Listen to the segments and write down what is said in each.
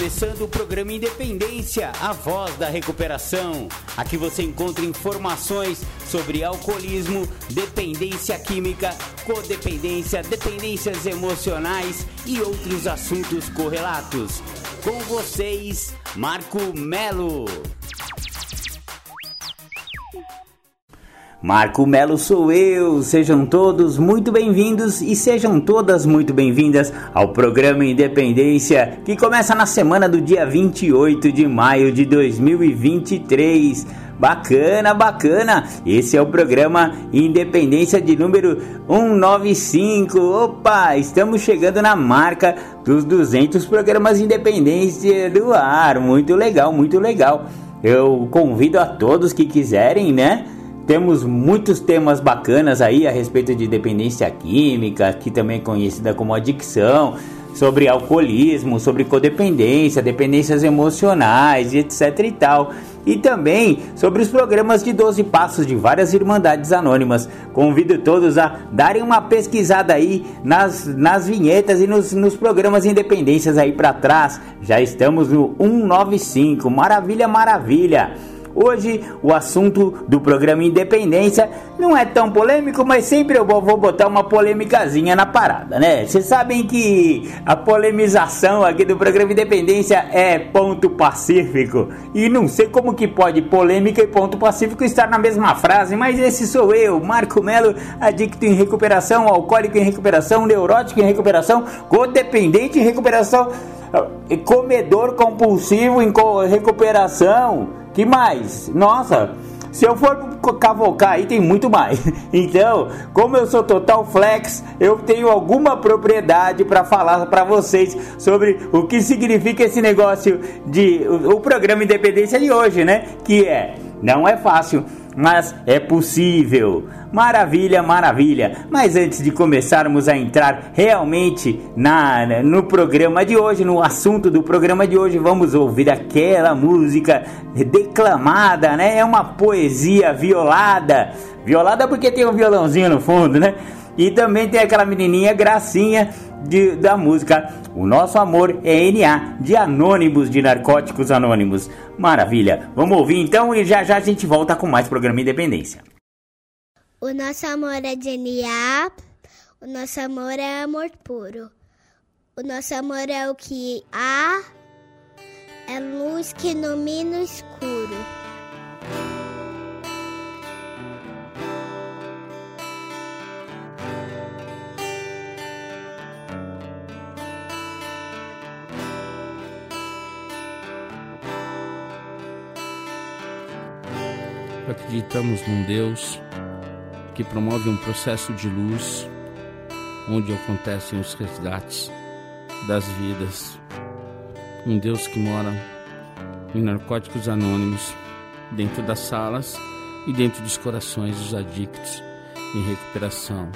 começando o programa Independência, a voz da recuperação. Aqui você encontra informações sobre alcoolismo, dependência química, codependência, dependências emocionais e outros assuntos correlatos. Com vocês, Marco Melo. Marco Melo sou eu. Sejam todos muito bem-vindos e sejam todas muito bem-vindas ao programa Independência, que começa na semana do dia 28 de maio de 2023. Bacana, bacana. Esse é o programa Independência de número 195. Opa, estamos chegando na marca dos 200 programas Independência do ar. Muito legal, muito legal. Eu convido a todos que quiserem, né? Temos muitos temas bacanas aí a respeito de dependência química, que também é conhecida como adicção, sobre alcoolismo, sobre codependência, dependências emocionais, etc e tal. E também sobre os programas de 12 passos de várias irmandades anônimas. Convido todos a darem uma pesquisada aí nas, nas vinhetas e nos, nos programas independências aí para trás. Já estamos no 195. Maravilha, maravilha. Hoje o assunto do programa Independência não é tão polêmico, mas sempre eu vou botar uma polêmicazinha na parada, né? Vocês sabem que a polemização aqui do programa Independência é ponto pacífico e não sei como que pode polêmica e ponto pacífico estar na mesma frase, mas esse sou eu, Marco Melo, adicto em recuperação, alcoólico em recuperação, neurótico em recuperação, codependente em recuperação, comedor compulsivo em recuperação que mais? Nossa, se eu for cavocar aí tem muito mais. Então, como eu sou total flex, eu tenho alguma propriedade para falar para vocês sobre o que significa esse negócio de o, o programa Independência de hoje, né? Que é não é fácil, mas é possível. Maravilha, maravilha. Mas antes de começarmos a entrar realmente na, no programa de hoje, no assunto do programa de hoje, vamos ouvir aquela música declamada, né? É uma poesia violada. Violada porque tem um violãozinho no fundo, né? E também tem aquela menininha gracinha de, da música O Nosso Amor é NA, de Anônimos, de Narcóticos Anônimos. Maravilha. Vamos ouvir então e já já a gente volta com mais programa Independência. O nosso amor é de NA, o nosso amor é amor puro. O nosso amor é o que há, é luz que ilumina o escuro. Acreditamos num Deus que promove um processo de luz onde acontecem os resgates das vidas. Um Deus que mora em narcóticos anônimos, dentro das salas e dentro dos corações dos adictos em recuperação,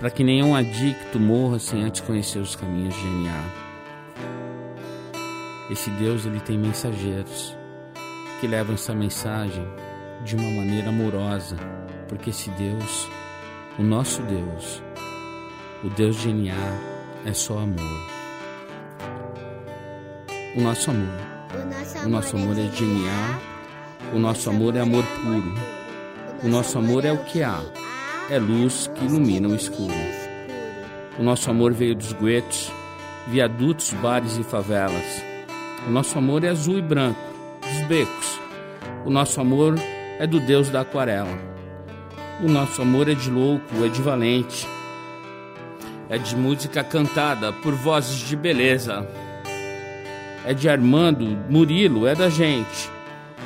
para que nenhum adicto morra sem antes conhecer os caminhos de NA. Esse Deus ele tem mensageiros que levam essa mensagem de uma maneira amorosa, porque esse Deus, o nosso Deus, o Deus de NA, é só amor. O nosso amor. O nosso amor é de NA, o nosso amor é amor puro. O nosso amor é o que há, é luz que ilumina o escuro. O nosso amor veio dos guetos, viadutos, bares e favelas. O nosso amor é azul e branco, dos becos. O nosso amor é do Deus da aquarela. O nosso amor é de louco, é de valente. É de música cantada por vozes de beleza. É de Armando, Murilo, é da gente.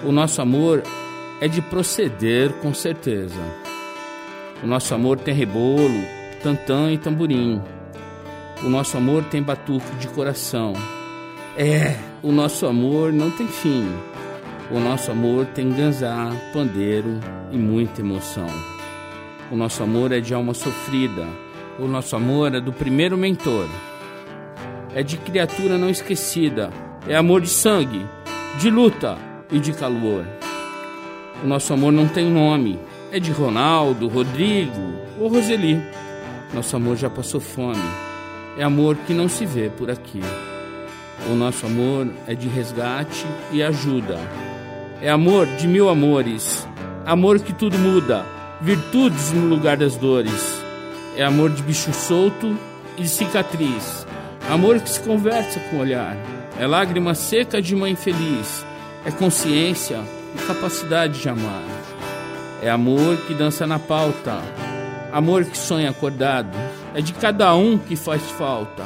O nosso amor é de proceder com certeza. O nosso amor tem rebolo, tantã e tamborim. O nosso amor tem batuque de coração. É, o nosso amor não tem fim. O nosso amor tem ganzá, pandeiro e muita emoção. O nosso amor é de alma sofrida. O nosso amor é do primeiro mentor. É de criatura não esquecida. É amor de sangue, de luta e de calor. O nosso amor não tem nome. É de Ronaldo, Rodrigo ou Roseli. Nosso amor já passou fome. É amor que não se vê por aqui. O nosso amor é de resgate e ajuda. É amor de mil amores, amor que tudo muda, virtudes no lugar das dores. É amor de bicho solto e cicatriz, amor que se conversa com o olhar. É lágrima seca de mãe feliz, é consciência e capacidade de amar. É amor que dança na pauta, amor que sonha acordado. É de cada um que faz falta,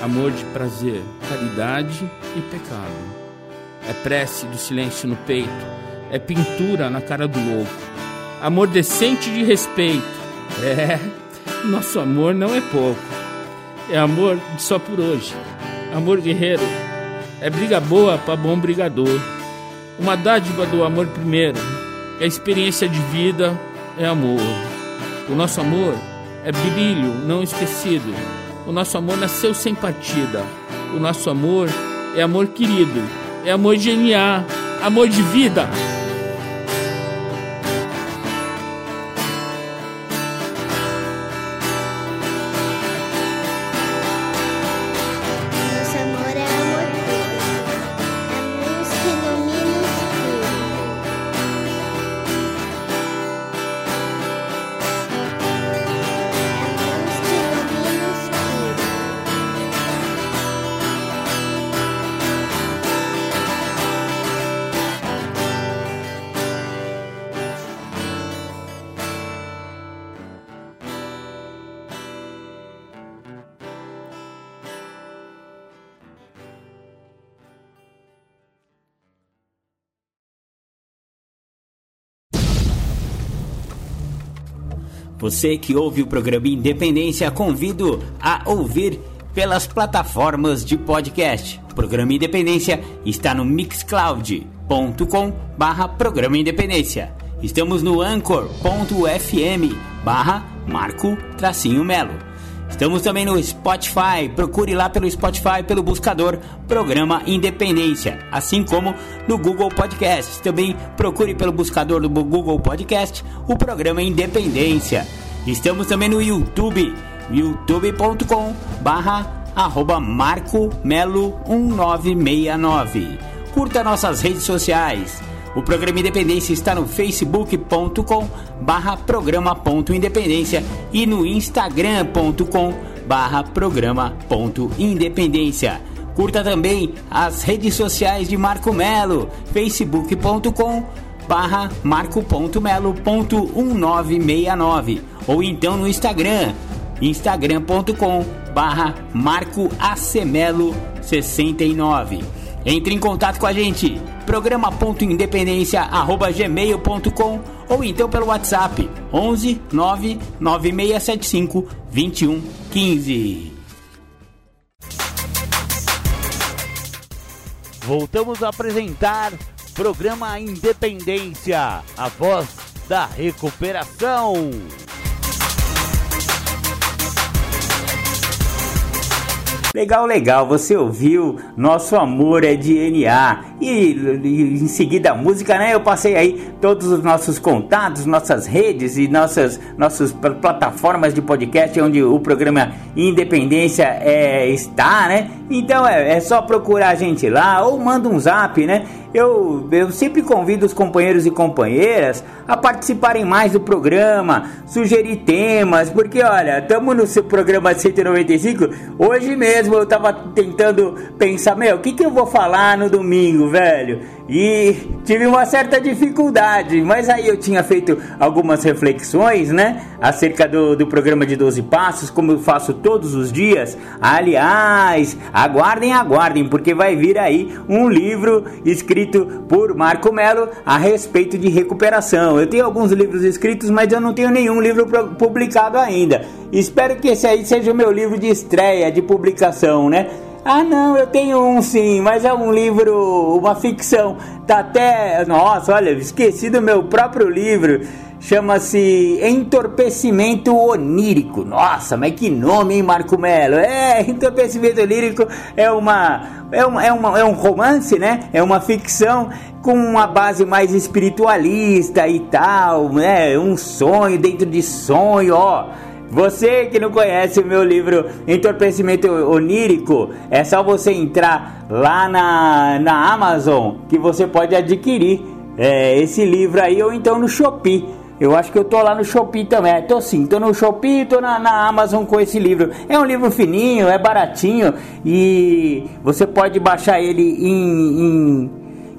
amor de prazer, caridade e pecado. É prece do silêncio no peito, é pintura na cara do louco, amor decente de respeito. É, nosso amor não é pouco, é amor só por hoje, amor guerreiro. É briga boa para bom brigador uma dádiva do amor primeiro. A experiência de vida é amor. O nosso amor é brilho não esquecido. O nosso amor nasceu sem partida. O nosso amor é amor querido. É amor genial, amor de vida. Você que ouve o programa Independência, convido a ouvir pelas plataformas de podcast. O programa Independência está no mixcloud.com barra Programa Independência. Estamos no anchor.fm barra Marco Tracinho Melo. Estamos também no Spotify. Procure lá pelo Spotify, pelo buscador Programa Independência, assim como no Google Podcast. Também procure pelo buscador do Google Podcast o programa Independência. Estamos também no YouTube, youtube.com barra arroba Marco Melo 1969. Curta nossas redes sociais o programa Independência está no facebook.com barra programa.independência e no instagram.com barra programa.independência. Curta também as redes sociais de Marco Melo, facebook.com barra marco.melo.1969 ou então no Instagram, instagram.com barra marcoacemelo69. Entre em contato com a gente, programa.independência@gmail.com ou então pelo WhatsApp 11 99675 2115. Voltamos a apresentar programa Independência, a voz da recuperação. Legal, legal, você ouviu Nosso Amor é DNA e, e, em seguida a música, né? Eu passei aí todos os nossos contatos, nossas redes e nossas, nossas plataformas de podcast onde o programa Independência é, está, né? Então é, é só procurar a gente lá ou manda um zap, né? Eu, eu sempre convido os companheiros e companheiras a participarem mais do programa, sugerir temas, porque olha, estamos no seu programa 195. Hoje mesmo eu estava tentando pensar, meu, o que, que eu vou falar no domingo, velho? E tive uma certa dificuldade, mas aí eu tinha feito algumas reflexões, né? Acerca do, do programa de 12 Passos, como eu faço todos os dias. Aliás, aguardem, aguardem, porque vai vir aí um livro escrito por Marco Melo a respeito de recuperação. Eu tenho alguns livros escritos, mas eu não tenho nenhum livro publicado ainda. Espero que esse aí seja o meu livro de estreia, de publicação, né? Ah, não, eu tenho um sim, mas é um livro, uma ficção. Tá até. Nossa, olha, esqueci do meu próprio livro. Chama-se Entorpecimento Onírico. Nossa, mas que nome, hein, Marco Melo? É, Entorpecimento Onírico é uma, é uma, é uma, é um romance, né? É uma ficção com uma base mais espiritualista e tal, né? Um sonho dentro de sonho, ó Você que não conhece o meu livro Entorpecimento Onírico, é só você entrar lá na, na Amazon que você pode adquirir é, esse livro aí ou então no Shopee. Eu acho que eu tô lá no Shopee também. É, tô sim, tô no Shopee, tô na, na, Amazon com esse livro. É um livro fininho, é baratinho e você pode baixar ele em, em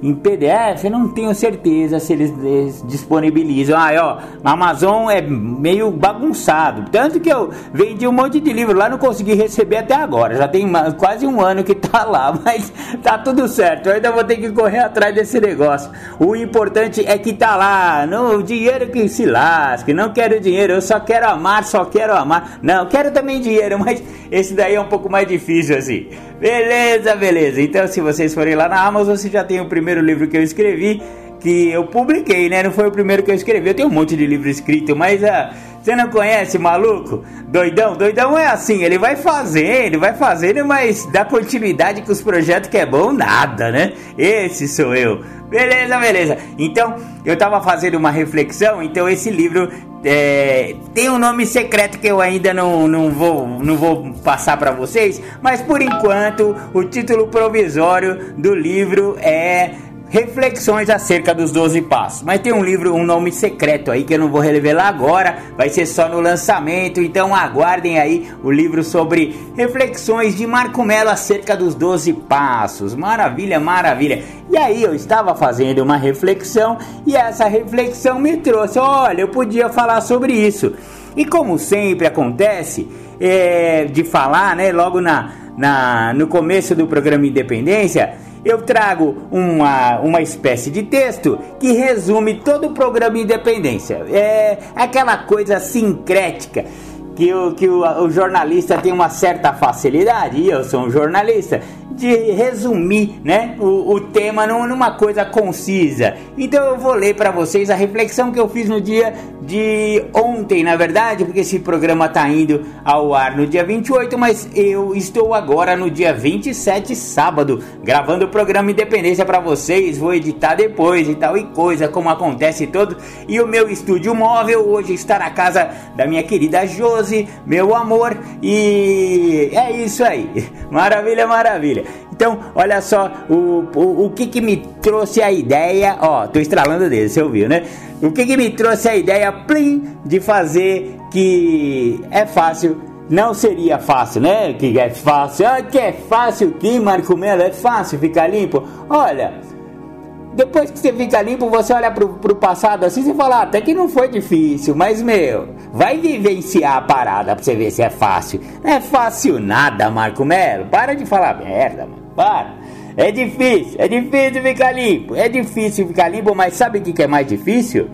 em PDF, não tenho certeza se eles, eles disponibilizam. Ah, ó, na Amazon é meio bagunçado. Tanto que eu vendi um monte de livro lá, não consegui receber até agora. Já tem quase um ano que tá lá, mas tá tudo certo. Eu ainda vou ter que correr atrás desse negócio. O importante é que tá lá. Não, o dinheiro que se lasque. Não quero dinheiro, eu só quero amar, só quero amar. Não, quero também dinheiro, mas esse daí é um pouco mais difícil assim. Beleza, beleza. Então, se vocês forem lá na Amazon, você já tem o primeiro livro que eu escrevi, que eu publiquei, né? Não foi o primeiro que eu escrevi. Eu tenho um monte de livro escrito, mas uh, você não conhece, maluco? Doidão? Doidão é assim, ele vai fazendo, vai fazendo, mas dá continuidade com os projetos que é bom, nada, né? Esse sou eu. Beleza, beleza. Então, eu tava fazendo uma reflexão, então esse livro é, tem um nome secreto que eu ainda não, não, vou, não vou passar para vocês, mas por enquanto o título provisório do livro é reflexões acerca dos 12 passos. Mas tem um livro, um nome secreto aí que eu não vou revelar agora, vai ser só no lançamento, então aguardem aí o livro sobre reflexões de Marco Melo acerca dos 12 passos. Maravilha, maravilha. E aí eu estava fazendo uma reflexão e essa reflexão me trouxe, olha, eu podia falar sobre isso. E como sempre acontece, é, de falar, né, logo na, na, no começo do programa Independência, eu trago uma, uma espécie de texto que resume todo o programa Independência. É aquela coisa sincrética que, o, que o, o jornalista tem uma certa facilidade, e eu sou um jornalista, de resumir né, o, o tema numa coisa concisa. Então eu vou ler para vocês a reflexão que eu fiz no dia de ontem, na verdade, porque esse programa está indo ao ar no dia 28, mas eu estou agora no dia 27, sábado, gravando o programa Independência para vocês. Vou editar depois e tal e coisa, como acontece todo. E o meu estúdio móvel hoje está na casa da minha querida Josi, meu amor, e é isso aí. Maravilha, maravilha. Então, olha só o, o, o que que me trouxe a ideia, ó, tô estralando dele, você ouviu, né? O que que me trouxe a ideia, plim, de fazer que é fácil não seria fácil, né? Que é fácil. Ah, que é fácil que, Marco Melo? É fácil ficar limpo? Olha, depois que você fica limpo, você olha pro, pro passado assim e fala, ah, até que não foi difícil, mas meu, vai vivenciar a parada pra você ver se é fácil. Não é fácil nada, Marco Melo. Para de falar merda, mano. Para. É difícil, é difícil ficar limpo. É difícil ficar limpo, mas sabe o que, que é mais difícil?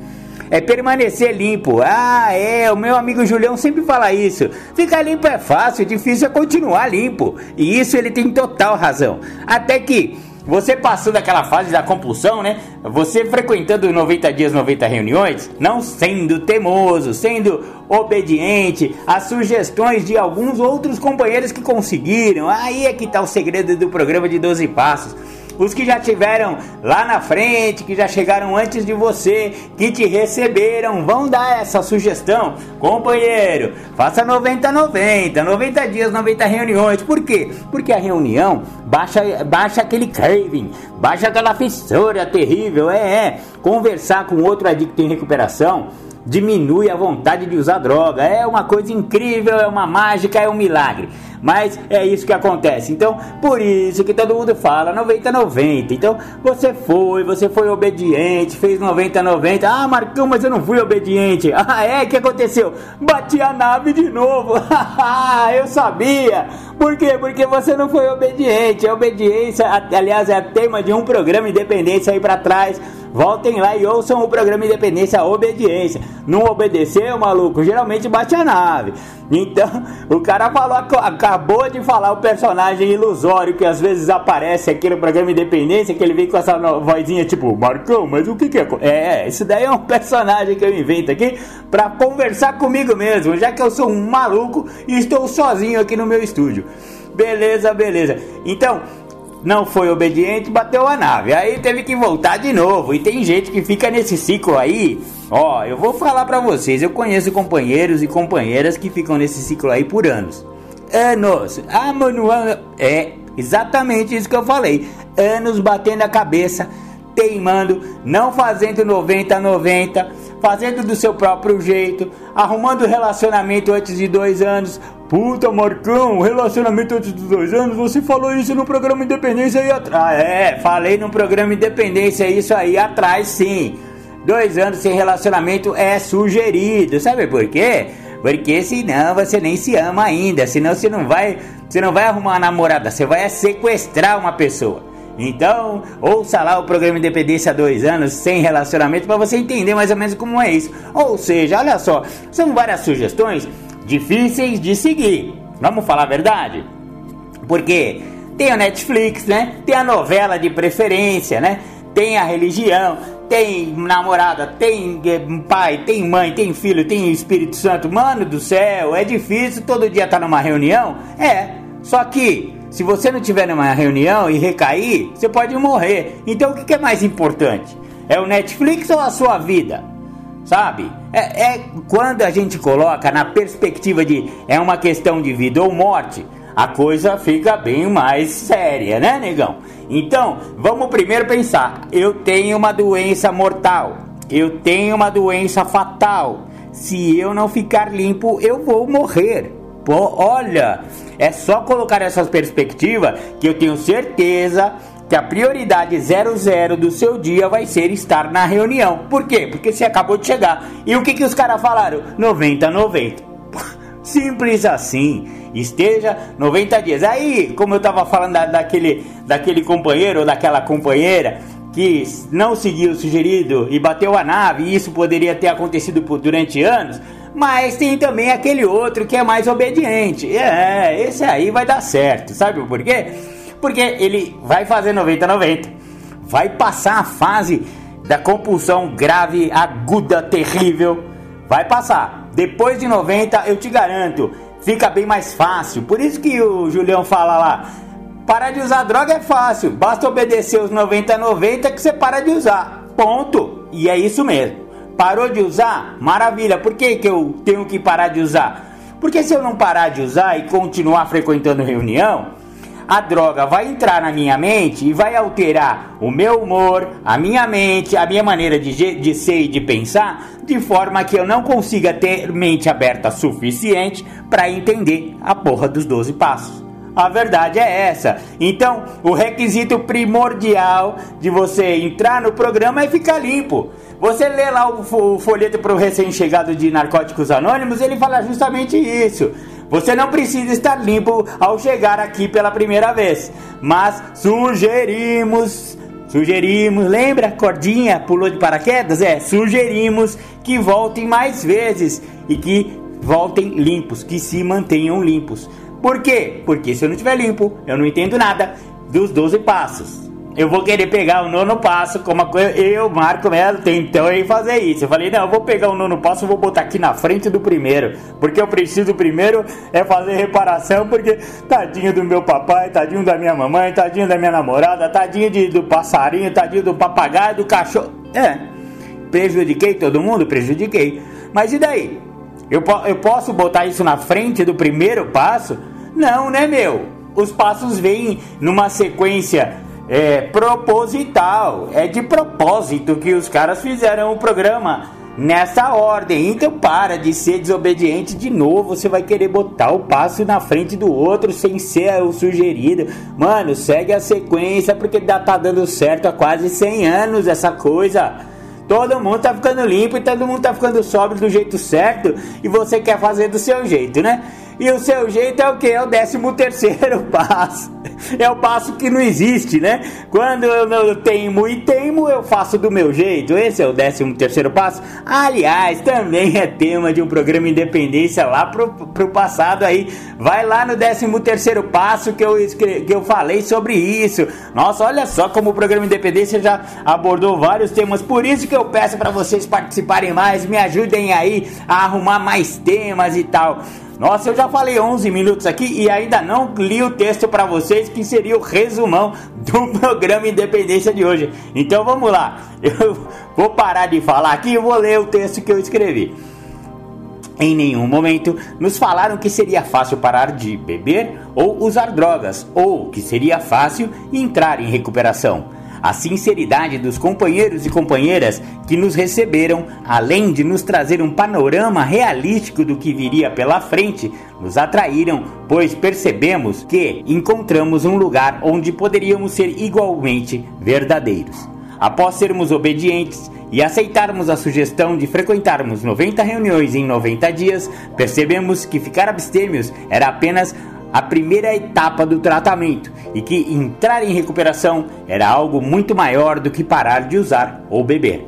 é permanecer limpo. Ah, é, o meu amigo Julião sempre fala isso. Ficar limpo é fácil, difícil é continuar limpo. E isso ele tem total razão. Até que você passou daquela fase da compulsão, né? Você frequentando 90 dias, 90 reuniões, não sendo teimoso, sendo obediente às sugestões de alguns outros companheiros que conseguiram. Aí é que tá o segredo do programa de 12 passos os que já tiveram lá na frente, que já chegaram antes de você, que te receberam, vão dar essa sugestão. Companheiro, faça 90 90, 90 dias, 90 reuniões. Por quê? Porque a reunião baixa, baixa aquele craving, baixa aquela fissura terrível. É, é. Conversar com outro adicto em recuperação diminui a vontade de usar droga. É uma coisa incrível, é uma mágica, é um milagre. Mas é isso que acontece. Então, por isso que todo mundo fala 90-90. Então, você foi, você foi obediente, fez 90-90. Ah, Marcão, mas eu não fui obediente. Ah, é? O que aconteceu? Bati a nave de novo. eu sabia. Por quê? Porque você não foi obediente. A obediência, aliás, é tema de um programa independente aí para trás Voltem lá e ouçam o programa Independência Obediência. Não obedeceu, maluco? Geralmente bate a nave. Então, o cara falou, acabou de falar o personagem ilusório que às vezes aparece aqui no programa Independência, que ele vem com essa vozinha tipo, Marcão, mas o que, que é? É, isso daí é um personagem que eu invento aqui para conversar comigo mesmo, já que eu sou um maluco e estou sozinho aqui no meu estúdio. Beleza, beleza. Então, não foi obediente, bateu a nave. Aí teve que voltar de novo. E tem gente que fica nesse ciclo aí. Ó, eu vou falar para vocês, eu conheço companheiros e companheiras que ficam nesse ciclo aí por anos. Anos. Ah, mano, é exatamente isso que eu falei. Anos batendo a cabeça, teimando, não fazendo 90 a 90, fazendo do seu próprio jeito, arrumando relacionamento antes de dois anos, Puta, Marcão, relacionamento antes dos dois anos, você falou isso no programa Independência aí atrás. É, falei no programa Independência isso aí atrás, sim. Dois anos sem relacionamento é sugerido. Sabe por quê? Porque senão você nem se ama ainda. Senão você não vai, você não vai arrumar uma namorada, você vai sequestrar uma pessoa. Então, ouça lá o programa Independência dois anos sem relacionamento para você entender mais ou menos como é isso. Ou seja, olha só, são várias sugestões difíceis de seguir. Vamos falar a verdade? Porque tem a Netflix, né? Tem a novela de preferência, né? Tem a religião, tem namorada, tem eh, pai, tem mãe, tem filho, tem Espírito Santo. Mano do céu, é difícil todo dia estar tá numa reunião? É. Só que se você não tiver numa reunião e recair, você pode morrer. Então o que é mais importante? É o Netflix ou a sua vida? sabe? É, é, quando a gente coloca na perspectiva de é uma questão de vida ou morte, a coisa fica bem mais séria, né, negão? Então, vamos primeiro pensar: eu tenho uma doença mortal, eu tenho uma doença fatal. Se eu não ficar limpo, eu vou morrer. Olha, é só colocar essa perspectiva que eu tenho certeza que a prioridade 00 do seu dia vai ser estar na reunião. Por quê? Porque você acabou de chegar. E o que, que os caras falaram? 90 90. Simples assim. Esteja 90 dias. Aí, como eu estava falando da, daquele, daquele companheiro ou daquela companheira que não seguiu o sugerido e bateu a nave, e isso poderia ter acontecido por, durante anos. Mas tem também aquele outro que é mais obediente. É, esse aí vai dar certo. Sabe por quê? Porque ele vai fazer 90-90, vai passar a fase da compulsão grave, aguda, terrível. Vai passar. Depois de 90, eu te garanto, fica bem mais fácil. Por isso que o Julião fala lá: parar de usar droga é fácil, basta obedecer os 90-90 que você para de usar. Ponto. E é isso mesmo. Parou de usar? Maravilha. Por que, que eu tenho que parar de usar? Porque se eu não parar de usar e continuar frequentando reunião, a droga vai entrar na minha mente e vai alterar o meu humor, a minha mente, a minha maneira de, de ser e de pensar, de forma que eu não consiga ter mente aberta suficiente para entender a porra dos 12 passos. A verdade é essa. Então, o requisito primordial de você entrar no programa é ficar limpo. Você lê lá o folheto para o recém-chegado de Narcóticos Anônimos, ele fala justamente isso. Você não precisa estar limpo ao chegar aqui pela primeira vez, mas sugerimos, sugerimos, lembra? Cordinha pulou de paraquedas? É, sugerimos que voltem mais vezes e que voltem limpos, que se mantenham limpos. Por quê? Porque se eu não estiver limpo, eu não entendo nada dos 12 passos eu vou querer pegar o nono passo como uma coisa. Eu, Marco Melo, tentei fazer isso. Eu falei, não, eu vou pegar o nono passo e vou botar aqui na frente do primeiro. Porque eu preciso primeiro é fazer reparação, porque tadinho do meu papai, tadinho da minha mamãe, tadinho da minha namorada, tadinho de, do passarinho, tadinho do papagaio, do cachorro. É, prejudiquei todo mundo? Prejudiquei. Mas e daí? Eu, eu posso botar isso na frente do primeiro passo? Não, né, meu? Os passos vêm numa sequência é proposital, é de propósito que os caras fizeram o programa nessa ordem. Então para de ser desobediente de novo, você vai querer botar o passo na frente do outro sem ser o sugerido. Mano, segue a sequência porque tá dando certo há quase 100 anos essa coisa. Todo mundo tá ficando limpo e todo mundo tá ficando sóbrio do jeito certo e você quer fazer do seu jeito, né? E o seu jeito é o que? É o décimo terceiro passo. É o passo que não existe, né? Quando eu não teimo e teimo, eu faço do meu jeito. Esse é o décimo terceiro passo. Aliás, também é tema de um programa Independência lá pro, pro passado aí. Vai lá no décimo terceiro passo que eu, que eu falei sobre isso. Nossa, olha só como o programa Independência já abordou vários temas. Por isso que eu peço para vocês participarem mais, me ajudem aí a arrumar mais temas e tal. Nossa, eu já falei 11 minutos aqui e ainda não li o texto para vocês, que seria o resumão do programa Independência de hoje. Então vamos lá, eu vou parar de falar aqui e vou ler o texto que eu escrevi. Em nenhum momento nos falaram que seria fácil parar de beber ou usar drogas, ou que seria fácil entrar em recuperação. A sinceridade dos companheiros e companheiras que nos receberam, além de nos trazer um panorama realístico do que viria pela frente, nos atraíram, pois percebemos que encontramos um lugar onde poderíamos ser igualmente verdadeiros. Após sermos obedientes e aceitarmos a sugestão de frequentarmos 90 reuniões em 90 dias, percebemos que ficar abstêmios era apenas a primeira etapa do tratamento e que entrar em recuperação era algo muito maior do que parar de usar ou beber.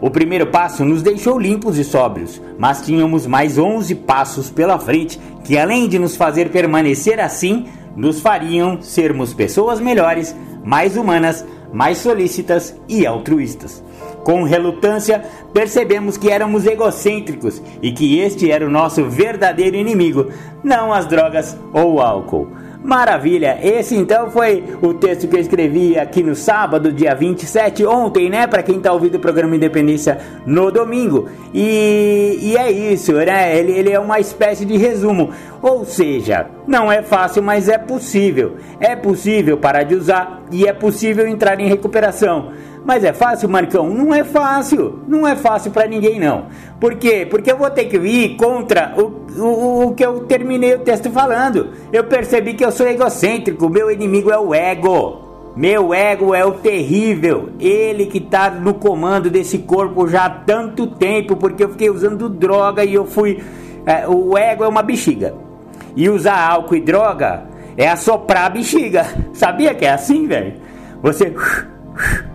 O primeiro passo nos deixou limpos e sóbrios, mas tínhamos mais 11 passos pela frente que, além de nos fazer permanecer assim, nos fariam sermos pessoas melhores, mais humanas, mais solícitas e altruístas. Com relutância, percebemos que éramos egocêntricos e que este era o nosso verdadeiro inimigo, não as drogas ou o álcool. Maravilha! Esse então foi o texto que eu escrevi aqui no sábado, dia 27, ontem, né? Para quem tá ouvindo o programa Independência no domingo. E, e é isso, né? Ele, ele é uma espécie de resumo. Ou seja, não é fácil, mas é possível. É possível parar de usar e é possível entrar em recuperação. Mas é fácil, Marcão? Não é fácil. Não é fácil para ninguém, não. Por quê? Porque eu vou ter que ir contra o, o, o que eu terminei o texto falando. Eu percebi que eu sou egocêntrico. Meu inimigo é o ego. Meu ego é o terrível. Ele que tá no comando desse corpo já há tanto tempo. Porque eu fiquei usando droga e eu fui. É, o ego é uma bexiga. E usar álcool e droga é assoprar a bexiga. Sabia que é assim, velho? Você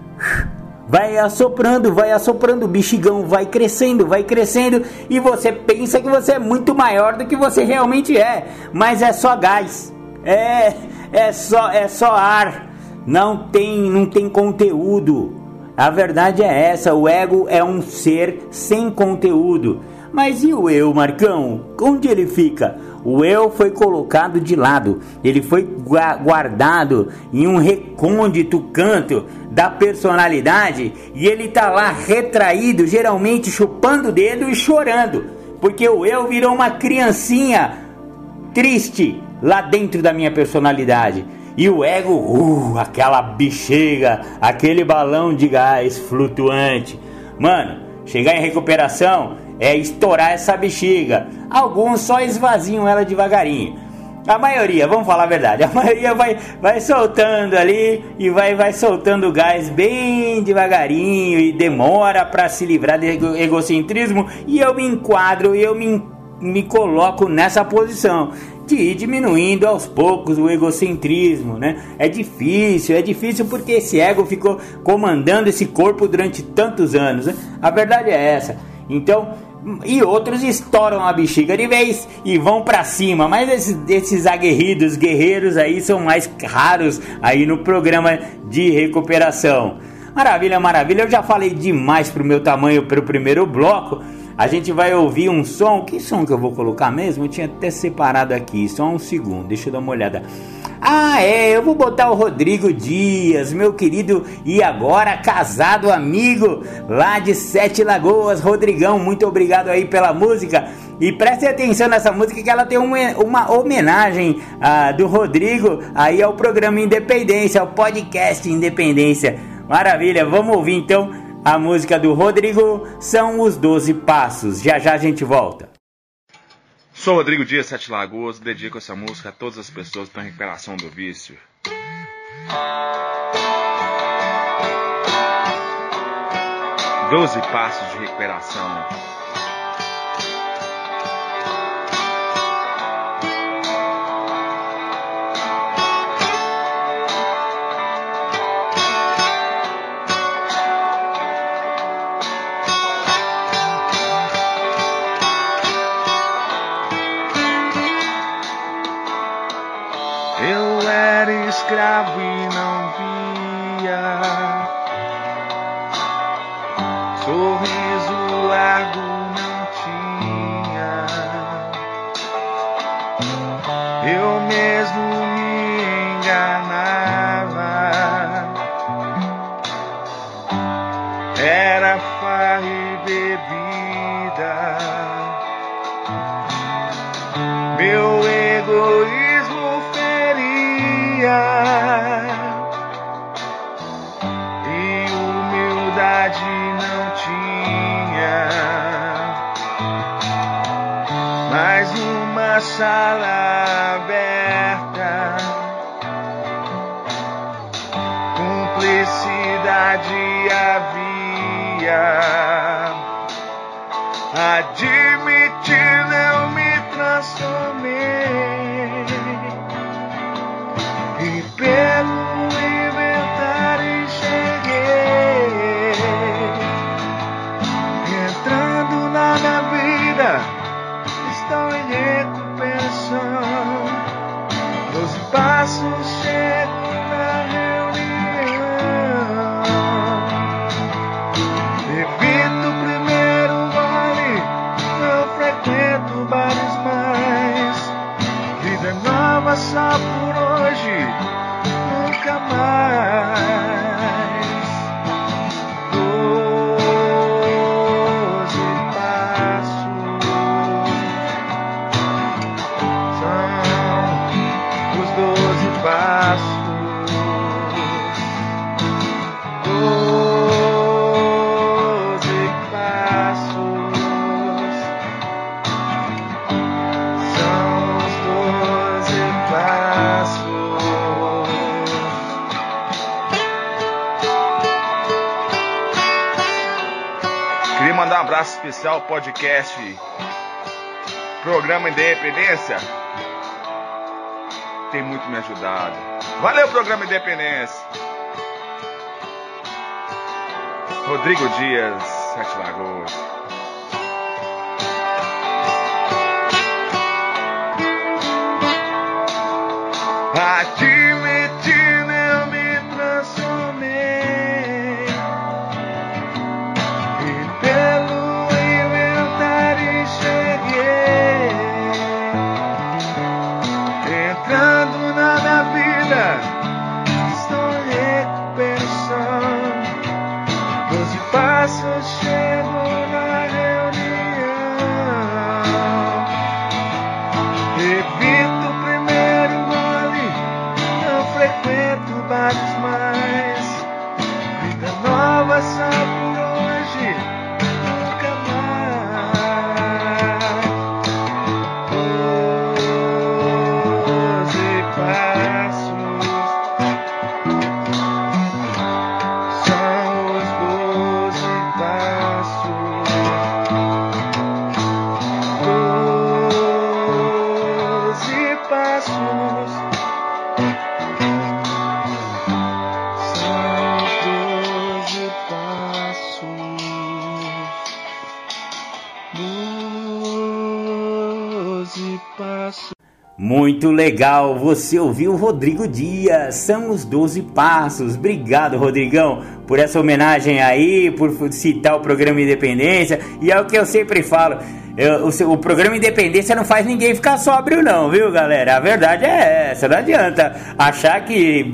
vai assoprando, vai assoprando, o bexigão vai crescendo, vai crescendo e você pensa que você é muito maior do que você realmente é, mas é só gás. É, é só é só ar. Não tem não tem conteúdo. A verdade é essa, o ego é um ser sem conteúdo. Mas e o eu, Marcão? Onde ele fica? O eu foi colocado de lado, ele foi guardado em um recôndito canto da personalidade e ele tá lá retraído, geralmente chupando o dedo e chorando, porque o eu virou uma criancinha triste lá dentro da minha personalidade. E o ego, uh, aquela bexiga, aquele balão de gás flutuante. Mano, chegar em recuperação é estourar essa bexiga. Alguns só esvaziam ela devagarinho. A maioria, vamos falar a verdade, a maioria vai, vai soltando ali e vai, vai soltando o gás bem devagarinho e demora para se livrar do egocentrismo. E eu me enquadro eu me, me coloco nessa posição de ir diminuindo aos poucos o egocentrismo, né? É difícil, é difícil porque esse ego ficou comandando esse corpo durante tantos anos. Né? A verdade é essa. Então, e outros estouram a bexiga de vez e vão para cima. Mas esses, esses aguerridos, guerreiros aí são mais raros aí no programa de recuperação. Maravilha, maravilha. Eu já falei demais pro meu tamanho pro primeiro bloco. A gente vai ouvir um som. Que som que eu vou colocar mesmo? Eu tinha até separado aqui. Só um segundo. Deixa eu dar uma olhada. Ah, é, eu vou botar o Rodrigo Dias, meu querido e agora casado amigo lá de Sete Lagoas. Rodrigão, muito obrigado aí pela música. E preste atenção nessa música que ela tem uma, uma homenagem ah, do Rodrigo aí ao programa Independência, ao podcast Independência. Maravilha, vamos ouvir então a música do Rodrigo, são os 12 passos. Já já a gente volta. Sou Rodrigo Dias Sete Lagoas, dedico essa música a todas as pessoas que estão em recuperação do vício. Doze passos de recuperação. Especial podcast Programa Independência. Tem muito me ajudado. Valeu, Programa Independência. Rodrigo Dias, Sete Lagoas. Legal, você ouviu o Rodrigo Dias, são os 12 passos. Obrigado, Rodrigão, por essa homenagem aí, por citar o programa Independência. E é o que eu sempre falo: eu- o, o programa Independência não faz ninguém ficar sóbrio, não, viu, galera? A verdade é essa, não adianta achar que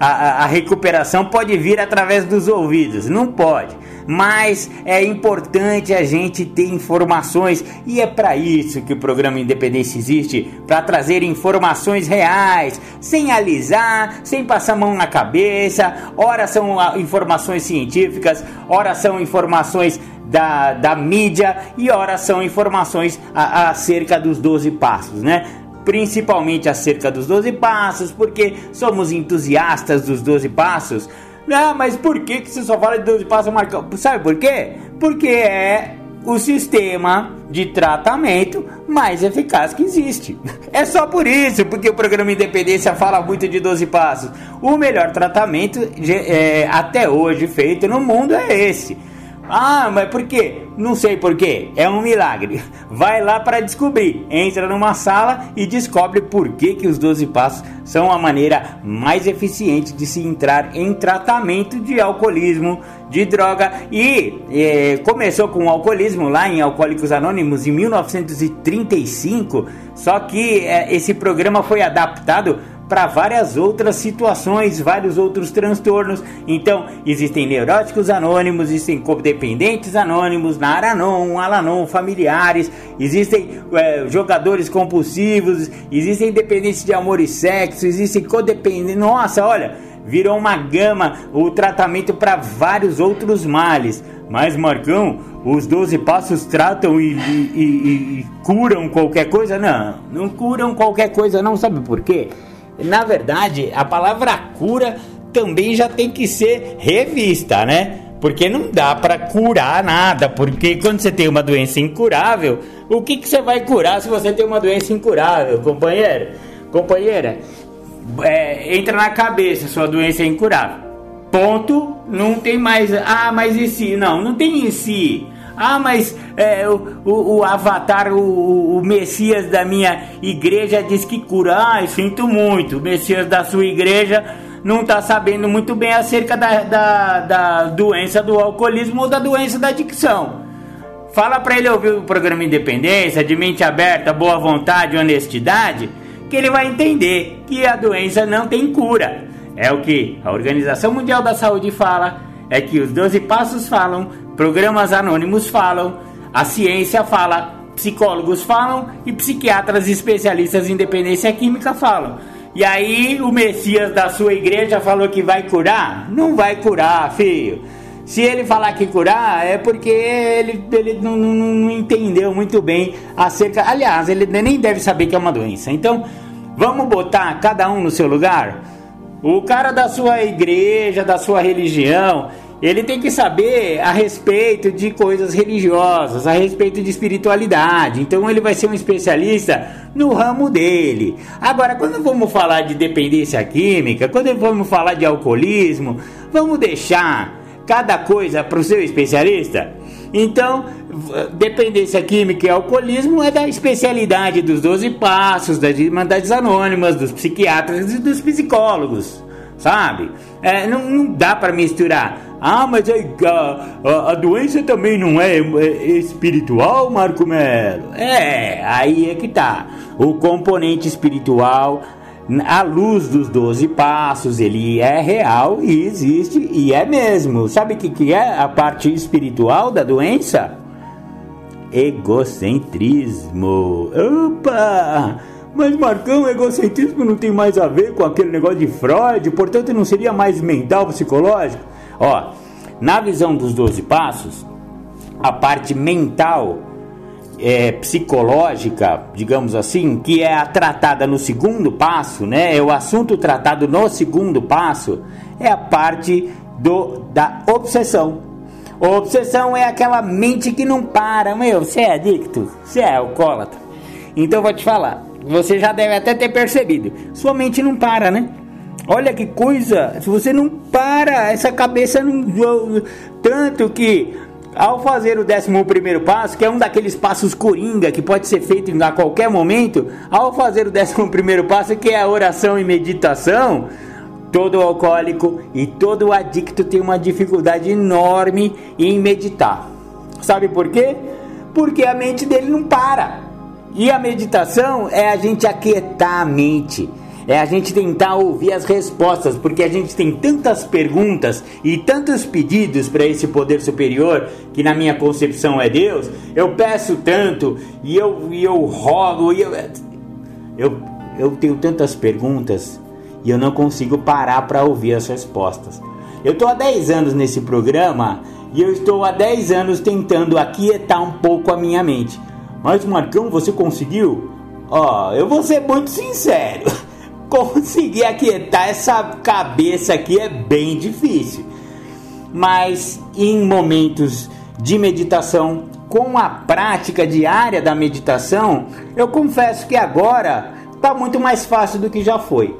a- a recuperação pode vir através dos ouvidos, não pode. Mas é importante a gente ter informações e é para isso que o programa Independência existe, para trazer informações reais, sem alisar, sem passar a mão na cabeça. Ora são ah, informações científicas, ora são informações da, da mídia e ora são informações acerca dos 12 passos, né? Principalmente acerca dos 12 passos, porque somos entusiastas dos 12 passos. Ah, mas por que, que você só fala de 12 passos, Marcão? Sabe por quê? Porque é o sistema de tratamento mais eficaz que existe. É só por isso, porque o programa Independência fala muito de 12 passos. O melhor tratamento é, até hoje feito no mundo é esse. Ah, mas por quê? Não sei por quê. É um milagre. Vai lá para descobrir. Entra numa sala e descobre por que, que os 12 passos são a maneira mais eficiente de se entrar em tratamento de alcoolismo, de droga. E eh, começou com o alcoolismo lá em Alcoólicos Anônimos em 1935. Só que eh, esse programa foi adaptado para várias outras situações, vários outros transtornos. Então, existem neuróticos anônimos, existem codependentes anônimos, Naranon, Alanon, familiares, existem é, jogadores compulsivos, existem dependentes de amor e sexo, existem codependentes. Nossa, olha, virou uma gama o tratamento para vários outros males. Mas, Marcão, os 12 passos tratam e, e, e, e, curam qualquer coisa? Não, não curam qualquer coisa, não. Sabe por quê? Na verdade, a palavra cura também já tem que ser revista, né? Porque não dá para curar nada, porque quando você tem uma doença incurável, o que, que você vai curar se você tem uma doença incurável, companheiro? Companheira, é, entra na cabeça, sua doença é incurável. Ponto, não tem mais. Ah, mas e se? Não, não tem em si. Ah, mas é, o, o, o, avatar, o, o, Messias da minha igreja diz que cura. Ah, sinto muito. O Messias da sua igreja não está sabendo muito bem acerca da, da, da, doença do alcoolismo ou da doença da adicção. Fala para ele ouvir o programa Independência, de mente aberta, boa vontade, honestidade, que ele vai entender que a doença não tem cura. É o que a Organização Mundial da Saúde fala, é que os 12 passos falam, programas anônimos falam, a ciência fala, psicólogos falam e psiquiatras especialistas em dependência química falam. E aí o Messias da sua igreja falou que vai curar? Não vai curar, filho. Se ele falar que curar, é porque ele, ele não, não, não entendeu muito bem acerca. Aliás, ele nem deve saber que é uma doença. Então, vamos botar cada um no seu lugar? O cara da sua igreja, da sua religião, ele tem que saber a respeito de coisas religiosas, a respeito de espiritualidade. Então ele vai ser um especialista no ramo dele. Agora, quando vamos falar de dependência química, quando vamos falar de alcoolismo, vamos deixar cada coisa para o seu especialista? Então, dependência química e alcoolismo é da especialidade dos 12 passos, das Irmandades Anônimas, dos psiquiatras e dos psicólogos, sabe? É, não, não dá para misturar. Ah, mas a, a, a, doença também não é, é espiritual, Marco Melo? É, aí é que tá. O componente espiritual à luz dos 12 passos, ele é real e existe e é mesmo. Sabe o que, que é a parte espiritual da doença? Egocentrismo. Opa! Mas Marcão, egocentrismo não tem mais a ver com aquele negócio de Freud, portanto não seria mais mental, psicológico? Ó, na visão dos 12 passos, a parte mental é, psicológica, digamos assim, que é a tratada no segundo passo, né? É o assunto tratado no segundo passo, é a parte do, da obsessão. Obsessão é aquela mente que não para, meu, você é adicto, você é alcoólatra. Então vou te falar, você já deve até ter percebido, sua mente não para, né? Olha que coisa, se você não para, essa cabeça não. Tanto que ao fazer o 11 passo, que é um daqueles passos coringa que pode ser feito a qualquer momento, ao fazer o 11 passo, que é a oração e meditação, todo alcoólico e todo adicto tem uma dificuldade enorme em meditar. Sabe por quê? Porque a mente dele não para. E a meditação é a gente aquietar a mente é a gente tentar ouvir as respostas, porque a gente tem tantas perguntas e tantos pedidos para esse poder superior, que na minha concepção é Deus. Eu peço tanto e eu, e eu rogo, e eu, eu, eu tenho tantas perguntas e eu não consigo parar para ouvir as respostas. Eu estou há 10 anos nesse programa e eu estou há 10 anos tentando aquietar um pouco a minha mente. Mas Marcão, você conseguiu? Ó, oh, eu vou ser muito sincero conseguir aquietar essa cabeça aqui é bem difícil. Mas em momentos de meditação, com a prática diária da meditação, eu confesso que agora está muito mais fácil do que já foi.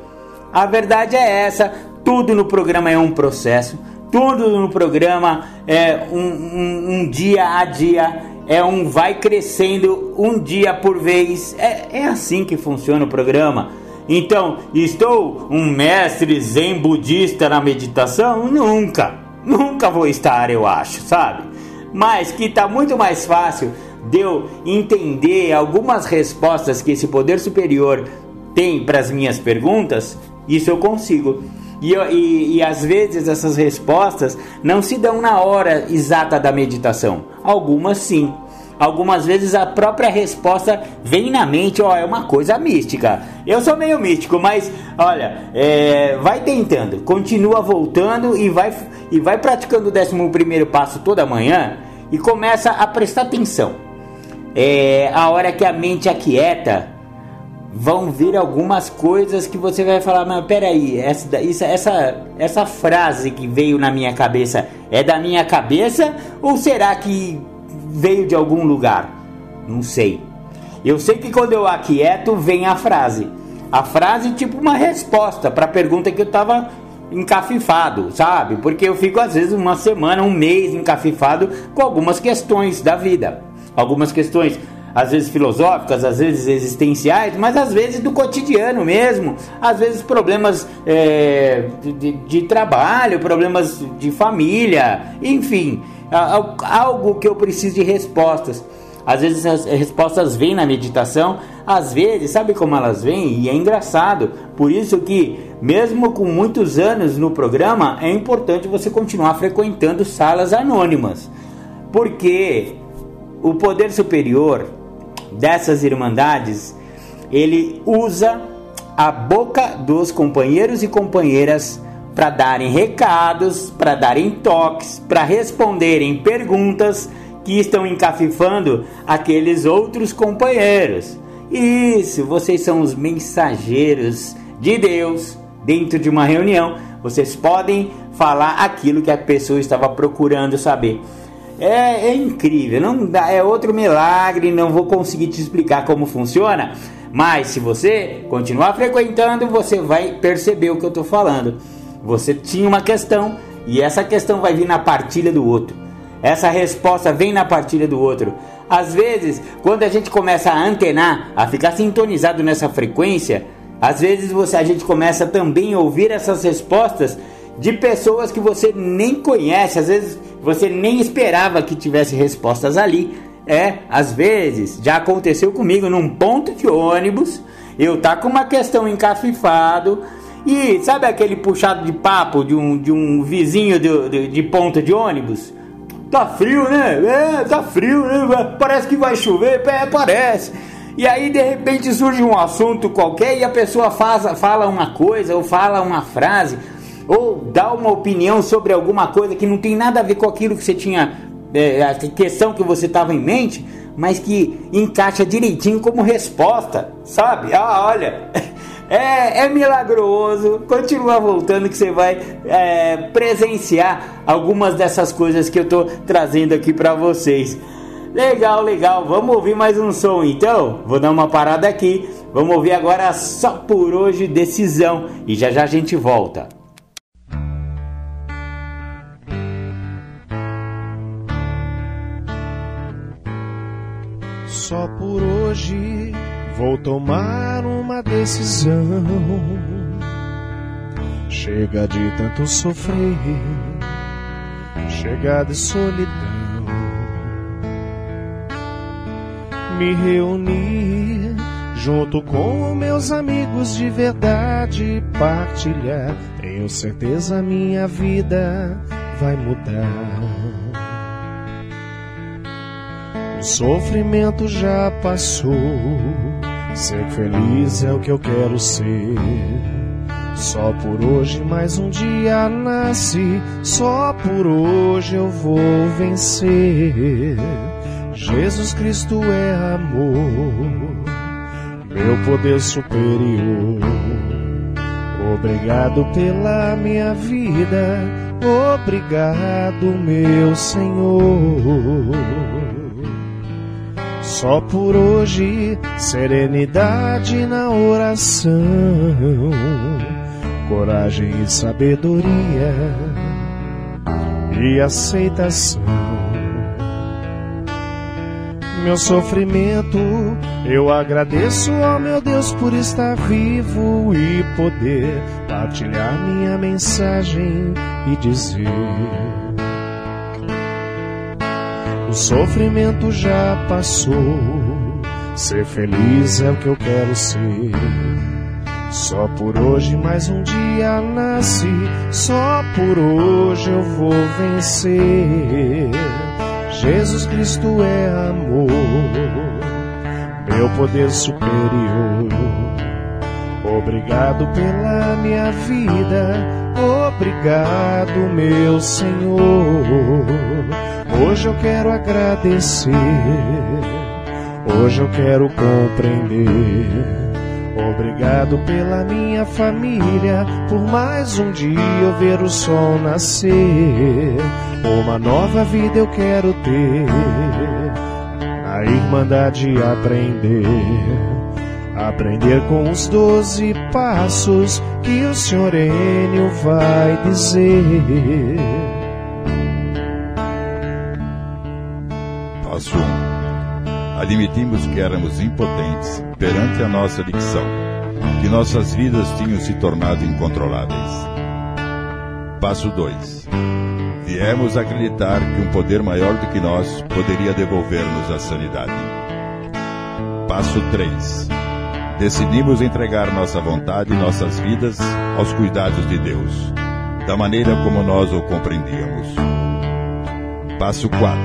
A verdade é essa: tudo no programa é um processo, tudo no programa é um, um, um dia a dia, é um vai crescendo um dia por vez. É, é assim que funciona o programa. Então, estou um mestre zen budista na meditação? Nunca, nunca vou estar, eu acho, sabe? Mas que está muito mais fácil de eu entender algumas respostas que esse poder superior tem para as minhas perguntas, isso eu consigo. E, e, e, às vezes essas respostas não se dão na hora exata da meditação. Algumas sim. Algumas vezes a própria resposta vem na mente, ó, é uma coisa mística. Eu sou meio místico, mas olha, é, vai tentando, continua voltando e vai, e vai praticando o décimo primeiro passo toda manhã e começa a prestar atenção. É, a hora que a mente aquieta, vão vir algumas coisas que você vai falar, mas peraí, essa, essa, essa frase que veio na minha cabeça é da minha cabeça ou será que veio de algum lugar? Não sei. Eu sei que quando eu aquieto vem a frase. A frase tipo uma resposta para a pergunta que eu estava encafifado, sabe? Porque eu fico às vezes uma semana, um mês encafifado com algumas questões da vida. Algumas questões às vezes filosóficas, às vezes existenciais, mas às vezes do cotidiano mesmo, às vezes problemas é, de, de, trabalho, problemas de família, enfim, algo que eu preciso de respostas. Às vezes as respostas vêm na meditação, às vezes, sabe como elas vêm? E é engraçado. Por isso que, mesmo com muitos anos no programa, é importante você continuar frequentando salas anônimas. Porque o poder superior dessas irmandades, ele usa a boca dos companheiros e companheiras para darem recados, para darem toques, para responderem perguntas que estão encafifando aqueles outros companheiros. Isso, vocês são os mensageiros de Deus dentro de uma reunião. Vocês podem falar aquilo que a pessoa estava procurando saber. É, é incrível, não dá, é outro milagre, não vou conseguir te explicar como funciona, mas se você continuar frequentando, você vai perceber o que eu estou falando. Você tinha uma questão e essa questão vai vir na partilha do outro. Essa resposta vem na partilha do outro. Às vezes, quando a gente começa a antenar, a ficar sintonizado nessa frequência, às vezes você, a gente começa também a ouvir essas respostas de pessoas que você nem conhece, às vezes você nem esperava que tivesse respostas ali. É, às vezes já aconteceu comigo num ponto de ônibus, eu tá com uma questão encafifado e sabe aquele puxado de papo de um, de um vizinho de, de, de de ônibus? Tá frio, né? É, tá frio, né? Parece que vai chover, é, parece. E aí de repente surge um assunto qualquer e a pessoa faz, fala uma coisa ou fala uma frase ou dá uma opinião sobre alguma coisa que não tem nada a ver com aquilo que você tinha, é, a questão que você estava em mente, mas que encaixa direitinho como resposta, sabe? Ah, olha, é, é milagroso. Continua voltando que você vai é, presenciar algumas dessas coisas que eu estou trazendo aqui para vocês. Legal, legal. Vamos ouvir mais um som então? Vou dar uma parada aqui. Vamos ouvir agora só por hoje decisão e já já a gente volta. Só por hoje vou tomar uma decisão. Chega de tanto sofrer, chega de solidão. Me reunir junto com meus amigos de verdade, partilhar. Tenho certeza minha vida vai mudar sofrimento já passou. Ser feliz é o que eu quero ser. Só por hoje mais um dia nasce, só por hoje eu vou vencer. Jesus Cristo é amor, meu poder superior. Obrigado pela minha vida, obrigado, meu Senhor. Só por hoje, serenidade na oração, coragem e sabedoria e aceitação. Meu sofrimento, eu agradeço ao meu Deus por estar vivo e poder partilhar minha mensagem e dizer sofrimento já passou. Ser feliz é o que eu quero ser. Só por hoje mais um dia nasci, só por hoje eu vou vencer. Jesus Cristo é amor, meu poder superior. Obrigado pela minha vida, obrigado, meu Senhor. Hoje eu quero agradecer, hoje eu quero compreender Obrigado pela minha família, por mais um dia eu ver o sol nascer. Uma nova vida eu quero ter, na Irmandade aprender. Aprender com os doze passos que o Senhor Enio vai dizer. Passo 1. Admitimos que éramos impotentes perante a nossa dicção, que nossas vidas tinham se tornado incontroláveis. Passo 2. Viemos acreditar que um poder maior do que nós poderia devolver-nos a sanidade. Passo 3. Decidimos entregar nossa vontade e nossas vidas aos cuidados de Deus, da maneira como nós o compreendíamos. Passo 4.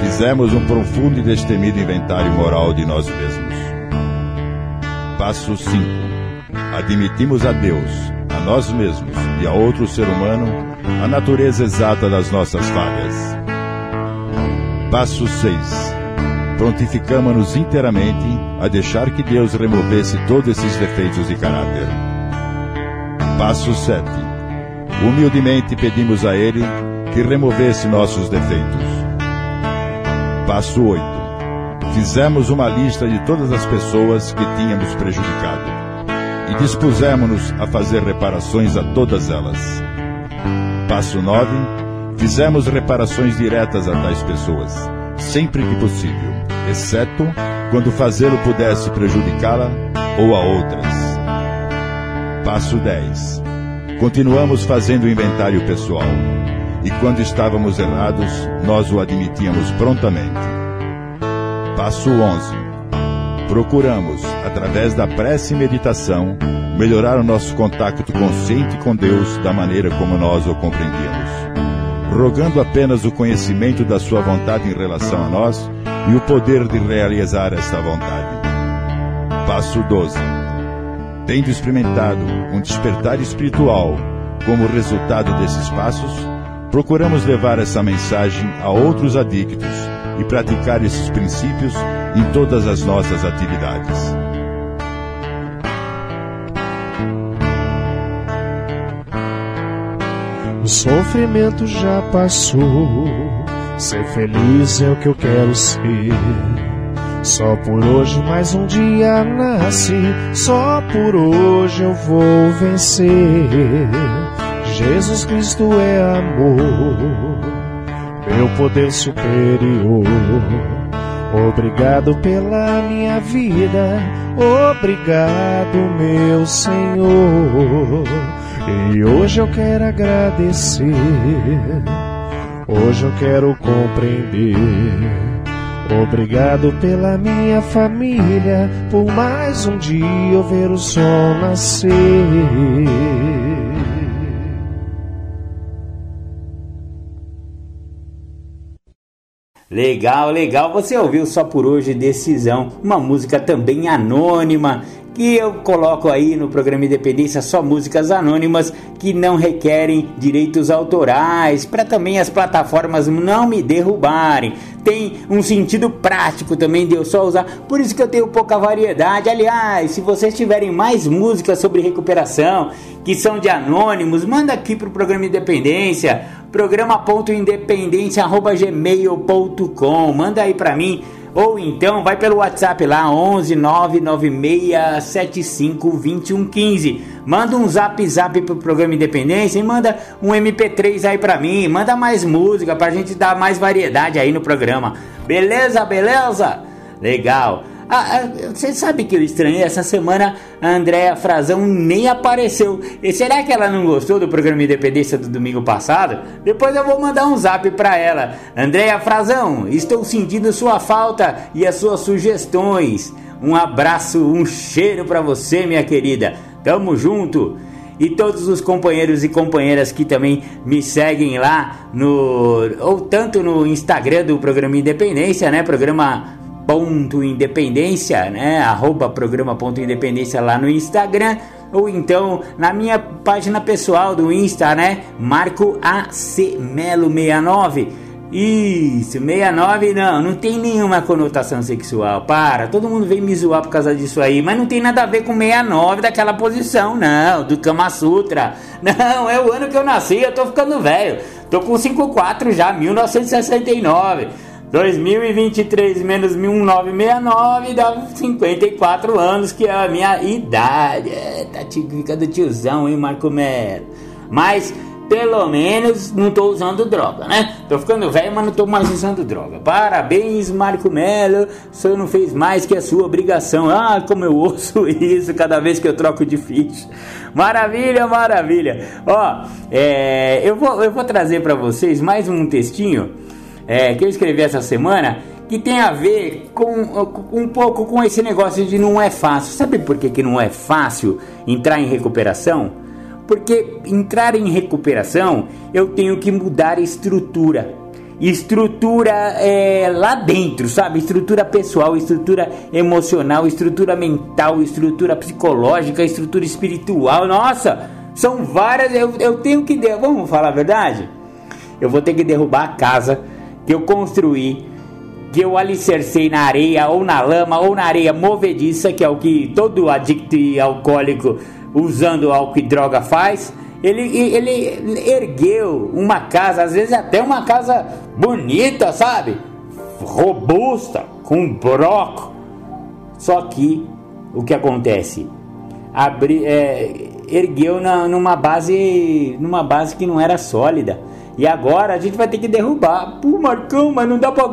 Fizemos um profundo e destemido inventário moral de nós mesmos. Passo 5. Admitimos a Deus, a nós mesmos e a outro ser humano a natureza exata das nossas falhas. Passo 6. Prontificamos-nos inteiramente a deixar que Deus removesse todos esses defeitos de caráter. Passo 7. Humildemente pedimos a Ele que removesse nossos defeitos. Passo 8 fizemos uma lista de todas as pessoas que tínhamos prejudicado e dispusemos-nos a fazer reparações a todas elas. Passo 9. Fizemos reparações diretas a tais pessoas, sempre que possível, exceto quando fazê-lo pudesse prejudicá-la ou a outras. Passo 10. Continuamos fazendo o inventário pessoal, e quando estávamos errados, nós o admitíamos prontamente. Passo 11. Procuramos, através da prece e meditação, melhorar o nosso contato consciente com Deus da maneira como nós o compreendíamos, rogando apenas o conhecimento da Sua vontade em relação a nós e o poder de realizar esta vontade. Passo 12. Tendo experimentado um despertar espiritual como resultado desses passos, procuramos levar essa mensagem a outros adictos e praticar esses princípios em todas as nossas atividades. O sofrimento já passou, ser feliz é o que eu quero ser. Só por hoje mais um dia nasci, só por hoje eu vou vencer. Jesus Cristo é amor meu poder superior. Obrigado pela minha vida, obrigado, meu Senhor. E hoje eu quero agradecer, hoje eu quero compreender. Obrigado pela minha família, por mais um dia eu ver o sol nascer. Legal, legal. Você ouviu só por hoje Decisão, uma música também anônima que eu coloco aí no programa Independência só músicas anônimas que não requerem direitos autorais, para também as plataformas não me derrubarem. Tem um sentido prático também de eu só usar, por isso que eu tenho pouca variedade. Aliás, se vocês tiverem mais músicas sobre recuperação que são de anônimos, manda aqui pro programa Independência, programa.independência@gmail.com. Manda aí para mim ou então vai pelo WhatsApp lá 11 99675 2115. Manda um zap zap pro programa Independência e manda um MP3 aí pra mim. Manda mais música pra gente dar mais variedade aí no programa. Beleza, beleza? Legal. Ah, ah, você sabe que eu estranhei? Essa semana a Andréa Frazão nem apareceu. E será que ela não gostou do programa Independência do domingo passado? Depois eu vou mandar um zap pra ela. Andréa Frazão, estou sentindo sua falta e as suas sugestões. Um abraço, um cheiro para você, minha querida. Tamo junto. E todos os companheiros e companheiras que também me seguem lá no ou tanto no Instagram do programa Independência, né? Programa ponto Independência, né? Arroba programa ponto Independência lá no Instagram ou então na minha página pessoal do Insta, né? Marco AC Melo 69 isso, 69 não, não tem nenhuma conotação sexual. Para, todo mundo vem me zoar por causa disso aí, mas não tem nada a ver com 69 daquela posição, não, do Kama Sutra. Não, é o ano que eu nasci, eu tô ficando velho. Tô com 54 já, 1969. 2023 menos 1969 dá 54 anos, que é a minha idade. É, tá ficando tiozão, hein, Marco Melo? Mas pelo menos não tô usando droga, né? Tô ficando velho, mas não tô mais usando droga. Parabéns, Marco Melo. Senhor não fez mais que a sua obrigação. Ah, como eu ouço isso cada vez que eu troco de ficha. Maravilha, maravilha. Ó, é, eu, vou, eu vou trazer para vocês mais um textinho é, que eu escrevi essa semana que tem a ver com, com, um pouco com esse negócio de não é fácil. Sabe por que, que não é fácil entrar em recuperação? Porque entrar em recuperação eu tenho que mudar estrutura. Estrutura é, lá dentro, sabe? Estrutura pessoal, estrutura emocional, estrutura mental, estrutura psicológica, estrutura espiritual. Nossa, são várias. Eu, eu tenho que. Vamos falar a verdade? Eu vou ter que derrubar a casa que eu construí que eu alicercei na areia ou na lama ou na areia movediça, que é o que todo adicto e alcoólico usando álcool e droga faz, ele, ele ergueu uma casa, às vezes até uma casa bonita, sabe? Robusta, com broco. Só que o que acontece? Abri, é, ergueu na, numa base numa base que não era sólida. E agora a gente vai ter que derrubar. Pô, Marcão, mas não dá pra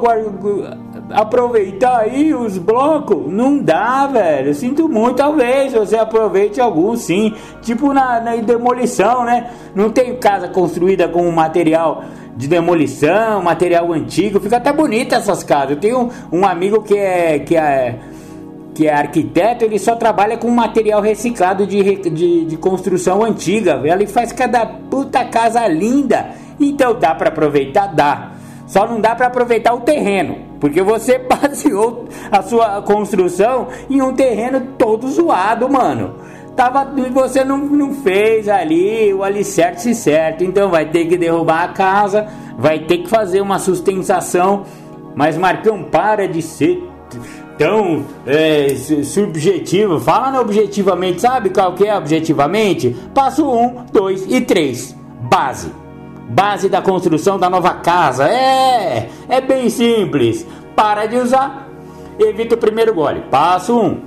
aproveitar aí os blocos? Não dá, velho. Sinto muito, talvez você aproveite alguns sim. Tipo na, na demolição, né? Não tem casa construída com material de demolição, material antigo. Fica até bonita essas casas. Eu tenho um amigo que é. Que é que é arquiteto, ele só trabalha com material reciclado de, de, de construção antiga. Ele faz cada puta casa linda. Então dá para aproveitar? Dá. Só não dá para aproveitar o terreno, porque você baseou a sua construção em um terreno todo zoado, mano. Tava, você não, não fez ali o alicerce certo, então vai ter que derrubar a casa, vai ter que fazer uma sustentação. Mas Marcão, para de ser tão é, subjetivo. Fala objetivamente, sabe qual que é objetivamente? Passo 1, 2 e 3. Base base da construção da nova casa. É, é bem simples. Para de usar, evita o primeiro gole. Passo 1. Um.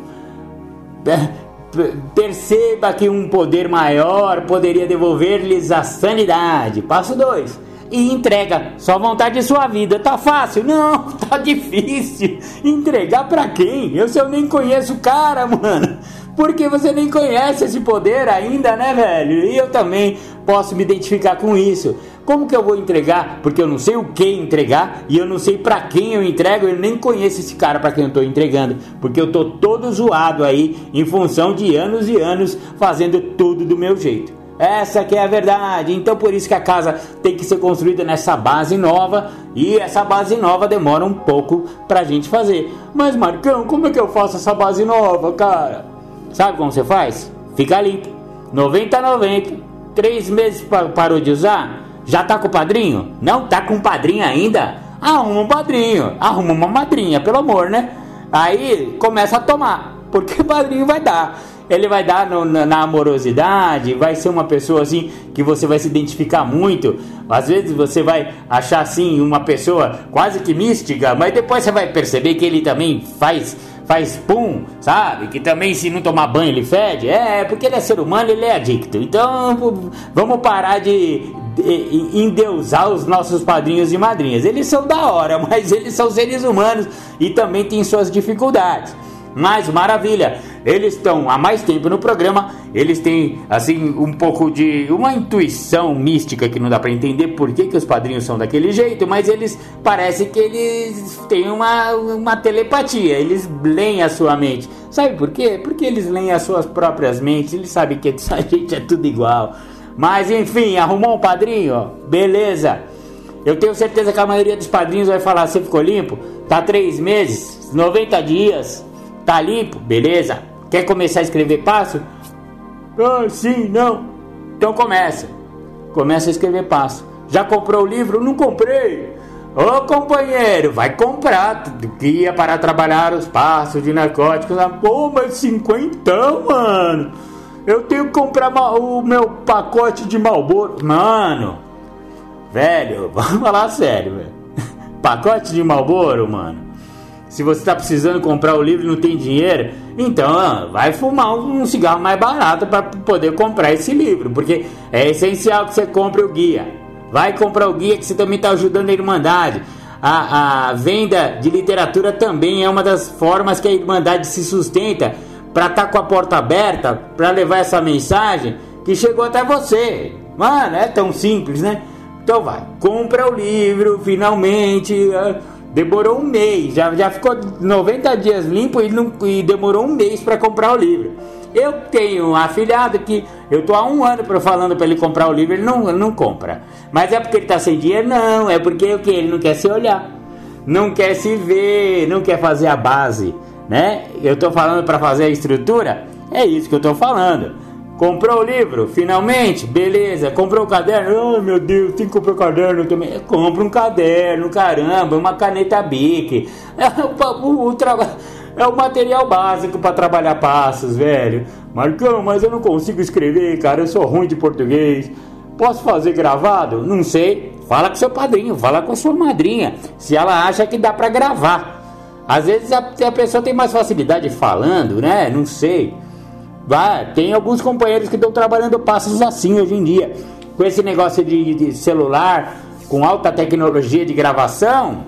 Perceba que um poder maior poderia devolver-lhes a sanidade. Passo 2. E entrega só vontade de sua vida. Tá fácil? Não, tá difícil. Entregar para quem? Eu, se eu nem conheço o cara, mano. Porque você nem conhece esse poder ainda, né, velho? E eu também posso me identificar com isso. Como que eu vou entregar? Porque eu não sei o que entregar e eu não sei para quem eu entrego, eu nem conheço esse cara para quem eu tô entregando, porque eu tô todo zoado aí em função de anos e anos fazendo tudo do meu jeito. Essa que é a verdade. Então por isso que a casa tem que ser construída nessa base nova e essa base nova demora um pouco pra gente fazer. Mas Marcão, como é que eu faço essa base nova, cara? Sabe como você faz? Fica limpo. 90 90. Três meses parou de usar? Já tá com o padrinho? Não tá com o padrinho ainda? Arruma um padrinho. Arruma uma madrinha, pelo amor, né? Aí começa a tomar. Porque o padrinho vai dar ele vai dar no, na, na, amorosidade, vai ser uma pessoa assim que você vai se identificar muito. Às vezes você vai achar assim uma pessoa quase que mística, mas depois você vai perceber que ele também faz faz pum, sabe? Que também se não tomar banho ele fede. É, porque ele é ser humano, ele é adicto. Então vamos parar de, de endeusar os nossos padrinhos e madrinhas. Eles são da hora, mas eles são seres humanos e também têm suas dificuldades. Mas maravilha, eles estão há mais tempo no programa, eles têm assim um pouco de uma intuição mística que não dá para entender por que, que os padrinhos são daquele jeito, mas eles parece que eles têm uma, uma telepatia, eles leem a sua mente. Sabe por quê? Porque eles leem as suas próprias mentes, eles sabem que a gente é tudo igual. Mas enfim, arrumou um padrinho, beleza. Eu tenho certeza que a maioria dos padrinhos vai falar: você ficou limpo? Tá três meses, 90 dias, tá limpo? Beleza. Quer começar a escrever passo? Ah, sim, não. Então começa. Começa a escrever passo. Já comprou o livro? Não comprei. Ô companheiro, vai comprar. Guia para trabalhar os passos de narcóticos. Ah, pô, mas cinquentão, mano. Eu tenho que comprar o meu pacote de Malboro. Mano, velho, vamos falar sério, velho. Pacote de Malboro, mano. Se você está precisando comprar o livro e não tem dinheiro, então vai fumar um cigarro mais barato para poder comprar esse livro, porque é essencial que você compre o guia. Vai comprar o guia que você também está ajudando a Irmandade. A, a venda de literatura também é uma das formas que a Irmandade se sustenta para estar tá com a porta aberta, para levar essa mensagem que chegou até você. Mano, é tão simples, né? Então vai, compra o livro, finalmente. Demorou um mês, já, já ficou 90 dias limpo e, não, e demorou um mês para comprar o livro. Eu tenho um afilhado que eu tô há um ano falando para ele comprar o livro, ele não, ele não compra. Mas é porque ele tá sem dinheiro? Não, é porque o que ele não quer se olhar, não quer se ver, não quer fazer a base, né? Eu tô falando para fazer a estrutura, é isso que eu tô falando. Comprou o livro? Finalmente? Beleza. Comprou o caderno? Oh, meu Deus, tem que comprar o caderno também. Compra um caderno, caramba, uma caneta Bic. É o, o, o é o material básico para trabalhar passos, velho. Marcão, mas eu não consigo escrever, cara. Eu sou ruim de português. Posso fazer gravado? Não sei. Fala com seu padrinho, fala com a sua madrinha. Se ela acha que dá para gravar. Às vezes a, a pessoa tem mais facilidade falando, né? Não sei. Vai, tem alguns companheiros que estão trabalhando passos assim hoje em dia. Com esse negócio de, de celular, com alta tecnologia de gravação,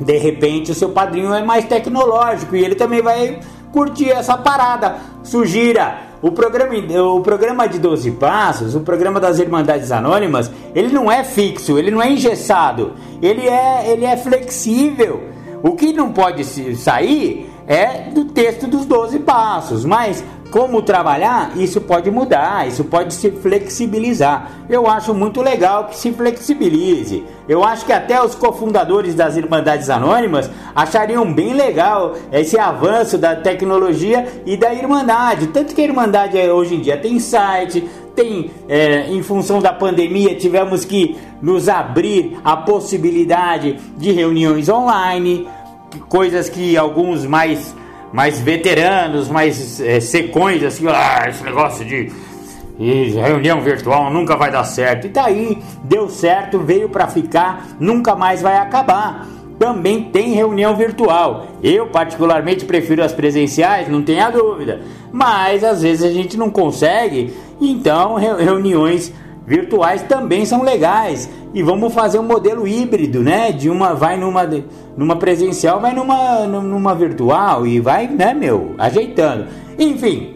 de repente o seu padrinho é mais tecnológico e ele também vai curtir essa parada. Sugira, o programa, o programa de 12 passos, o programa das Irmandades Anônimas, ele não é fixo, ele não é engessado, ele é, ele é flexível. O que não pode sair é do texto dos 12 passos, mas como trabalhar, isso pode mudar, isso pode se flexibilizar. Eu acho muito legal que se flexibilize. Eu acho que até os cofundadores das Irmandades Anônimas achariam bem legal esse avanço da tecnologia e da Irmandade. Tanto que a Irmandade hoje em dia tem site, tem, é, em função da pandemia, tivemos que nos abrir a possibilidade de reuniões online, coisas que alguns mais mais veteranos, mais é, secões, assim, ah, esse negócio de reunião virtual nunca vai dar certo. E daí, tá deu certo, veio para ficar, nunca mais vai acabar. Também tem reunião virtual. Eu, particularmente, prefiro as presenciais, não tenha dúvida. Mas às vezes a gente não consegue, então reuniões virtuais também são legais. E vamos fazer um modelo híbrido, né? De uma vai numa, numa presencial, vai numa, numa virtual e vai, né, meu, ajeitando. Enfim,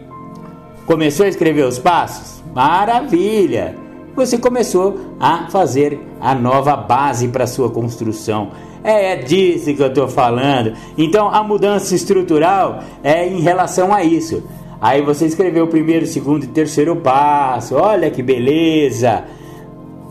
começou a escrever os passos? Maravilha! Você começou a fazer a nova base para sua construção. É disso que eu estou falando. Então a mudança estrutural é em relação a isso. Aí você escreveu o primeiro, segundo e terceiro passo. Olha que beleza!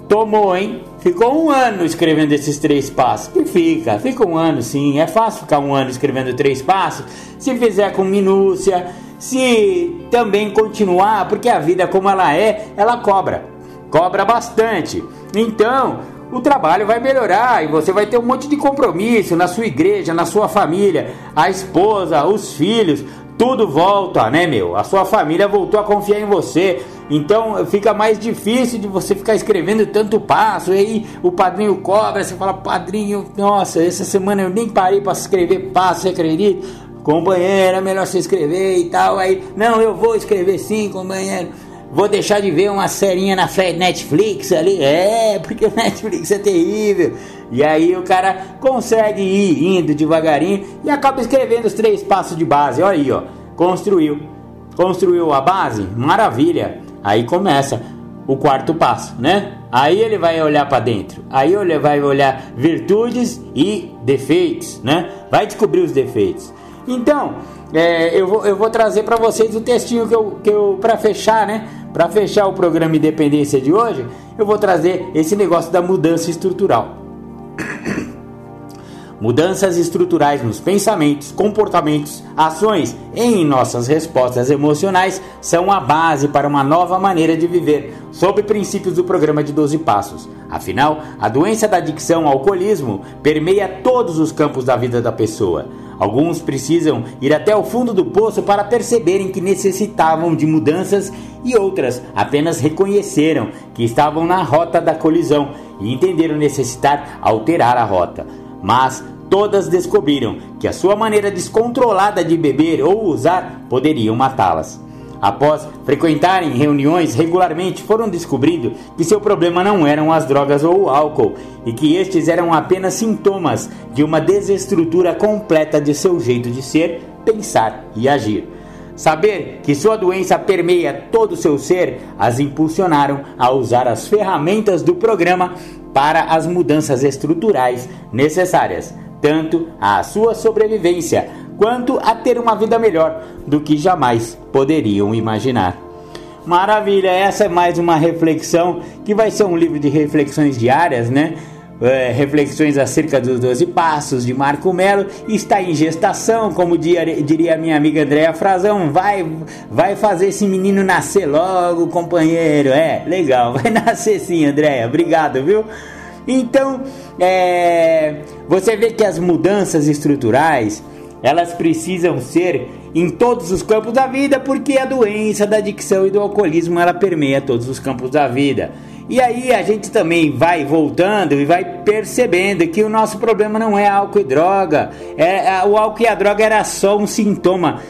Tomou, hein? Ficou um ano escrevendo esses três passos. E fica, fica um ano sim. É fácil ficar um ano escrevendo três passos. Se fizer com minúcia, se também continuar, porque a vida como ela é, ela cobra. Cobra bastante. Então, o trabalho vai melhorar e você vai ter um monte de compromisso na sua igreja, na sua família, a esposa, os filhos, tudo volta, né, meu? A sua família voltou a confiar em você. Então fica mais difícil de você ficar escrevendo tanto passo. E aí o padrinho cobra, você fala, padrinho, nossa, essa semana eu nem parei para escrever passo, você acredita? Companheiro, é melhor você escrever e tal. Aí, não, eu vou escrever sim, companheiro. Vou deixar de ver uma serinha na Netflix ali. É, porque Netflix é terrível. E aí o cara consegue ir indo devagarinho e acaba escrevendo os três passos de base. Olha aí, ó. Construiu. Construiu a base? Maravilha. Aí começa o quarto passo, né? Aí ele vai olhar para dentro. Aí ele vai olhar virtudes e defeitos, né? Vai descobrir os defeitos. Então, é, eu, vou, eu vou trazer para vocês o textinho que eu, que eu para fechar, né? Para fechar o programa Independência de hoje, eu vou trazer esse negócio da mudança estrutural. Mudanças estruturais nos pensamentos, comportamentos, ações e em nossas respostas emocionais são a base para uma nova maneira de viver, sob princípios do programa de 12 Passos. Afinal, a doença da adicção ao alcoolismo permeia todos os campos da vida da pessoa. Alguns precisam ir até o fundo do poço para perceberem que necessitavam de mudanças e outras apenas reconheceram que estavam na rota da colisão e entenderam necessitar alterar a rota mas todas descobriram que a sua maneira descontrolada de beber ou usar poderiam matá-las. Após frequentarem reuniões regularmente, foram descobrindo que seu problema não eram as drogas ou o álcool e que estes eram apenas sintomas de uma desestrutura completa de seu jeito de ser, pensar e agir. Saber que sua doença permeia todo o seu ser as impulsionaram a usar as ferramentas do programa para as mudanças estruturais necessárias, tanto à sua sobrevivência quanto a ter uma vida melhor do que jamais poderiam imaginar. Maravilha, essa é mais uma reflexão que vai ser um livro de reflexões diárias, né? É, reflexões acerca dos 12 passos de Marco Melo está em gestação, como diria, minha amiga Andréa Frazão, vai, vai fazer esse menino nascer logo, companheiro, é, legal, vai nascer sim, Andréa, obrigado, viu? Então, é, você vê que as mudanças estruturais, elas precisam ser em todos os campos da vida, porque a doença da adicção e do alcoolismo, ela permeia todos os campos da vida. E aí a gente também vai voltando e vai percebendo que o nosso problema não é álcool e droga. É, é, o álcool e a droga era só um sintoma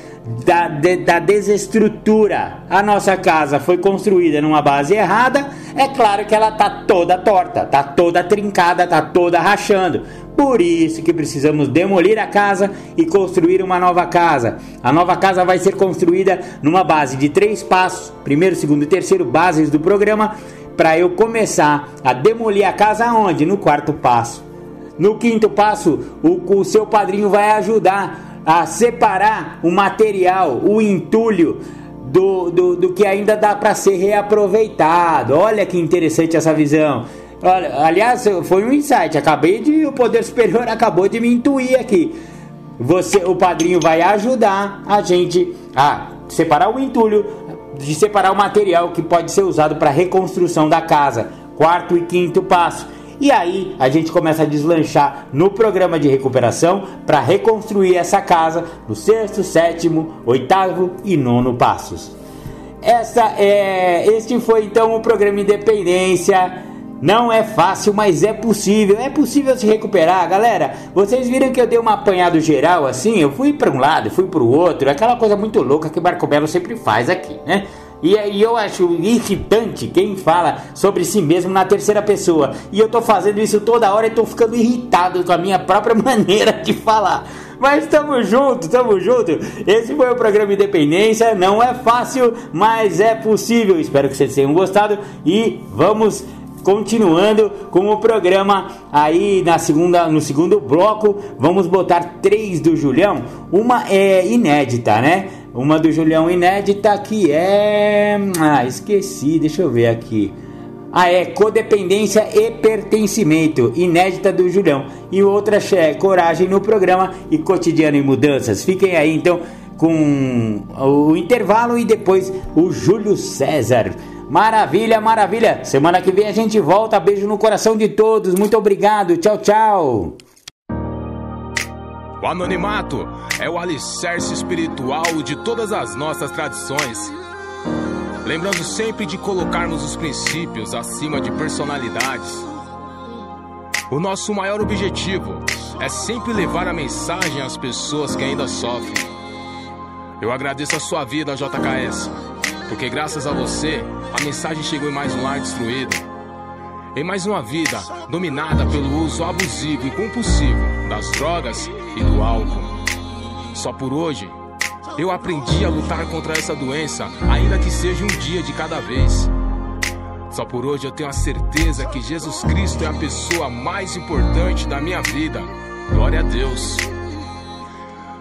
da, de, da desestrutura. A nossa casa foi construída numa base errada, é claro que ela tá toda torta, tá toda trincada, tá toda rachando. Por isso que precisamos demolir a casa e construir uma nova casa. A nova casa vai ser construída numa base de três passos: primeiro, segundo e terceiro bases do programa para eu começar a demolir a casa onde? No quarto passo. No quinto passo, o, o seu padrinho vai ajudar a separar o material, o entulho do, do, do que ainda dá para ser reaproveitado. Olha que interessante essa visão. Olha, aliás, foi um insight. Acabei de. O Poder Superior acabou de me intuir aqui. Você, o padrinho vai ajudar a gente a separar o entulho, de separar o material que pode ser usado para reconstrução da casa. Quarto e quinto passo. E aí a gente começa a deslanchar no programa de recuperação para reconstruir essa casa no sexto, sétimo, oitavo e nono passos. Essa é, este foi então o programa Independência. Não é fácil, mas é possível. É possível se recuperar, galera. Vocês viram que eu dei um apanhado geral assim? Eu fui para um lado, fui para o outro. Aquela coisa muito louca que Marco Belo sempre faz aqui, né? E, e, eu acho irritante quem fala sobre si mesmo na terceira pessoa. E eu tô fazendo isso toda hora e tô ficando irritado com a minha própria maneira de falar. Mas tamo junto, tamo junto. Esse foi o programa Independência. Não é fácil, mas é possível. Espero que vocês tenham gostado e vamos continuando com o programa aí na segunda no segundo bloco vamos botar três do Julião uma é inédita né uma do Julião inédita que é ah esqueci deixa eu ver aqui ah, é Codependência e Pertencimento, inédita do Julião. E outra é Coragem no Programa e Cotidiano em Mudanças. Fiquem aí então com o intervalo e depois o Júlio César. Maravilha, maravilha. Semana que vem a gente volta. Beijo no coração de todos. Muito obrigado. Tchau, tchau. O anonimato é o alicerce espiritual de todas as nossas tradições. Lembrando sempre de colocarmos os princípios acima de personalidades. O nosso maior objetivo é sempre levar a mensagem às pessoas que ainda sofrem. Eu agradeço a sua vida, JKS. Porque graças a você, a mensagem chegou em mais um lar destruído. Em mais uma vida dominada pelo uso abusivo e compulsivo das drogas e do álcool. Só por hoje, Eu aprendi a lutar contra essa doença, ainda que seja um dia de cada vez. Só por hoje eu tenho a certeza que Jesus Cristo é a pessoa mais importante da minha vida. Glória a Deus.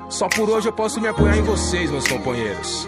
Só por hoje eu posso me apoiar em vocês, meus companheiros.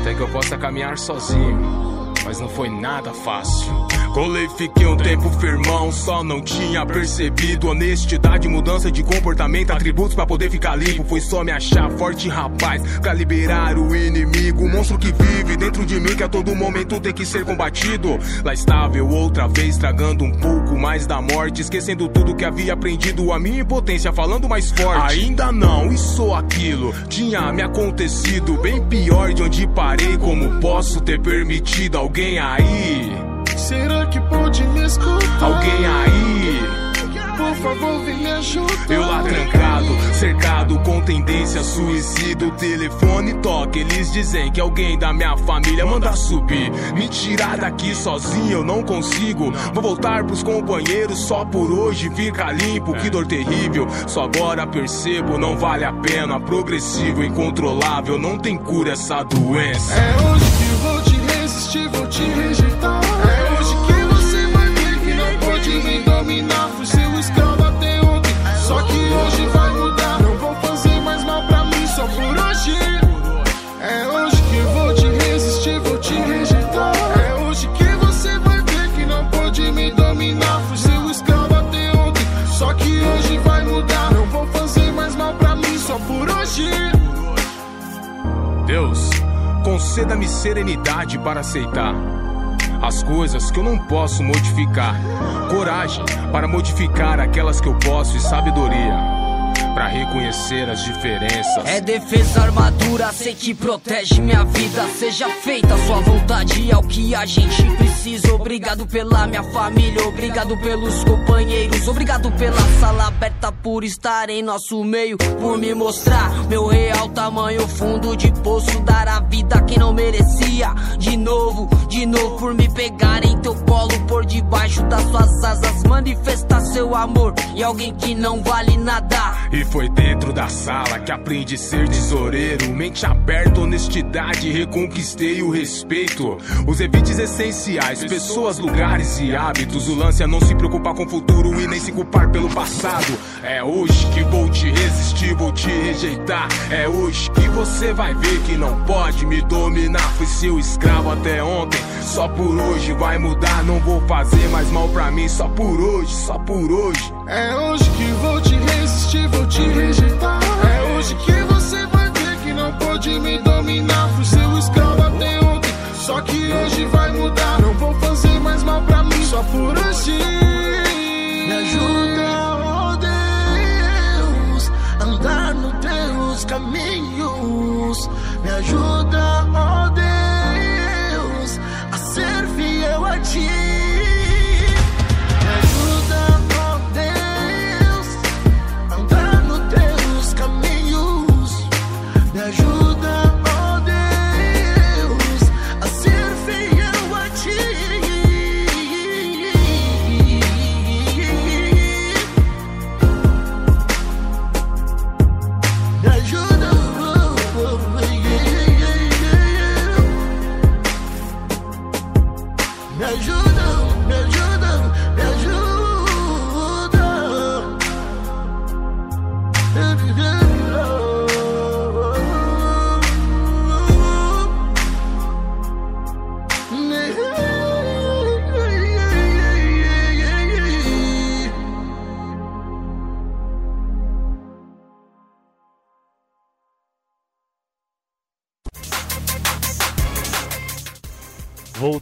Até que eu possa caminhar sozinho mas não foi nada fácil. Colei, fiquei um tempo firmão, só não tinha percebido honestidade, mudança de comportamento, atributos para poder ficar limpo. Foi só me achar forte, rapaz, pra liberar o inimigo, o monstro que vive dentro de mim, que a todo momento tem que ser combatido. Lá estava eu outra vez, tragando um pouco mais da morte, esquecendo tudo que havia aprendido, a minha impotência, falando mais forte. Ainda não, isso aquilo, tinha me acontecido, bem pior de onde parei, como posso ter permitido Alguém aí? Será que pode me escutar? Alguém aí? Por favor, vem me ajudar. Eu lá trancado, cercado com tendência suicida. O telefone toca, eles dizem que alguém da minha família manda subir. Me tirar daqui sozinho eu não consigo. Vou voltar pros companheiros só por hoje fica limpo. Que dor terrível, só agora percebo, não vale a pena. Progressivo, incontrolável, não tem cura essa doença. É hoje que resistir, vou te. Conceda-me serenidade para aceitar. As coisas que eu não posso modificar, coragem para modificar aquelas que eu posso e sabedoria para reconhecer as diferenças. É defesa, armadura, sei que protege minha vida. Seja feita a sua vontade, é o que a gente precisa. Obrigado pela minha família, obrigado pelos companheiros, obrigado pela sala aberta por estar em nosso meio, por me mostrar meu real tamanho, fundo de poço, dar a vida a quem não merecia. De novo, de novo, por me pegar em teu colo, por debaixo das suas asas, manifestar seu amor e alguém que não vale nada. E foi dentro da sala que aprendi a ser tesoureiro. Mente aberta, honestidade, reconquistei o respeito. Os evites essenciais, pessoas, lugares e hábitos. O lance é não se preocupar com o futuro e nem se culpar pelo passado. É hoje que vou te resistir, vou te rejeitar. É hoje que você vai ver que não pode me dominar. Fui seu escravo até ontem, só por hoje vai mudar. Não vou fazer mais mal pra mim, só por hoje, só por hoje. É hoje que vou te resistir, vou te rejeitar. É hoje que você vai ver que não pode me dominar. Fui seu escravo até ontem, só que hoje vai mudar. Não vou fazer mais mal pra mim, só por hoje.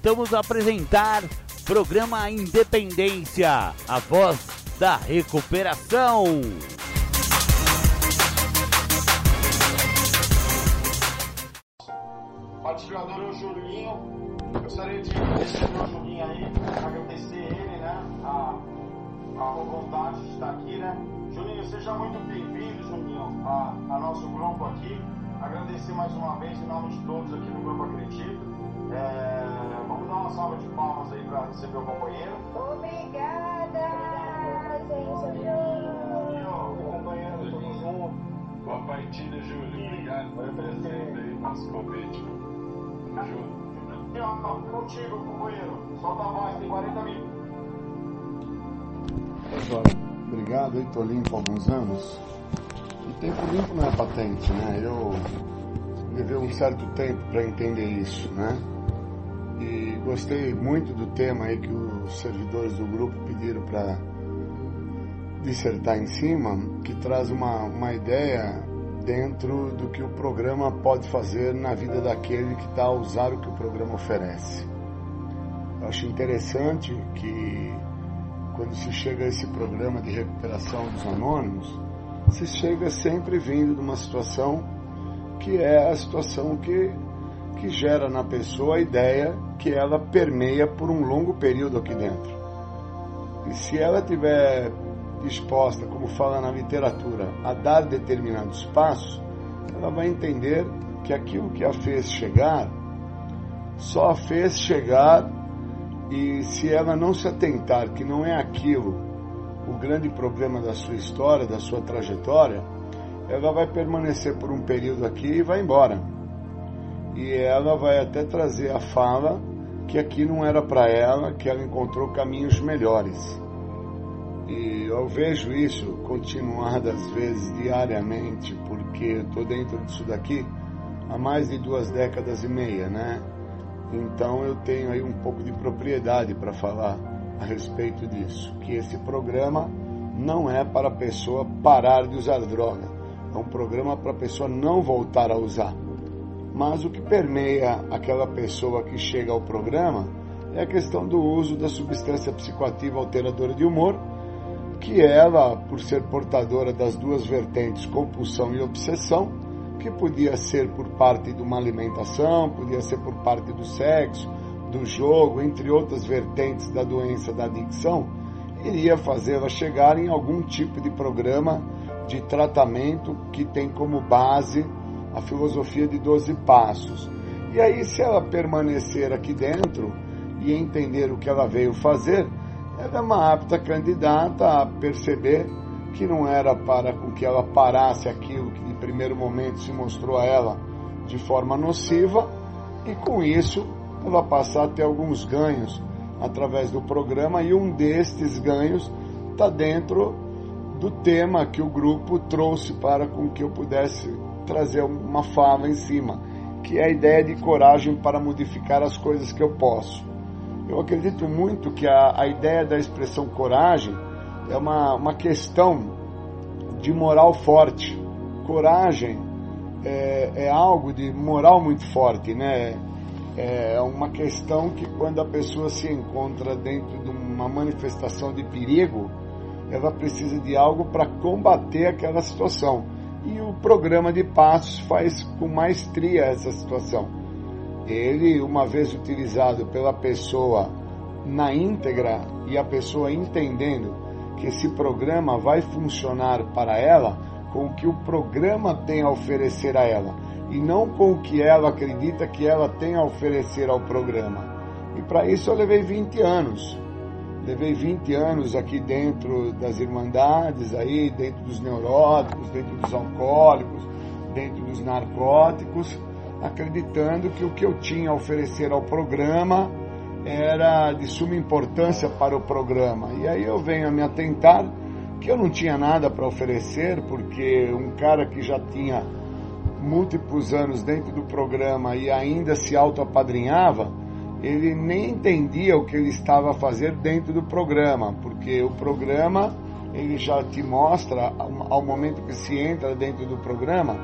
Voltamos a apresentar programa Independência, a voz da recuperação. Patrocinador é o Julinho. Gostaria de receber o Julinho aí, agradecer ele, né? A, a vontade de estar aqui, né? Julinho, seja muito bem-vindo, Julinho, a, a nosso grupo aqui. Agradecer mais uma vez em nome de todos aqui do Grupo Acredito. É, vamos dar uma salva de palmas aí para receber o companheiro. Obrigada, gente. Julinho, companheiro, junto. Boa partida, Júlio. Obrigado por oferecer aí nosso convite. Júlio. Contigo, companheiro. Solta a voz, tem 40 minutos. Pessoal, obrigado aí, tô limpo há alguns anos. E tempo limpo não é patente, né? Eu levei um certo tempo para entender isso, né? E gostei muito do tema aí que os servidores do grupo pediram para dissertar em cima, que traz uma, uma ideia dentro do que o programa pode fazer na vida daquele que está a usar o que o programa oferece. Eu acho interessante que quando se chega a esse programa de recuperação dos anônimos, se chega sempre vindo de uma situação que é a situação que, que gera na pessoa a ideia que ela permeia por um longo período aqui dentro. E se ela tiver disposta, como fala na literatura, a dar determinados passos, ela vai entender que aquilo que a fez chegar só a fez chegar e se ela não se atentar que não é aquilo o grande problema da sua história, da sua trajetória, ela vai permanecer por um período aqui e vai embora. E ela vai até trazer a fala que aqui não era para ela, que ela encontrou caminhos melhores. E eu vejo isso continuadas vezes diariamente, porque eu estou dentro disso daqui há mais de duas décadas e meia, né? Então eu tenho aí um pouco de propriedade para falar a respeito disso, que esse programa não é para a pessoa parar de usar droga, é um programa para a pessoa não voltar a usar. Mas o que permeia aquela pessoa que chega ao programa é a questão do uso da substância psicoativa alteradora de humor, que ela, por ser portadora das duas vertentes, compulsão e obsessão, que podia ser por parte de uma alimentação, podia ser por parte do sexo, do jogo, entre outras vertentes da doença da adicção, iria fazê-la chegar em algum tipo de programa de tratamento que tem como base a filosofia de 12 passos. E aí, se ela permanecer aqui dentro e entender o que ela veio fazer, ela é uma apta candidata a perceber que não era para com que ela parasse aquilo que de primeiro momento se mostrou a ela de forma nociva, e com isso ela passar a ter alguns ganhos através do programa, e um destes ganhos está dentro do tema que o grupo trouxe para com que eu pudesse trazer uma fala em cima, que é a ideia de coragem para modificar as coisas que eu posso. Eu acredito muito que a, a ideia da expressão coragem é uma, uma questão de moral forte. Coragem é, é algo de moral muito forte, né? É uma questão que quando a pessoa se encontra dentro de uma manifestação de perigo, ela precisa de algo para combater aquela situação. E o programa de passos faz com maestria essa situação. Ele, uma vez utilizado pela pessoa na íntegra e a pessoa entendendo que esse programa vai funcionar para ela com o que o programa tem a oferecer a ela e não com o que ela acredita que ela tem a oferecer ao programa. E para isso eu levei 20 anos. Levei 20 anos aqui dentro das irmandades, aí dentro dos neuróticos, dentro dos alcoólicos, dentro dos narcóticos, acreditando que o que eu tinha a oferecer ao programa era de suma importância para o programa. E aí eu venho a me atentar que eu não tinha nada para oferecer, porque um cara que já tinha múltiplos anos dentro do programa e ainda se auto-apadrinhava, ele nem entendia o que ele estava a fazer dentro do programa, porque o programa ele já te mostra ao momento que se entra dentro do programa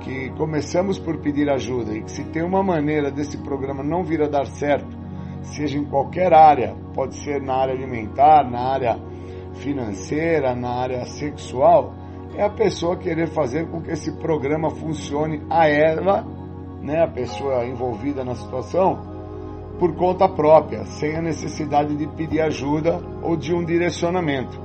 que começamos por pedir ajuda e que se tem uma maneira desse programa não vir a dar certo, seja em qualquer área, pode ser na área alimentar, na área financeira, na área sexual, é a pessoa querer fazer com que esse programa funcione a ela, né, a pessoa envolvida na situação, por conta própria, sem a necessidade de pedir ajuda ou de um direcionamento.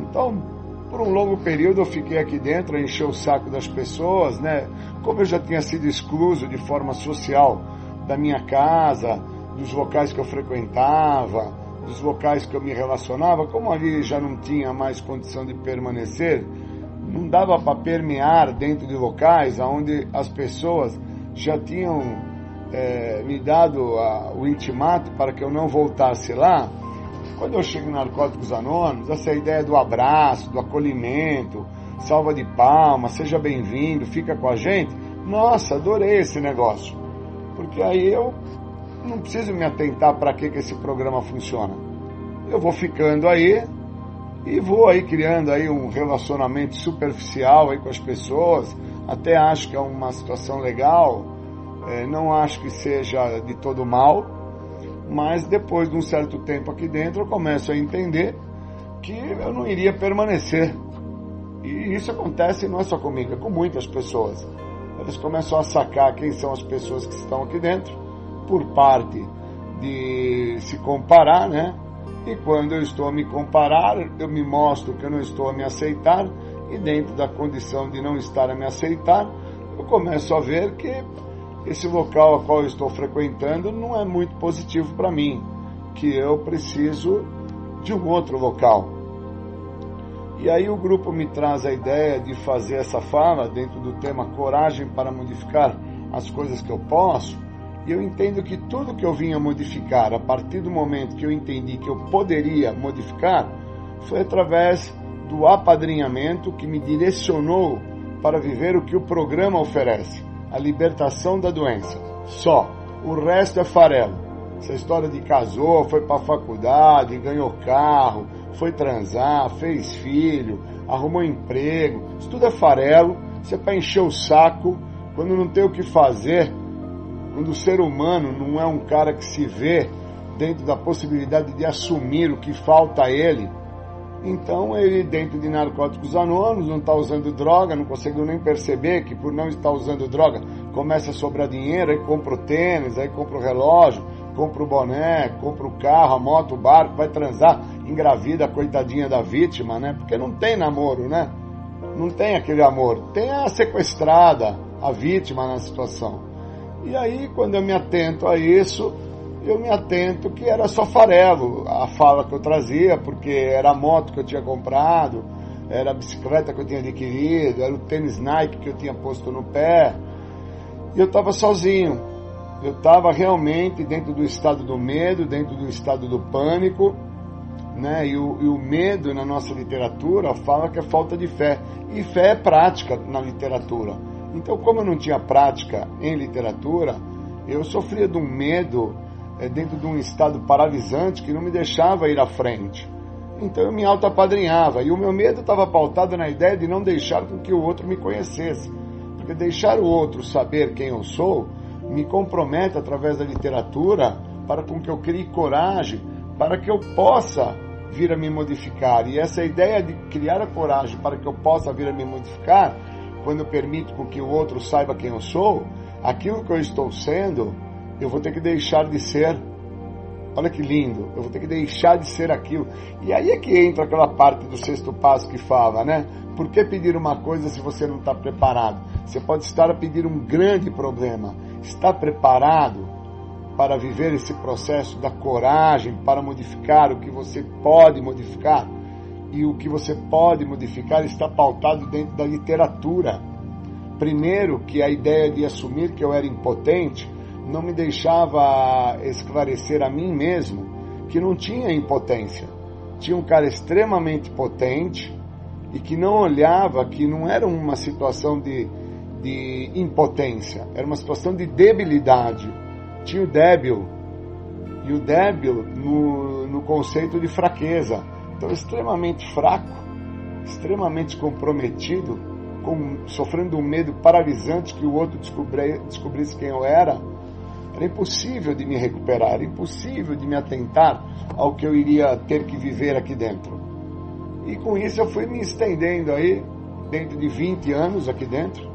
Então, por um longo período eu fiquei aqui dentro a encher o saco das pessoas, né? Como eu já tinha sido excluso de forma social da minha casa, dos locais que eu frequentava, dos locais que eu me relacionava, como ali já não tinha mais condição de permanecer, não dava para permear dentro de locais onde as pessoas já tinham é, me dado a, o intimato para que eu não voltasse lá. Quando eu chego em Narcóticos Anônimos, essa ideia do abraço, do acolhimento, salva de palmas, seja bem-vindo, fica com a gente. Nossa, adorei esse negócio. Porque aí eu não preciso me atentar para que, que esse programa funciona. Eu vou ficando aí e vou aí criando aí um relacionamento superficial aí com as pessoas. Até acho que é uma situação legal. É, não acho que seja de todo mal. Mas depois de um certo tempo aqui dentro eu começo a entender que eu não iria permanecer. E isso acontece não é só comigo, é com muitas pessoas. Eles começam a sacar quem são as pessoas que estão aqui dentro por parte de se comparar, né? E quando eu estou a me comparar, eu me mostro que eu não estou a me aceitar, e dentro da condição de não estar a me aceitar, eu começo a ver que esse local a qual eu estou frequentando não é muito positivo para mim, que eu preciso de um outro local. E aí o grupo me traz a ideia de fazer essa fala dentro do tema coragem para modificar as coisas que eu posso, e eu entendo que tudo que eu vinha modificar, a partir do momento que eu entendi que eu poderia modificar, foi através do apadrinhamento que me direcionou para viver o que o programa oferece, a libertação da doença. Só. O resto é farelo. Essa história de casou, foi para faculdade, ganhou carro, foi transar, fez filho, arrumou emprego, isso tudo é farelo, isso é para encher o saco, quando não tem o que fazer, quando o ser humano não é um cara que se vê dentro da possibilidade de assumir o que falta a ele, então ele, dentro de narcóticos anônimos, não está usando droga, não conseguiu nem perceber que por não estar usando droga começa a sobrar dinheiro, aí compra o tênis, aí compra o relógio, compra o boné, compra o carro, a moto, o barco, vai transar, engravida a coitadinha da vítima, né? Porque não tem namoro, né? Não tem aquele amor. Tem a sequestrada, a vítima na situação. E aí, quando eu me atento a isso, eu me atento que era só farelo a fala que eu trazia, porque era a moto que eu tinha comprado, era a bicicleta que eu tinha adquirido, era o tênis Nike que eu tinha posto no pé. E eu estava sozinho. Eu estava realmente dentro do estado do medo, dentro do estado do pânico. Né? E, o, e o medo na nossa literatura fala que é falta de fé. E fé é prática na literatura. Então, como eu não tinha prática em literatura, eu sofria de um medo dentro de um estado paralisante que não me deixava ir à frente. Então eu me auto-apadrinhava. E o meu medo estava pautado na ideia de não deixar com que o outro me conhecesse. Porque deixar o outro saber quem eu sou me compromete através da literatura para com que eu crie coragem para que eu possa vir a me modificar. E essa ideia de criar a coragem para que eu possa vir a me modificar quando eu permito com que o outro saiba quem eu sou, aquilo que eu estou sendo, eu vou ter que deixar de ser. Olha que lindo, eu vou ter que deixar de ser aquilo. E aí é que entra aquela parte do sexto passo que fala, né? Por que pedir uma coisa se você não está preparado? Você pode estar a pedir um grande problema. Está preparado para viver esse processo da coragem, para modificar o que você pode modificar? e o que você pode modificar está pautado dentro da literatura. Primeiro, que a ideia de assumir que eu era impotente não me deixava esclarecer a mim mesmo que não tinha impotência. Tinha um cara extremamente potente e que não olhava que não era uma situação de, de impotência, era uma situação de debilidade. Tinha o débil, e o débil no, no conceito de fraqueza então, extremamente fraco, extremamente comprometido, com, sofrendo um medo paralisante que o outro descobri, descobrisse quem eu era, era impossível de me recuperar, era impossível de me atentar ao que eu iria ter que viver aqui dentro. E com isso eu fui me estendendo aí, dentro de 20 anos aqui dentro,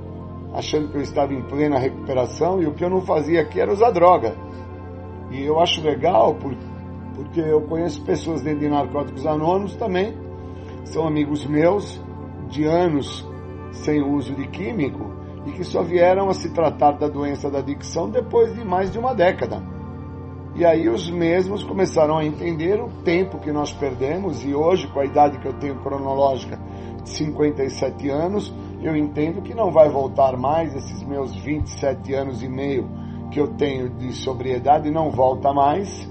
achando que eu estava em plena recuperação e o que eu não fazia aqui era usar droga. E eu acho legal porque eu conheço pessoas dentro de Narcóticos Anônimos também, são amigos meus de anos sem uso de químico e que só vieram a se tratar da doença da adicção depois de mais de uma década. E aí os mesmos começaram a entender o tempo que nós perdemos e hoje, com a idade que eu tenho cronológica de 57 anos, eu entendo que não vai voltar mais esses meus 27 anos e meio que eu tenho de sobriedade, não volta mais.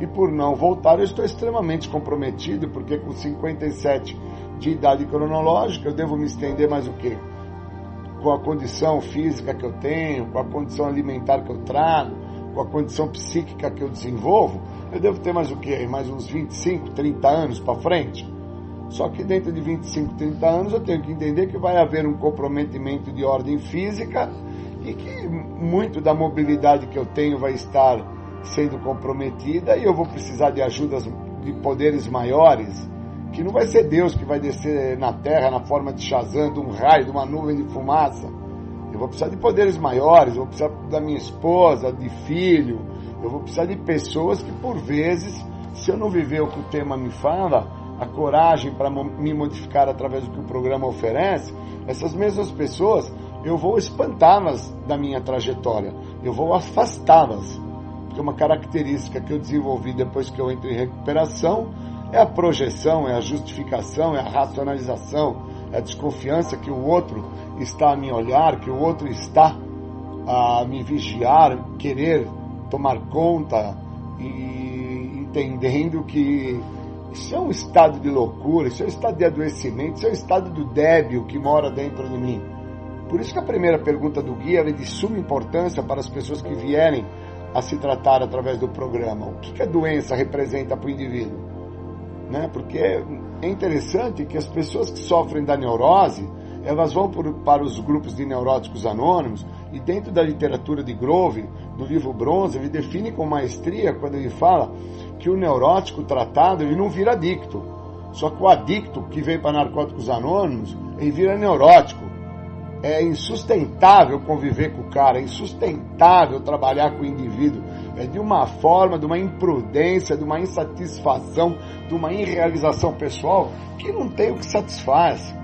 E por não voltar, eu estou extremamente comprometido, porque com 57 de idade cronológica, eu devo me estender mais o quê? Com a condição física que eu tenho, com a condição alimentar que eu trago, com a condição psíquica que eu desenvolvo, eu devo ter mais o quê? Mais uns 25, 30 anos para frente. Só que dentro de 25, 30 anos eu tenho que entender que vai haver um comprometimento de ordem física e que muito da mobilidade que eu tenho vai estar sendo comprometida e eu vou precisar de ajudas de poderes maiores, que não vai ser Deus que vai descer na terra na forma de Shazam, de um raio, de uma nuvem de fumaça. Eu vou precisar de poderes maiores, eu vou precisar da minha esposa, de filho, eu vou precisar de pessoas que por vezes, se eu não viver o que o tema me fala, a coragem para me modificar através do que o programa oferece, essas mesmas pessoas eu vou espantá-las da minha trajetória, eu vou afastá-las. Porque uma característica que eu desenvolvi depois que eu entro em recuperação é a projeção, é a justificação, é a racionalização, é a desconfiança que o outro está a me olhar, que o outro está a me vigiar, querer tomar conta e entendendo que isso é um estado de loucura, isso é um estado de adoecimento, isso é um estado do débil que mora dentro de mim. Por isso que a primeira pergunta do guia é de suma importância para as pessoas que vierem a se tratar através do programa. O que, que a doença representa para o indivíduo? Né? Porque é interessante que as pessoas que sofrem da neurose, elas vão por, para os grupos de neuróticos anônimos e dentro da literatura de Grove, do livro Bronze, ele define com maestria quando ele fala que o neurótico tratado ele não vira adicto. Só que o adicto que vem para narcóticos anônimos, ele vira neurótico é insustentável conviver com o cara, é insustentável trabalhar com o indivíduo. É de uma forma, de uma imprudência, de uma insatisfação, de uma irrealização pessoal que não tem o que satisfaz.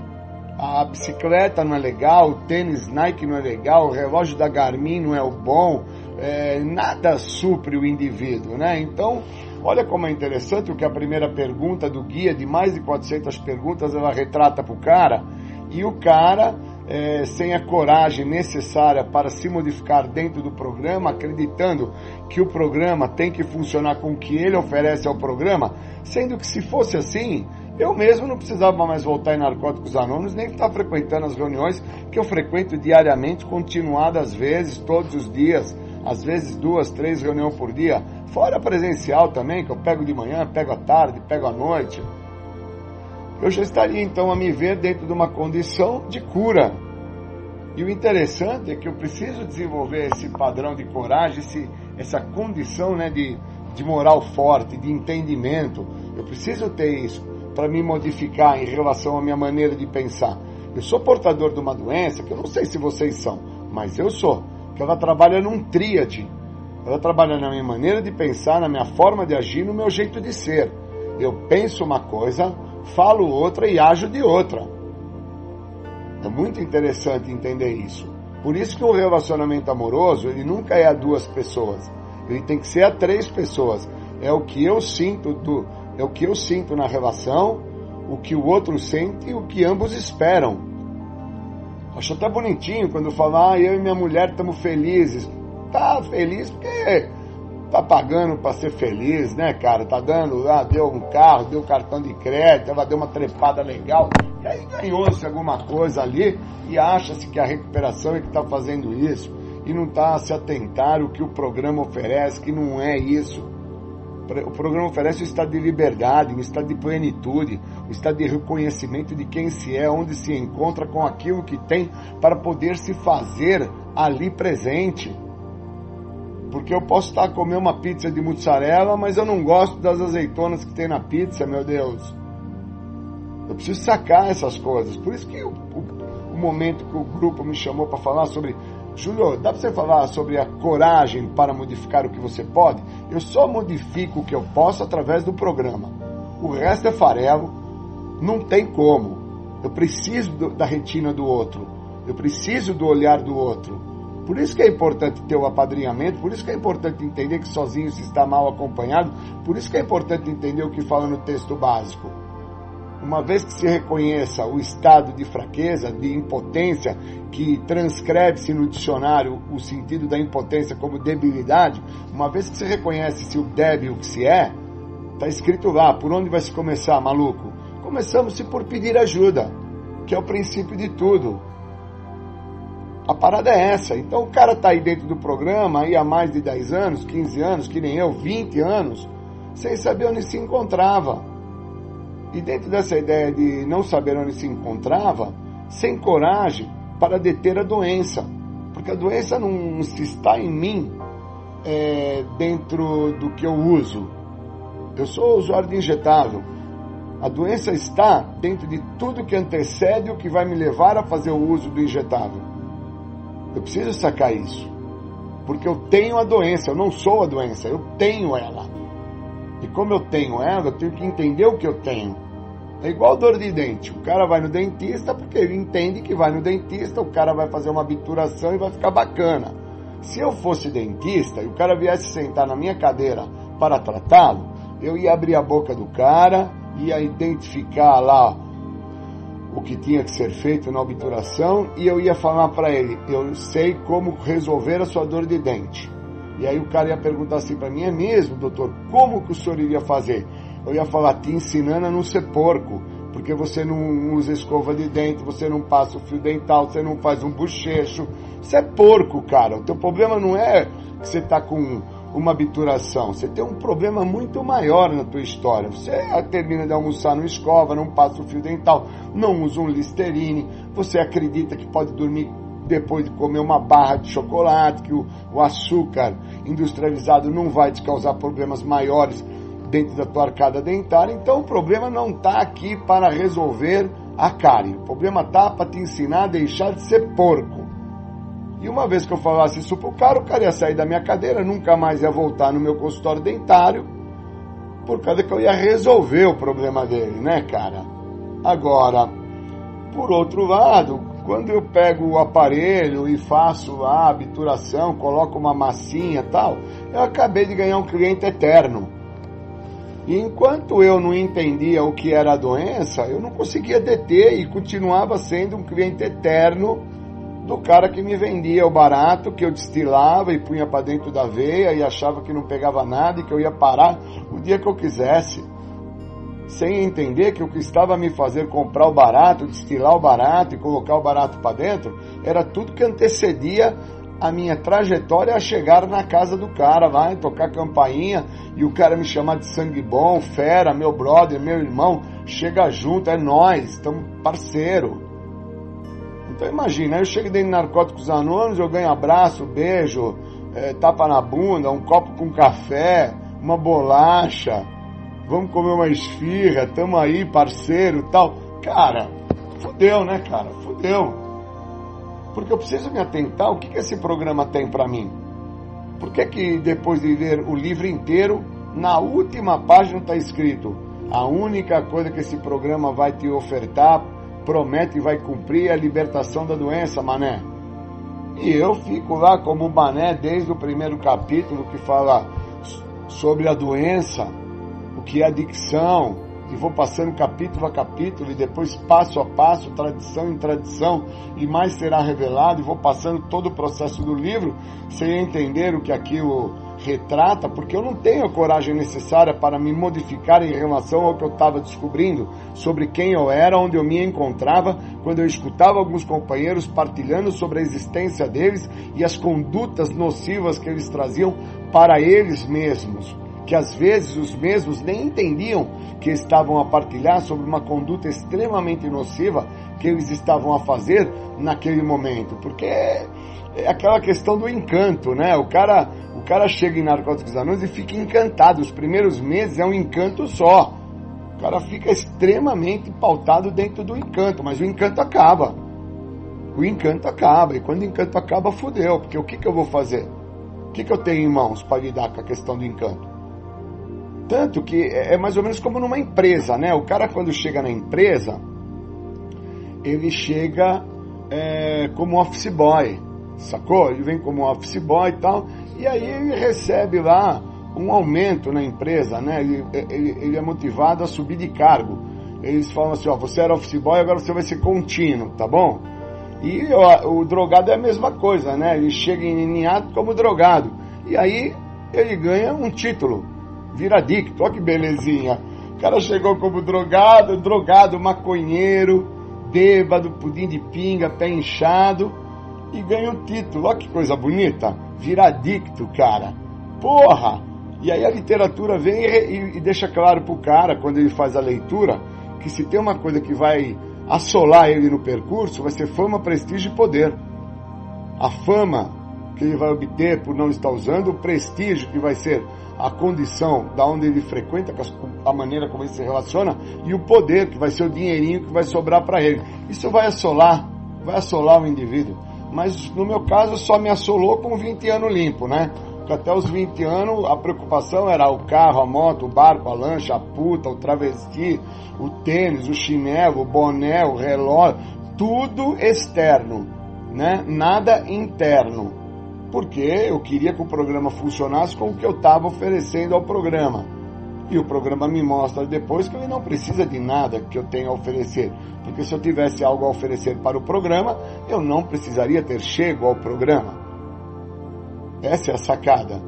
A bicicleta não é legal, o tênis Nike não é legal, o relógio da Garmin não é o bom, é, nada supre o indivíduo, né? Então, olha como é interessante o que a primeira pergunta do guia, de mais de 400 perguntas, ela retrata para o cara, e o cara é, sem a coragem necessária para se modificar dentro do programa, acreditando que o programa tem que funcionar com o que ele oferece ao programa, sendo que se fosse assim, eu mesmo não precisava mais voltar em Narcóticos Anônimos, nem estar frequentando as reuniões que eu frequento diariamente, continuadas vezes, todos os dias, às vezes duas, três reuniões por dia, fora presencial também, que eu pego de manhã, pego à tarde, pego à noite eu já estaria então a me ver dentro de uma condição de cura. E o interessante é que eu preciso desenvolver esse padrão de coragem, esse, essa condição né, de, de moral forte, de entendimento. Eu preciso ter isso para me modificar em relação à minha maneira de pensar. Eu sou portador de uma doença que eu não sei se vocês são, mas eu sou. Que ela trabalha num tríade. Ela trabalha na minha maneira de pensar, na minha forma de agir, no meu jeito de ser. Eu penso uma coisa, falo outra e ajo de outra. É muito interessante entender isso. Por isso que o relacionamento amoroso, ele nunca é a duas pessoas. Ele tem que ser a três pessoas. É o que eu sinto do, é o que eu sinto na relação, o que o outro sente e o que ambos esperam. Acho até bonitinho quando falar, ah, eu e minha mulher estamos felizes. Tá feliz porque tá pagando para ser feliz, né, cara? Tá dando, ah, deu um carro, deu cartão de crédito, ela deu uma trepada legal. E aí ganhou-se alguma coisa ali e acha-se que a recuperação é que está fazendo isso e não está se atentar o que o programa oferece, que não é isso. O programa oferece um estado de liberdade, um estado de plenitude, um estado de reconhecimento de quem se é, onde se encontra com aquilo que tem para poder se fazer ali presente. Porque eu posso estar a comer uma pizza de mussarela, mas eu não gosto das azeitonas que tem na pizza, meu Deus. Eu preciso sacar essas coisas. Por isso que o, o, o momento que o grupo me chamou para falar sobre. Júlio, dá para você falar sobre a coragem para modificar o que você pode? Eu só modifico o que eu posso através do programa. O resto é farelo, não tem como. Eu preciso do, da retina do outro, eu preciso do olhar do outro. Por isso que é importante ter o apadrinhamento, por isso que é importante entender que sozinho se está mal acompanhado, por isso que é importante entender o que fala no texto básico. Uma vez que se reconheça o estado de fraqueza, de impotência, que transcreve-se no dicionário o sentido da impotência como debilidade, uma vez que se reconhece-se o débil que se é, está escrito lá, por onde vai se começar, maluco? Começamos-se por pedir ajuda, que é o princípio de tudo. A parada é essa. Então o cara tá aí dentro do programa aí há mais de 10 anos, 15 anos, que nem eu, 20 anos, sem saber onde se encontrava. E dentro dessa ideia de não saber onde se encontrava, sem coragem para deter a doença. Porque a doença não se está em mim é, dentro do que eu uso. Eu sou usuário de injetável. A doença está dentro de tudo que antecede o que vai me levar a fazer o uso do injetável. Eu preciso sacar isso. Porque eu tenho a doença, eu não sou a doença, eu tenho ela. E como eu tenho ela, eu tenho que entender o que eu tenho. É igual dor de dente. O cara vai no dentista porque ele entende que vai no dentista, o cara vai fazer uma obturação e vai ficar bacana. Se eu fosse dentista e o cara viesse sentar na minha cadeira para tratá-lo, eu ia abrir a boca do cara, ia identificar lá o que tinha que ser feito na obturação e eu ia falar para ele: eu sei como resolver a sua dor de dente. E aí o cara ia perguntar assim para mim: é mesmo, doutor? Como que o senhor iria fazer? Eu ia falar: te ensinando a não ser porco, porque você não usa escova de dente, você não passa o fio dental, você não faz um bochecho. Você é porco, cara. O teu problema não é que você tá com uma obturação. Você tem um problema muito maior na tua história. Você termina de almoçar, não escova, não passa o fio dental, não usa um Listerine, você acredita que pode dormir depois de comer uma barra de chocolate, que o, o açúcar industrializado não vai te causar problemas maiores dentro da tua arcada dentária. Então o problema não está aqui para resolver a cárie. O problema está para te ensinar a deixar de ser porco. E uma vez que eu falasse isso pro cara, o cara ia sair da minha cadeira, nunca mais ia voltar no meu consultório dentário, por causa que eu ia resolver o problema dele, né, cara? Agora, por outro lado, quando eu pego o aparelho e faço a obturação, coloco uma massinha tal, eu acabei de ganhar um cliente eterno. E enquanto eu não entendia o que era a doença, eu não conseguia deter e continuava sendo um cliente eterno do cara que me vendia o barato, que eu destilava e punha para dentro da veia e achava que não pegava nada e que eu ia parar o dia que eu quisesse. Sem entender que o que estava a me fazer comprar o barato, destilar o barato e colocar o barato para dentro, era tudo que antecedia a minha trajetória a chegar na casa do cara, vai tocar campainha e o cara me chamar de sangue bom, fera, meu brother, meu irmão, chega junto, é nós, estamos parceiro. Então imagina, eu chego dentro de Narcóticos Anônimos, eu ganho abraço, beijo, é, tapa na bunda, um copo com café, uma bolacha, vamos comer uma esfirra, tamo aí, parceiro tal. Cara, fudeu, né, cara? Fudeu. Porque eu preciso me atentar o que, que esse programa tem para mim. Por que, que depois de ler o livro inteiro, na última página está escrito: a única coisa que esse programa vai te ofertar, promete e vai cumprir a libertação da doença, mané. E eu fico lá como mané desde o primeiro capítulo que fala sobre a doença, o que é adicção, e vou passando capítulo a capítulo e depois passo a passo, tradição em tradição, e mais será revelado, e vou passando todo o processo do livro sem entender o que aquilo retrata, porque eu não tenho a coragem necessária para me modificar em relação ao que eu estava descobrindo sobre quem eu era, onde eu me encontrava, quando eu escutava alguns companheiros partilhando sobre a existência deles e as condutas nocivas que eles traziam para eles mesmos que às vezes os mesmos nem entendiam que estavam a partilhar sobre uma conduta extremamente nociva que eles estavam a fazer naquele momento, porque é, aquela questão do encanto, né? O cara, cara chega em Narcóticos Anônimos e fica encantado. Os primeiros meses é um encanto só. O cara fica extremamente pautado dentro do encanto, mas o encanto acaba. O encanto acaba, e quando o encanto acaba, fudeu, porque o que, que eu vou fazer? O que, que eu tenho em mãos para lidar com a questão do encanto? Tanto que é mais ou menos como numa empresa, né? O cara quando chega na empresa, ele chega é, como office boy. Sacou? Ele vem como office boy e tal, e aí ele recebe lá um aumento na empresa, né? Ele, ele, ele é motivado a subir de cargo. Eles falam assim, ó, você era office boy, agora você vai ser contínuo, tá bom? E ó, o drogado é a mesma coisa, né? Ele chega em ato como drogado. E aí ele ganha um título, vira adicto, olha que belezinha. O cara chegou como drogado, drogado, maconheiro, bêbado, pudim de pinga, pé inchado e ganha um título. Olha que coisa bonita. Vira adicto, cara. Porra! E aí a literatura vem e, e deixa claro pro cara, quando ele faz a leitura, que se tem uma coisa que vai assolar ele no percurso, vai ser fama, prestígio e poder. A fama que ele vai obter por não estar usando, o prestígio que vai ser a condição da onde ele frequenta, a maneira como ele se relaciona, e o poder que vai ser o dinheirinho que vai sobrar para ele. Isso vai assolar, vai assolar o indivíduo. Mas no meu caso só me assolou com 20 anos limpo, né? Porque até os 20 anos a preocupação era o carro, a moto, o barco, a lancha, a puta, o travesti, o tênis, o chinelo, o boné, o relógio, tudo externo, né? Nada interno. Porque eu queria que o programa funcionasse com o que eu estava oferecendo ao programa. E o programa me mostra depois que ele não precisa de nada que eu tenha a oferecer. Porque se eu tivesse algo a oferecer para o programa, eu não precisaria ter chego ao programa. Essa é a sacada.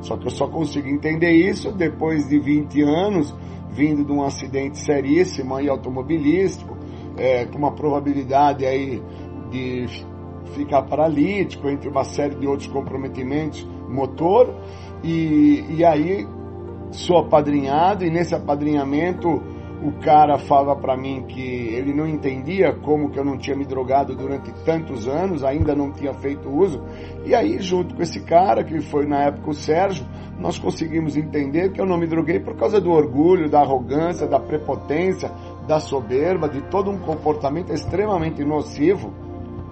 Só que eu só consigo entender isso depois de 20 anos, vindo de um acidente seríssimo aí automobilístico, é, com uma probabilidade aí de ficar paralítico, entre uma série de outros comprometimentos, motor, e, e aí sou apadrinhado e nesse apadrinhamento o cara fala para mim que ele não entendia como que eu não tinha me drogado durante tantos anos, ainda não tinha feito uso. E aí, junto com esse cara, que foi na época o Sérgio, nós conseguimos entender que eu não me droguei por causa do orgulho, da arrogância, da prepotência, da soberba, de todo um comportamento extremamente nocivo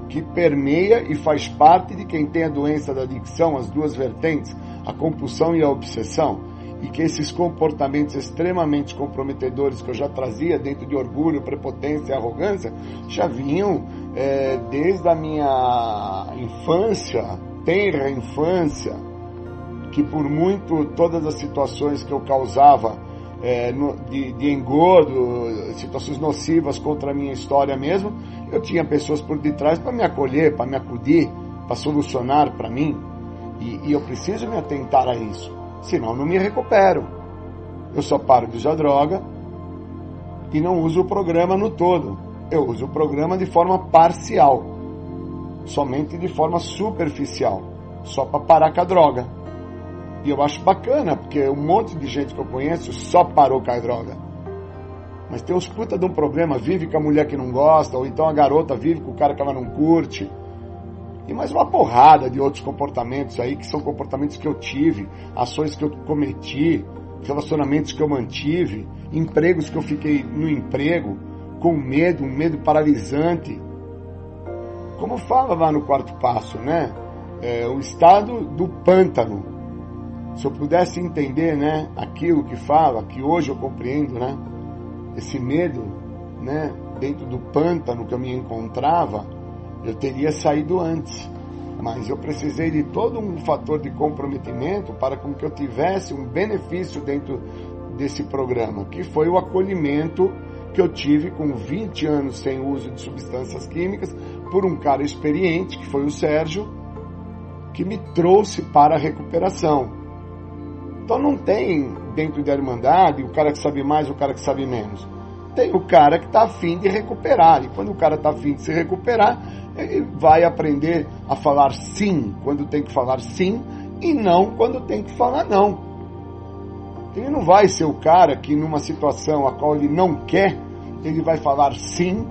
que permeia e faz parte de quem tem a doença da adicção, as duas vertentes, a compulsão e a obsessão e que esses comportamentos extremamente comprometedores que eu já trazia dentro de orgulho, prepotência e arrogância já vinham é, desde a minha infância, tenra infância, que por muito todas as situações que eu causava é, no, de, de engordo, situações nocivas contra a minha história mesmo, eu tinha pessoas por detrás para me acolher, para me acudir, para solucionar para mim. E, e eu preciso me atentar a isso senão não me recupero. Eu só paro de usar droga e não uso o programa no todo. Eu uso o programa de forma parcial, somente de forma superficial, só para parar com a droga. E eu acho bacana, porque um monte de gente que eu conheço só parou com a droga. Mas tem uns puta de um problema, vive com a mulher que não gosta, ou então a garota vive com o cara que ela não curte e mais uma porrada de outros comportamentos aí, que são comportamentos que eu tive, ações que eu cometi, relacionamentos que eu mantive, empregos que eu fiquei no emprego, com medo, um medo paralisante. Como fala lá no quarto passo, né? É, o estado do pântano. Se eu pudesse entender, né, aquilo que fala, que hoje eu compreendo, né? Esse medo, né, dentro do pântano que eu me encontrava, eu teria saído antes. Mas eu precisei de todo um fator de comprometimento para com que eu tivesse um benefício dentro desse programa, que foi o acolhimento que eu tive com 20 anos sem uso de substâncias químicas por um cara experiente, que foi o Sérgio, que me trouxe para a recuperação. Então não tem dentro da Irmandade o cara que sabe mais, o cara que sabe menos. Tem o cara que está afim de recuperar. E quando o cara está afim de se recuperar, ele vai aprender a falar sim quando tem que falar sim e não quando tem que falar não. Ele não vai ser o cara que, numa situação a qual ele não quer, ele vai falar sim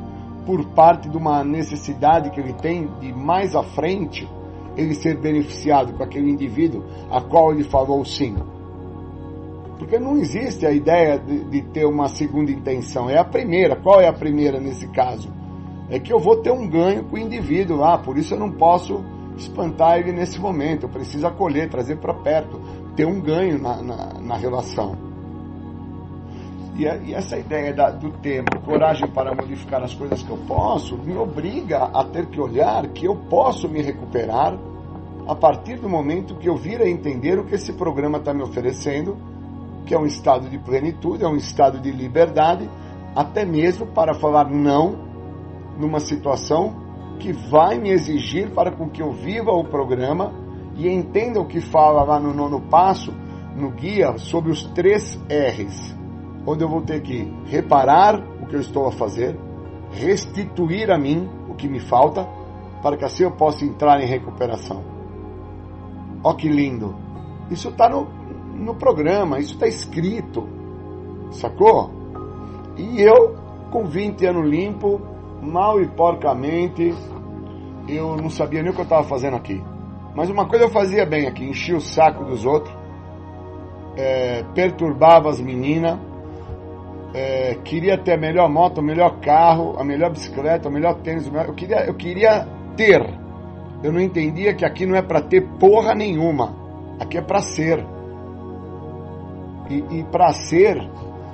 por parte de uma necessidade que ele tem de mais à frente ele ser beneficiado com aquele indivíduo a qual ele falou sim. Porque não existe a ideia de, de ter uma segunda intenção, é a primeira. Qual é a primeira nesse caso? é que eu vou ter um ganho com o indivíduo lá, por isso eu não posso espantar ele nesse momento, eu preciso acolher, trazer para perto, ter um ganho na, na, na, relação. E, e essa ideia da, do tempo, coragem para modificar as coisas que eu posso, me obriga a ter que olhar que eu posso me recuperar a partir do momento que eu vir a entender o que esse programa está me oferecendo, que é um estado de plenitude, é um estado de liberdade, até mesmo para falar não numa situação que vai me exigir para com que eu viva o programa e entenda o que fala lá no nono passo, no guia, sobre os três R's, onde eu vou ter que reparar o que eu estou a fazer, restituir a mim o que me falta, para que assim eu possa entrar em recuperação. Ó que lindo! Isso está no, no programa, isso está escrito, sacou? E eu, com 20 anos limpo, mal e porcamente, eu não sabia nem o que eu estava fazendo aqui. Mas uma coisa eu fazia bem aqui, enchia o saco dos outros, é, perturbava as meninas, é, queria ter a melhor moto, o melhor carro, a melhor bicicleta, o melhor tênis, eu queria, eu queria ter. Eu não entendia que aqui não é para ter porra nenhuma, aqui é para ser. E, e para ser,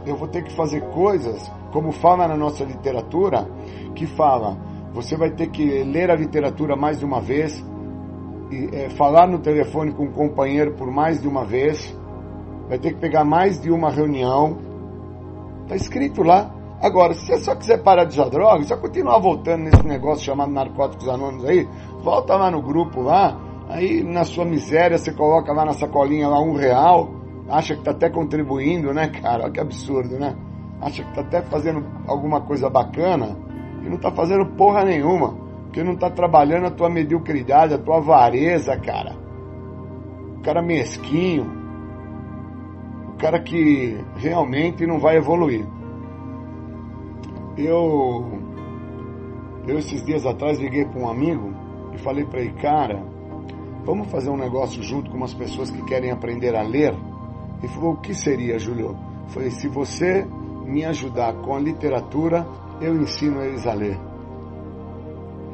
eu vou ter que fazer coisas, como fala na nossa literatura, que fala, você vai ter que ler a literatura mais de uma vez, e, é, falar no telefone com um companheiro por mais de uma vez, vai ter que pegar mais de uma reunião. Está escrito lá. Agora, se você só quiser parar de usar droga, só continuar voltando nesse negócio chamado Narcóticos Anônimos aí, volta lá no grupo lá, aí na sua miséria você coloca lá na sacolinha lá um real, acha que está até contribuindo, né, cara? Olha que absurdo, né? Acha que está até fazendo alguma coisa bacana e não está fazendo porra nenhuma. Porque não está trabalhando a tua mediocridade, a tua avareza, cara. O cara mesquinho. O cara que realmente não vai evoluir. Eu, eu esses dias atrás liguei para um amigo e falei para ele, cara, vamos fazer um negócio junto com umas pessoas que querem aprender a ler? Ele falou, o que seria, Júlio? Falei, se você me ajudar com a literatura, eu ensino eles a ler.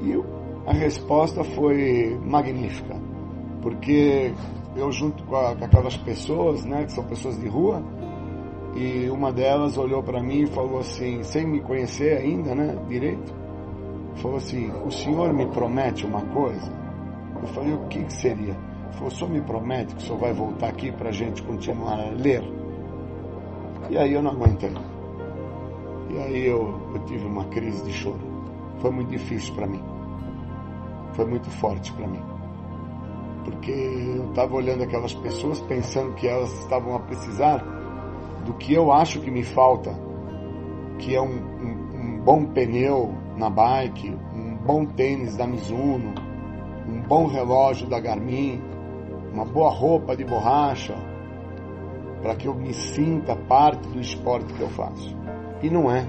E a resposta foi magnífica, porque eu junto com, a, com aquelas pessoas, né, que são pessoas de rua, e uma delas olhou para mim e falou assim, sem me conhecer ainda, né, direito, falou assim: "O senhor me promete uma coisa?" Eu falei: "O que, que seria?" Falou: "O senhor me promete que o senhor vai voltar aqui para a gente continuar a ler?" E aí eu não aguentei. E aí eu, eu tive uma crise de choro. Foi muito difícil para mim. Foi muito forte para mim. Porque eu estava olhando aquelas pessoas pensando que elas estavam a precisar do que eu acho que me falta, que é um, um, um bom pneu na bike, um bom tênis da Mizuno, um bom relógio da Garmin, uma boa roupa de borracha, para que eu me sinta parte do esporte que eu faço. E não é.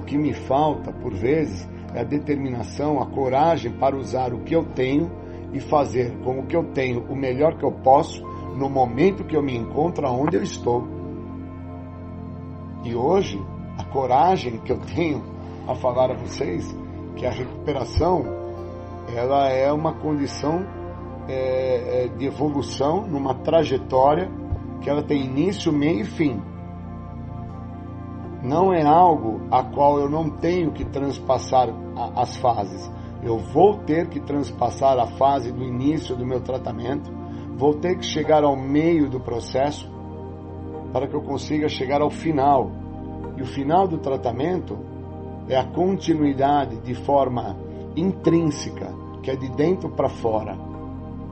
O que me falta, por vezes, é a determinação, a coragem para usar o que eu tenho e fazer com o que eu tenho o melhor que eu posso no momento que eu me encontro onde eu estou. E hoje, a coragem que eu tenho a falar a vocês que a recuperação ela é uma condição é, de evolução numa trajetória que ela tem início, meio e fim não é algo a qual eu não tenho que transpassar as fases. Eu vou ter que transpassar a fase do início do meu tratamento, vou ter que chegar ao meio do processo para que eu consiga chegar ao final. E o final do tratamento é a continuidade de forma intrínseca, que é de dentro para fora.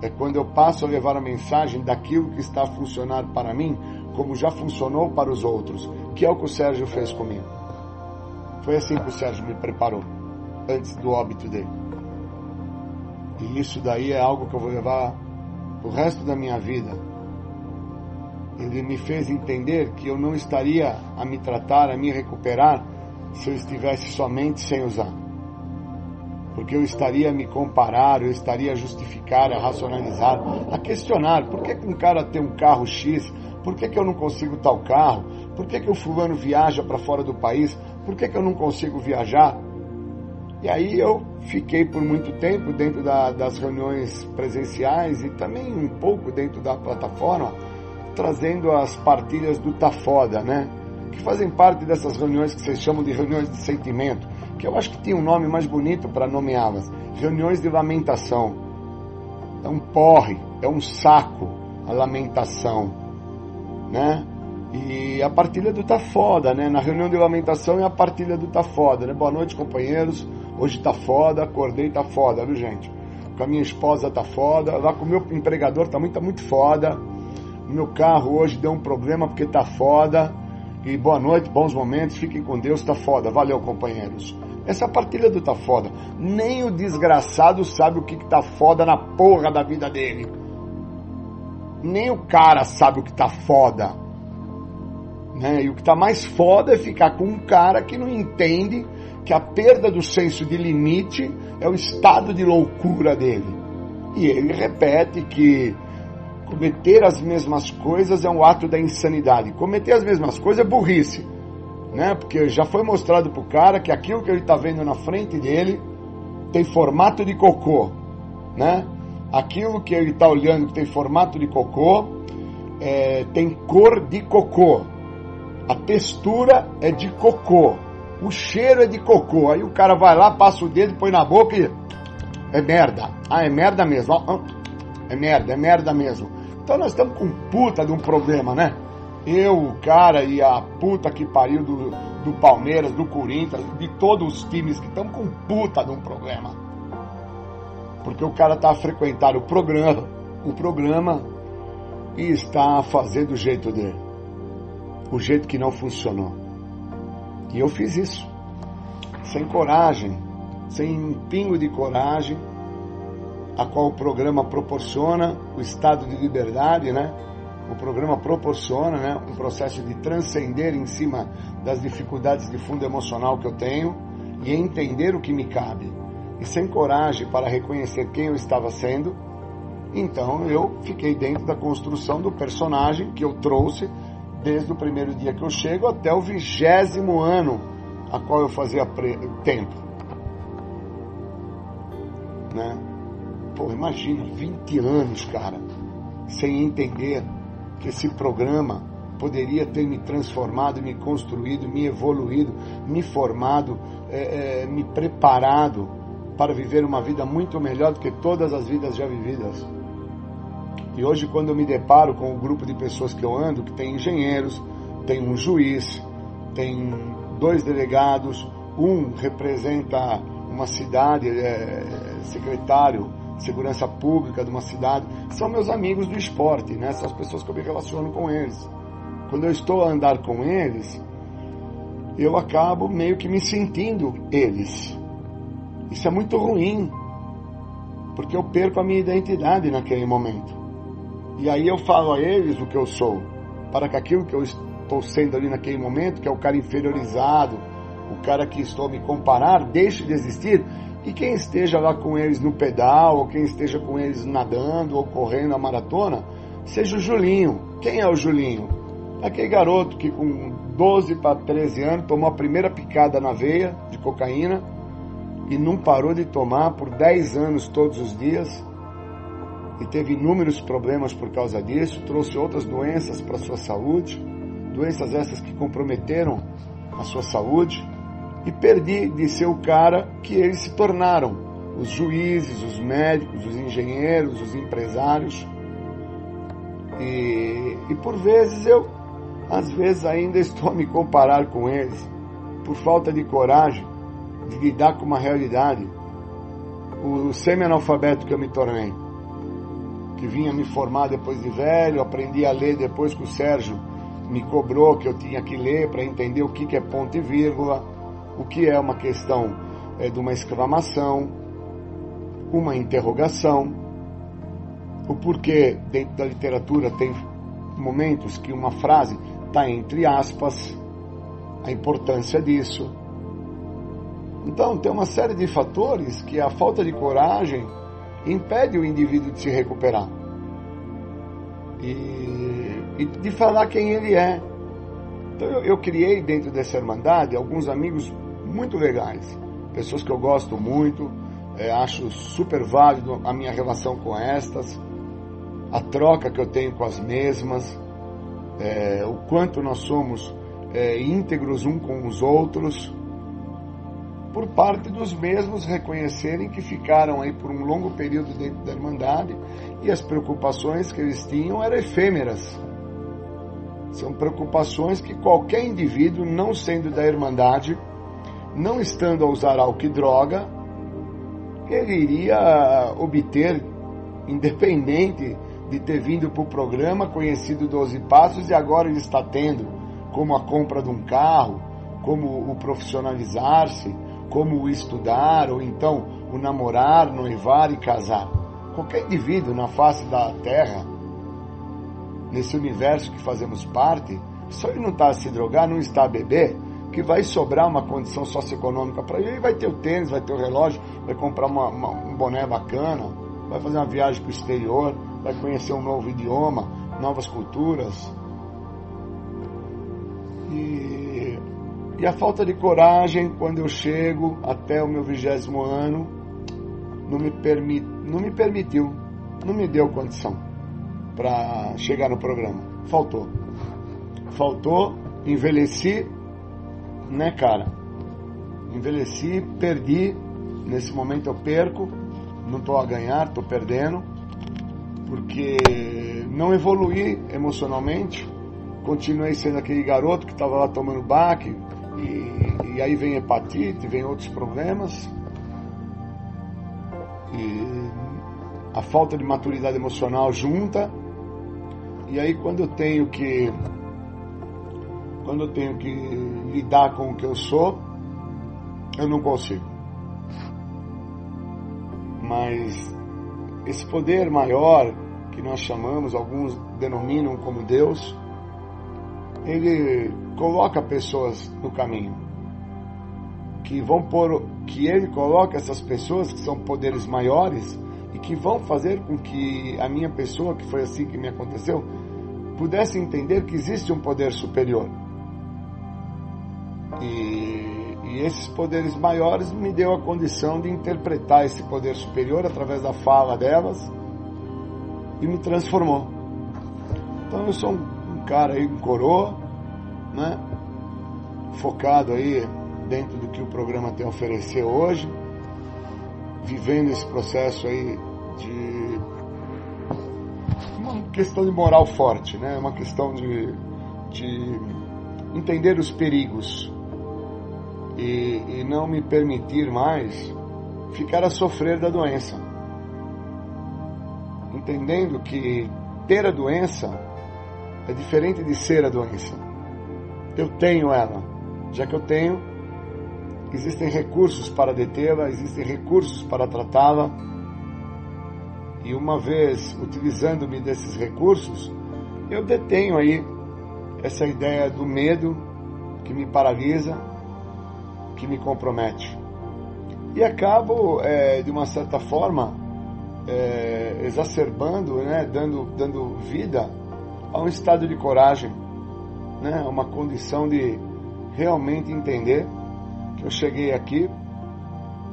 É quando eu passo a levar a mensagem daquilo que está a funcionar para mim, como já funcionou para os outros que é o que o Sérgio fez comigo. Foi assim que o Sérgio me preparou, antes do óbito dele. E isso daí é algo que eu vou levar o resto da minha vida. Ele me fez entender que eu não estaria a me tratar, a me recuperar, se eu estivesse somente sem usar. Porque eu estaria a me comparar, eu estaria a justificar, a racionalizar, a questionar. Por que, que um cara tem um carro X? Por que, que eu não consigo tal carro? Por que, que o fulano viaja para fora do país? Por que, que eu não consigo viajar? E aí eu fiquei por muito tempo dentro da, das reuniões presenciais e também um pouco dentro da plataforma, trazendo as partilhas do Tá Foda, né? que fazem parte dessas reuniões que vocês chamam de reuniões de sentimento, que eu acho que tem um nome mais bonito para nomeá-las, reuniões de lamentação. É um porre, é um saco a lamentação, né? E a partilha do tá foda, né? Na reunião de lamentação é a partilha do tá foda, né? Boa noite, companheiros. Hoje tá foda, acordei, tá foda, viu, gente? Com a minha esposa tá foda, lá com o meu empregador muito, tá muito foda. O meu carro hoje deu um problema porque tá foda. E boa noite, bons momentos, fiquem com Deus, tá foda. Valeu, companheiros. Essa partilha do tá foda. Nem o desgraçado sabe o que, que tá foda na porra da vida dele. Nem o cara sabe o que tá foda. Né? E o que tá mais foda é ficar com um cara que não entende que a perda do senso de limite é o estado de loucura dele. E ele repete que cometer as mesmas coisas é um ato da insanidade. Cometer as mesmas coisas é burrice, né? Porque já foi mostrado pro cara que aquilo que ele está vendo na frente dele tem formato de cocô, né? Aquilo que ele está olhando que tem formato de cocô é, tem cor de cocô. A textura é de cocô. O cheiro é de cocô. Aí o cara vai lá, passa o dedo, põe na boca e. É merda. Ah, é merda mesmo. É merda, é merda mesmo. Então nós estamos com puta de um problema, né? Eu, o cara e a puta que pariu do, do Palmeiras, do Corinthians, de todos os times que estão com puta de um problema. Porque o cara tá frequentar o programa, o programa e está a fazer do jeito dele. O jeito que não funcionou. E eu fiz isso. Sem coragem, sem um pingo de coragem, a qual o programa proporciona, o estado de liberdade, né? O programa proporciona, né, um processo de transcender em cima das dificuldades de fundo emocional que eu tenho e entender o que me cabe. E sem coragem para reconhecer quem eu estava sendo, então eu fiquei dentro da construção do personagem que eu trouxe desde o primeiro dia que eu chego até o vigésimo ano a qual eu fazia tempo. Né? Pô, imagina, 20 anos, cara, sem entender que esse programa poderia ter me transformado, me construído, me evoluído, me formado, é, é, me preparado para viver uma vida muito melhor do que todas as vidas já vividas. E hoje, quando eu me deparo com o grupo de pessoas que eu ando, que tem engenheiros, tem um juiz, tem dois delegados, um representa uma cidade, é secretário segurança pública de uma cidade, são meus amigos do esporte, né? São as pessoas que eu me relaciono com eles. Quando eu estou a andar com eles, eu acabo meio que me sentindo eles. Isso é muito ruim, porque eu perco a minha identidade naquele momento. E aí eu falo a eles o que eu sou, para que aquilo que eu estou sendo ali naquele momento, que é o cara inferiorizado, o cara que estou a me comparar, deixe de existir. E quem esteja lá com eles no pedal, ou quem esteja com eles nadando ou correndo a maratona, seja o Julinho. Quem é o Julinho? Aquele garoto que com 12 para 13 anos tomou a primeira picada na veia de cocaína e não parou de tomar por 10 anos todos os dias e teve inúmeros problemas por causa disso, trouxe outras doenças para sua saúde, doenças essas que comprometeram a sua saúde, e perdi de ser o cara que eles se tornaram, os juízes, os médicos, os engenheiros, os empresários. E, e por vezes eu, às vezes ainda estou a me comparar com eles, por falta de coragem de lidar com uma realidade. O semi-analfabeto que eu me tornei que vinha me formar depois de velho, aprendi a ler depois que o Sérgio me cobrou que eu tinha que ler para entender o que, que é ponto e vírgula, o que é uma questão é, de uma exclamação, uma interrogação, o porquê dentro da literatura tem momentos que uma frase está entre aspas, a importância disso. Então, tem uma série de fatores que a falta de coragem impede o indivíduo de se recuperar e, e de falar quem ele é. Então eu, eu, criei dentro dessa Irmandade alguns amigos muito legais, pessoas que eu gosto muito, é, acho super válido a minha relação com estas, a troca que eu tenho com as mesmas, é, o quanto nós somos é, íntegros um com os outros, por parte dos mesmos reconhecerem que ficaram aí por um longo período dentro da Irmandade e as preocupações que eles tinham eram efêmeras. São preocupações que qualquer indivíduo, não sendo da Irmandade, não estando a usar álcool e droga, ele iria obter, independente de ter vindo para o programa, conhecido 12 Passos, e agora ele está tendo, como a compra de um carro, como o profissionalizar-se, como o estudar, ou então o namorar, noivar e casar. Qualquer indivíduo na face da Terra, nesse universo que fazemos parte, só ele não está a se drogar, não está a beber, que vai sobrar uma condição socioeconômica para ele, vai ter o tênis, vai ter o relógio, vai comprar uma, uma, um boné bacana, vai fazer uma viagem para o exterior, vai conhecer um novo idioma, novas culturas. E, e a falta de coragem quando eu chego até o meu vigésimo ano não me, permi, não me permitiu, não me deu condição para chegar no programa. Faltou. Faltou, envelheci, né, cara? Envelheci, perdi. Nesse momento eu perco, não estou a ganhar, estou perdendo, porque não evoluí emocionalmente. Continuei sendo aquele garoto que estava lá tomando baque, e, e aí vem hepatite, vem outros problemas. E a falta de maturidade emocional junta. E aí quando eu tenho que quando eu tenho que lidar com o que eu sou, eu não consigo. Mas esse poder maior que nós chamamos, alguns denominam como Deus, ele coloca pessoas no caminho que vão pôr, que ele coloca essas pessoas que são poderes maiores e que vão fazer com que a minha pessoa, que foi assim que me aconteceu, pudesse entender que existe um poder superior. E, e esses poderes maiores me deu a condição de interpretar esse poder superior através da fala delas e me transformou. Então eu sou um, cara aí, um coroa, né? Focado aí dentro do que o programa tem a oferecer hoje, vivendo esse processo aí de uma questão de moral forte, né? Uma questão de, de entender os perigos e, e não me permitir mais ficar a sofrer da doença. Entendendo que ter a doença é diferente de ser a doença. Eu tenho ela. Já que eu tenho, existem recursos para detê-la, existem recursos para tratá-la. E uma vez utilizando-me desses recursos, eu detenho aí essa ideia do medo que me paralisa, que me compromete. E acabo, é, de uma certa forma, é, exacerbando, né, dando, dando vida a um estado de coragem, né, uma condição de realmente entender que eu cheguei aqui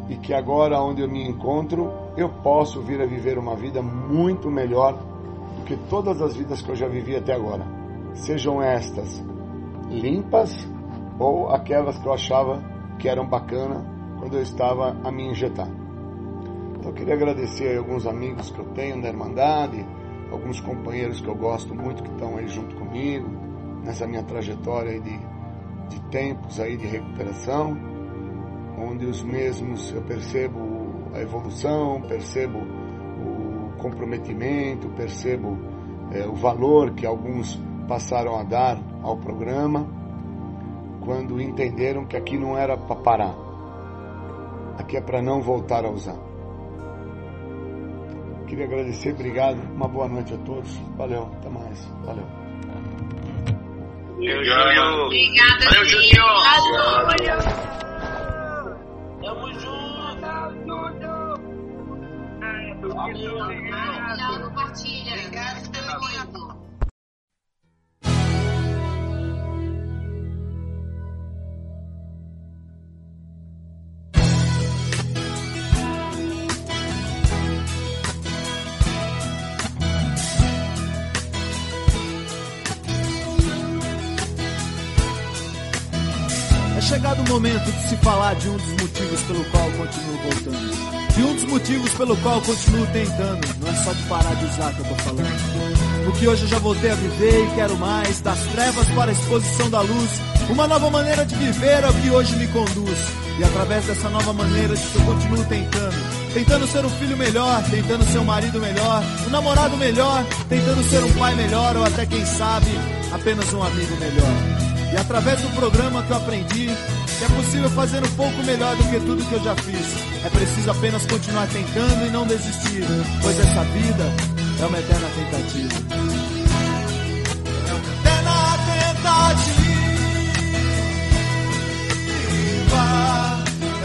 e que agora, onde eu me encontro, eu posso vir a viver uma vida muito melhor do que todas as vidas que eu já vivi até agora. Sejam estas limpas ou aquelas que eu achava que eram bacana quando eu estava a me injetar. Então eu queria agradecer alguns amigos que eu tenho da Irmandade, alguns companheiros que eu gosto muito que estão aí junto comigo, nessa minha trajetória de, de tempos aí de recuperação, onde os mesmos eu percebo a evolução, percebo o comprometimento, percebo é, o valor que alguns passaram a dar ao programa quando entenderam que aqui não era para parar, aqui é para não voltar a usar. Queria agradecer, obrigado, uma boa noite a todos, valeu, até mais, valeu. Júlio. Obrigada, Valeu, Júlio. Júlio. Tamo junto. Tchau, compartilha. Obrigado pelo tempo. Momento de se falar de um dos motivos pelo qual continuo voltando. De um dos motivos pelo qual continuo tentando. Não é só de parar de usar que eu tô falando. Porque hoje eu já voltei a viver e quero mais. Das trevas para a exposição da luz. Uma nova maneira de viver é o que hoje me conduz. E através dessa nova maneira de que eu continuo tentando. Tentando ser um filho melhor, tentando ser um marido melhor, um namorado melhor, tentando ser um pai melhor ou até quem sabe, apenas um amigo melhor. E através do programa que eu aprendi que é possível fazer um pouco melhor do que tudo que eu já fiz. É preciso apenas continuar tentando e não desistir, pois essa vida é uma eterna tentativa.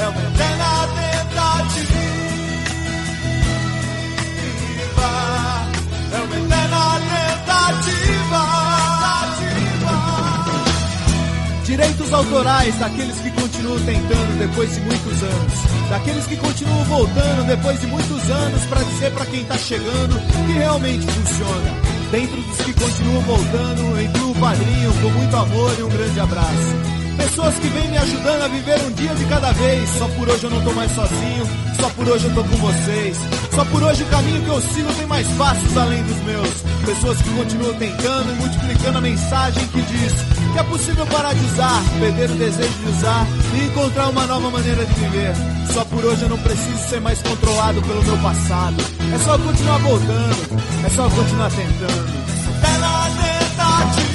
É uma eterna tentativa. É Direitos autorais daqueles que continuam tentando depois de muitos anos. Daqueles que continuam voltando depois de muitos anos para dizer para quem tá chegando que realmente funciona. Dentro dos que continuam voltando, incluo o padrinho com muito amor e um grande abraço. Pessoas que vêm me ajudando a viver um dia de cada vez. Só por hoje eu não tô mais sozinho, só por hoje eu tô com vocês. Só por hoje o caminho que eu sigo tem mais passos além dos meus. Pessoas que continuam tentando e multiplicando a mensagem que diz que é possível parar de usar, perder o desejo de usar e encontrar uma nova maneira de viver. Só por hoje eu não preciso ser mais controlado pelo meu passado. É só continuar voltando, é só continuar tentando. Pela tentativa.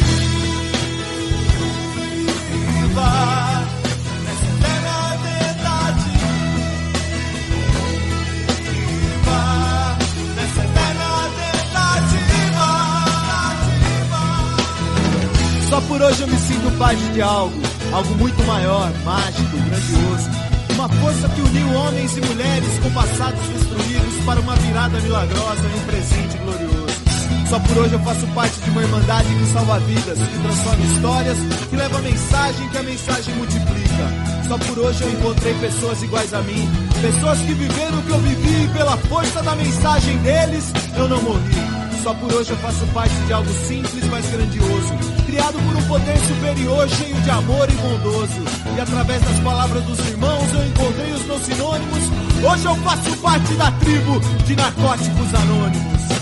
Só por hoje eu me sinto parte de algo Algo muito maior, mágico, grandioso. Uma força que uniu homens e mulheres com passados destruídos Para uma virada milagrosa e um presente glorioso só por hoje eu faço parte de uma irmandade que salva vidas, que transforma histórias, que leva a mensagem que a mensagem multiplica. Só por hoje eu encontrei pessoas iguais a mim, pessoas que viveram o que eu vivi e pela força da mensagem deles eu não morri. Só por hoje eu faço parte de algo simples, mas grandioso, criado por um poder superior, cheio de amor e bondoso. E através das palavras dos irmãos eu encontrei os meus sinônimos. Hoje eu faço parte da tribo de narcóticos anônimos.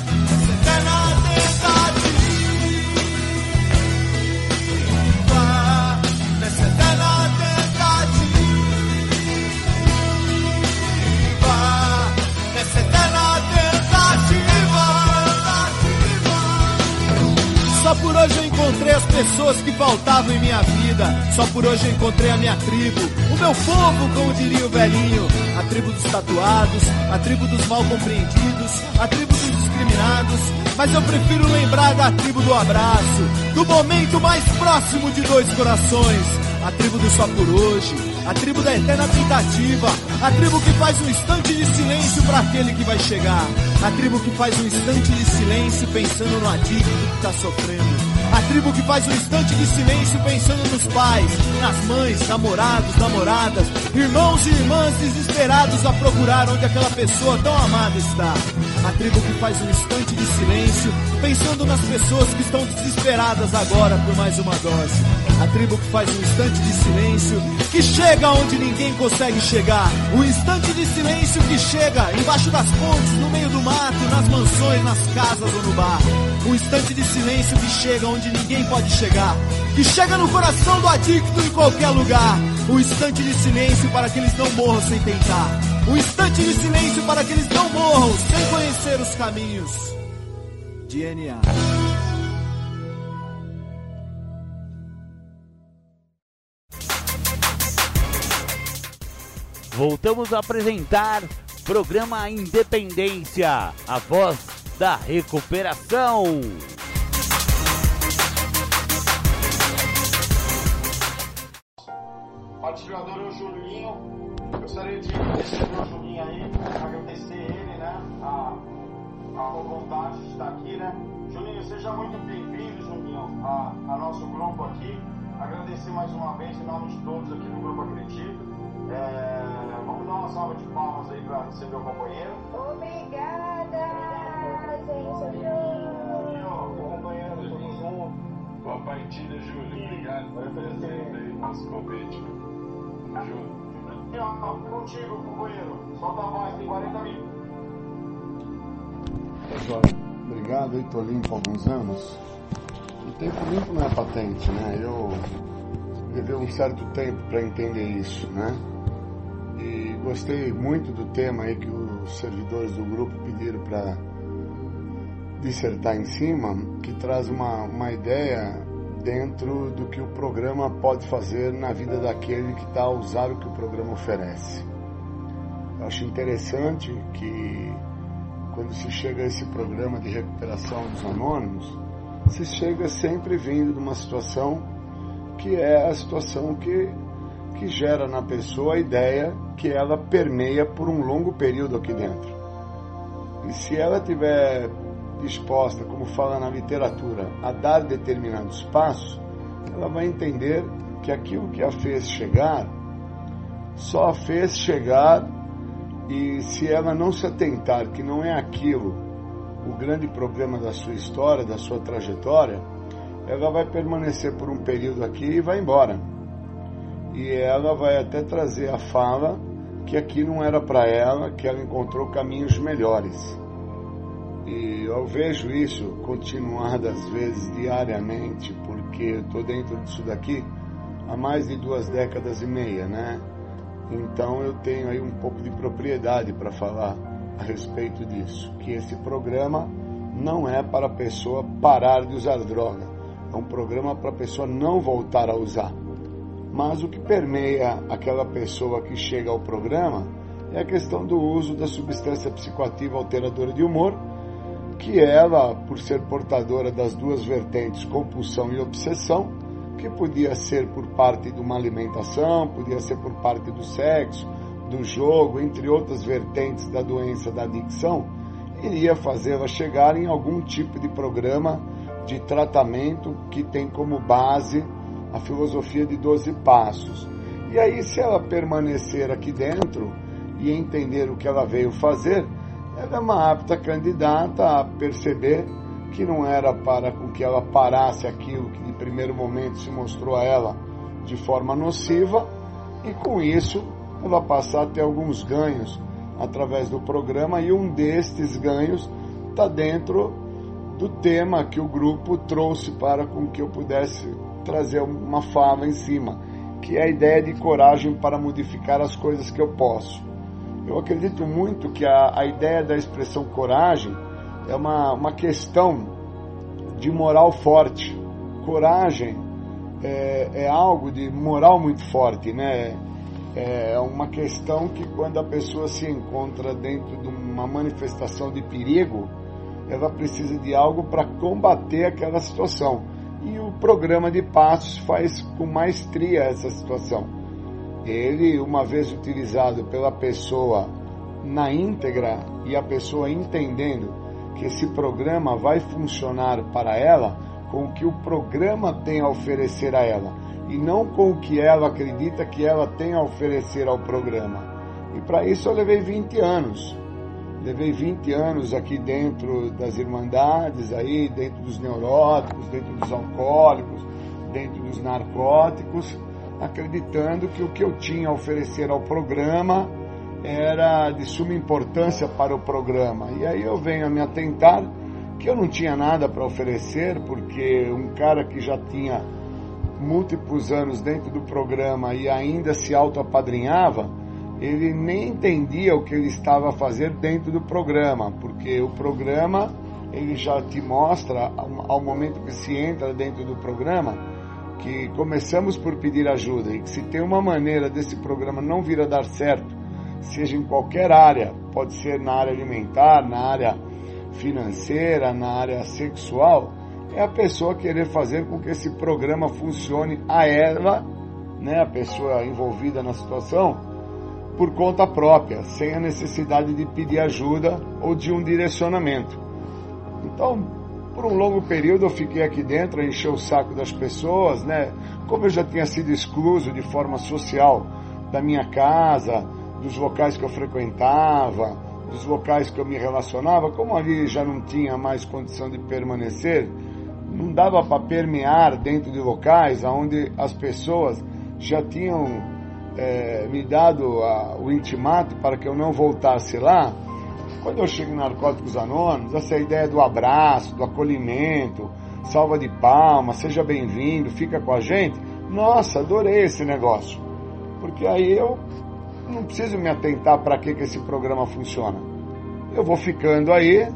Só por hoje eu encontrei as pessoas que faltavam em minha vida. Só por hoje eu encontrei a minha tribo, o meu povo, como diria o velhinho. A tribo dos tatuados, a tribo dos mal compreendidos, a tribo dos discriminados. Mas eu prefiro lembrar da tribo do abraço, do momento mais próximo de dois corações. A tribo do só por hoje, a tribo da eterna tentativa, a tribo que faz um instante de silêncio para aquele que vai chegar, a tribo que faz um instante de silêncio pensando no adicto que tá sofrendo. A tribo que faz um instante de silêncio pensando nos pais, nas mães, namorados, namoradas, irmãos e irmãs desesperados a procurar onde aquela pessoa tão amada está. A tribo que faz um instante de silêncio pensando nas pessoas que estão desesperadas agora por mais uma dose. A tribo que faz um instante de silêncio que chega onde ninguém consegue chegar. Um instante de silêncio que chega embaixo das pontes, no meio do mato, nas mansões, nas casas ou no bar. Um instante de silêncio que chega onde ninguém pode chegar. Que chega no coração do adicto em qualquer lugar. Um instante de silêncio para que eles não morram sem tentar. Um instante de silêncio para que eles não morram sem conhecer os caminhos. DNA. Voltamos a apresentar programa Independência, a voz da recuperação. Patrocinador é o Julinho. Gostaria de receber o Julinho aí, agradecer ele, né? A, a vontade de estar aqui, né? Julinho, seja muito bem-vindo, Julinho, a, a nosso grupo aqui. Agradecer mais uma vez em nome de todos aqui do Grupo Acredito. É, vamos dar uma salva de palmas aí para receber o companheiro. Obrigada, gente. Julinho, companheiro, tamo junto. Boa partida, Júlio. Obrigado por oferecer aí nosso convite. Contigo, companheiro. Solta voz, tem 40 minutos. Pessoal, obrigado, aí tô limpo há alguns anos. E tempo limpo não é patente, né? Eu levei um certo tempo para entender isso, né? E gostei muito do tema aí que os servidores do grupo pediram para dissertar em cima, que traz uma, uma ideia dentro do que o programa pode fazer na vida daquele que está a usar o que o programa oferece. Eu acho interessante que quando se chega a esse programa de recuperação dos anônimos, se chega sempre vindo de uma situação que é a situação que, que gera na pessoa a ideia que ela permeia por um longo período aqui dentro. E se ela tiver disposta, como fala na literatura, a dar determinados passos, ela vai entender que aquilo que a fez chegar só a fez chegar e se ela não se atentar que não é aquilo o grande problema da sua história, da sua trajetória, ela vai permanecer por um período aqui e vai embora. E ela vai até trazer a fala que aqui não era para ela, que ela encontrou caminhos melhores. E eu vejo isso continuadas vezes diariamente, porque eu estou dentro disso daqui há mais de duas décadas e meia, né? Então eu tenho aí um pouco de propriedade para falar a respeito disso, que esse programa não é para a pessoa parar de usar droga, é um programa para a pessoa não voltar a usar. Mas o que permeia aquela pessoa que chega ao programa é a questão do uso da substância psicoativa alteradora de humor, que ela, por ser portadora das duas vertentes, compulsão e obsessão, que podia ser por parte de uma alimentação, podia ser por parte do sexo, do jogo, entre outras vertentes da doença da adicção, iria fazê-la chegar em algum tipo de programa de tratamento que tem como base a filosofia de 12 passos. E aí, se ela permanecer aqui dentro e entender o que ela veio fazer, ela é uma apta candidata a perceber que não era para com que ela parasse aquilo que de primeiro momento se mostrou a ela de forma nociva e com isso ela passar a ter alguns ganhos através do programa e um destes ganhos está dentro do tema que o grupo trouxe para com que eu pudesse trazer uma fala em cima, que é a ideia de coragem para modificar as coisas que eu posso. Eu acredito muito que a, a ideia da expressão coragem é uma, uma questão de moral forte. Coragem é, é algo de moral muito forte, né? É uma questão que quando a pessoa se encontra dentro de uma manifestação de perigo, ela precisa de algo para combater aquela situação. E o programa de passos faz com maestria essa situação. Ele, uma vez utilizado pela pessoa na íntegra e a pessoa entendendo que esse programa vai funcionar para ela com o que o programa tem a oferecer a ela e não com o que ela acredita que ela tem a oferecer ao programa. E para isso eu levei 20 anos. Levei 20 anos aqui dentro das irmandades, aí dentro dos neuróticos, dentro dos alcoólicos, dentro dos narcóticos, acreditando que o que eu tinha a oferecer ao programa era de suma importância para o programa. E aí eu venho a me atentar que eu não tinha nada para oferecer, porque um cara que já tinha múltiplos anos dentro do programa e ainda se auto-apadrinhava, ele nem entendia o que ele estava a fazer dentro do programa, porque o programa ele já te mostra ao momento que se entra dentro do programa que começamos por pedir ajuda e que se tem uma maneira desse programa não vir a dar certo, seja em qualquer área, pode ser na área alimentar, na área financeira, na área sexual, é a pessoa querer fazer com que esse programa funcione a ela, né, a pessoa envolvida na situação, por conta própria, sem a necessidade de pedir ajuda ou de um direcionamento. Então, por um longo período eu fiquei aqui dentro a encher o saco das pessoas, né? Como eu já tinha sido excluso de forma social da minha casa, dos locais que eu frequentava, dos locais que eu me relacionava, como ali já não tinha mais condição de permanecer, não dava para permear dentro de locais onde as pessoas já tinham é, me dado a, o intimato para que eu não voltasse lá, quando eu chego em Narcóticos Anônimos, essa ideia do abraço, do acolhimento, salva de palmas, seja bem-vindo, fica com a gente, nossa, adorei esse negócio. Porque aí eu não preciso me atentar para que, que esse programa funciona. Eu vou ficando aí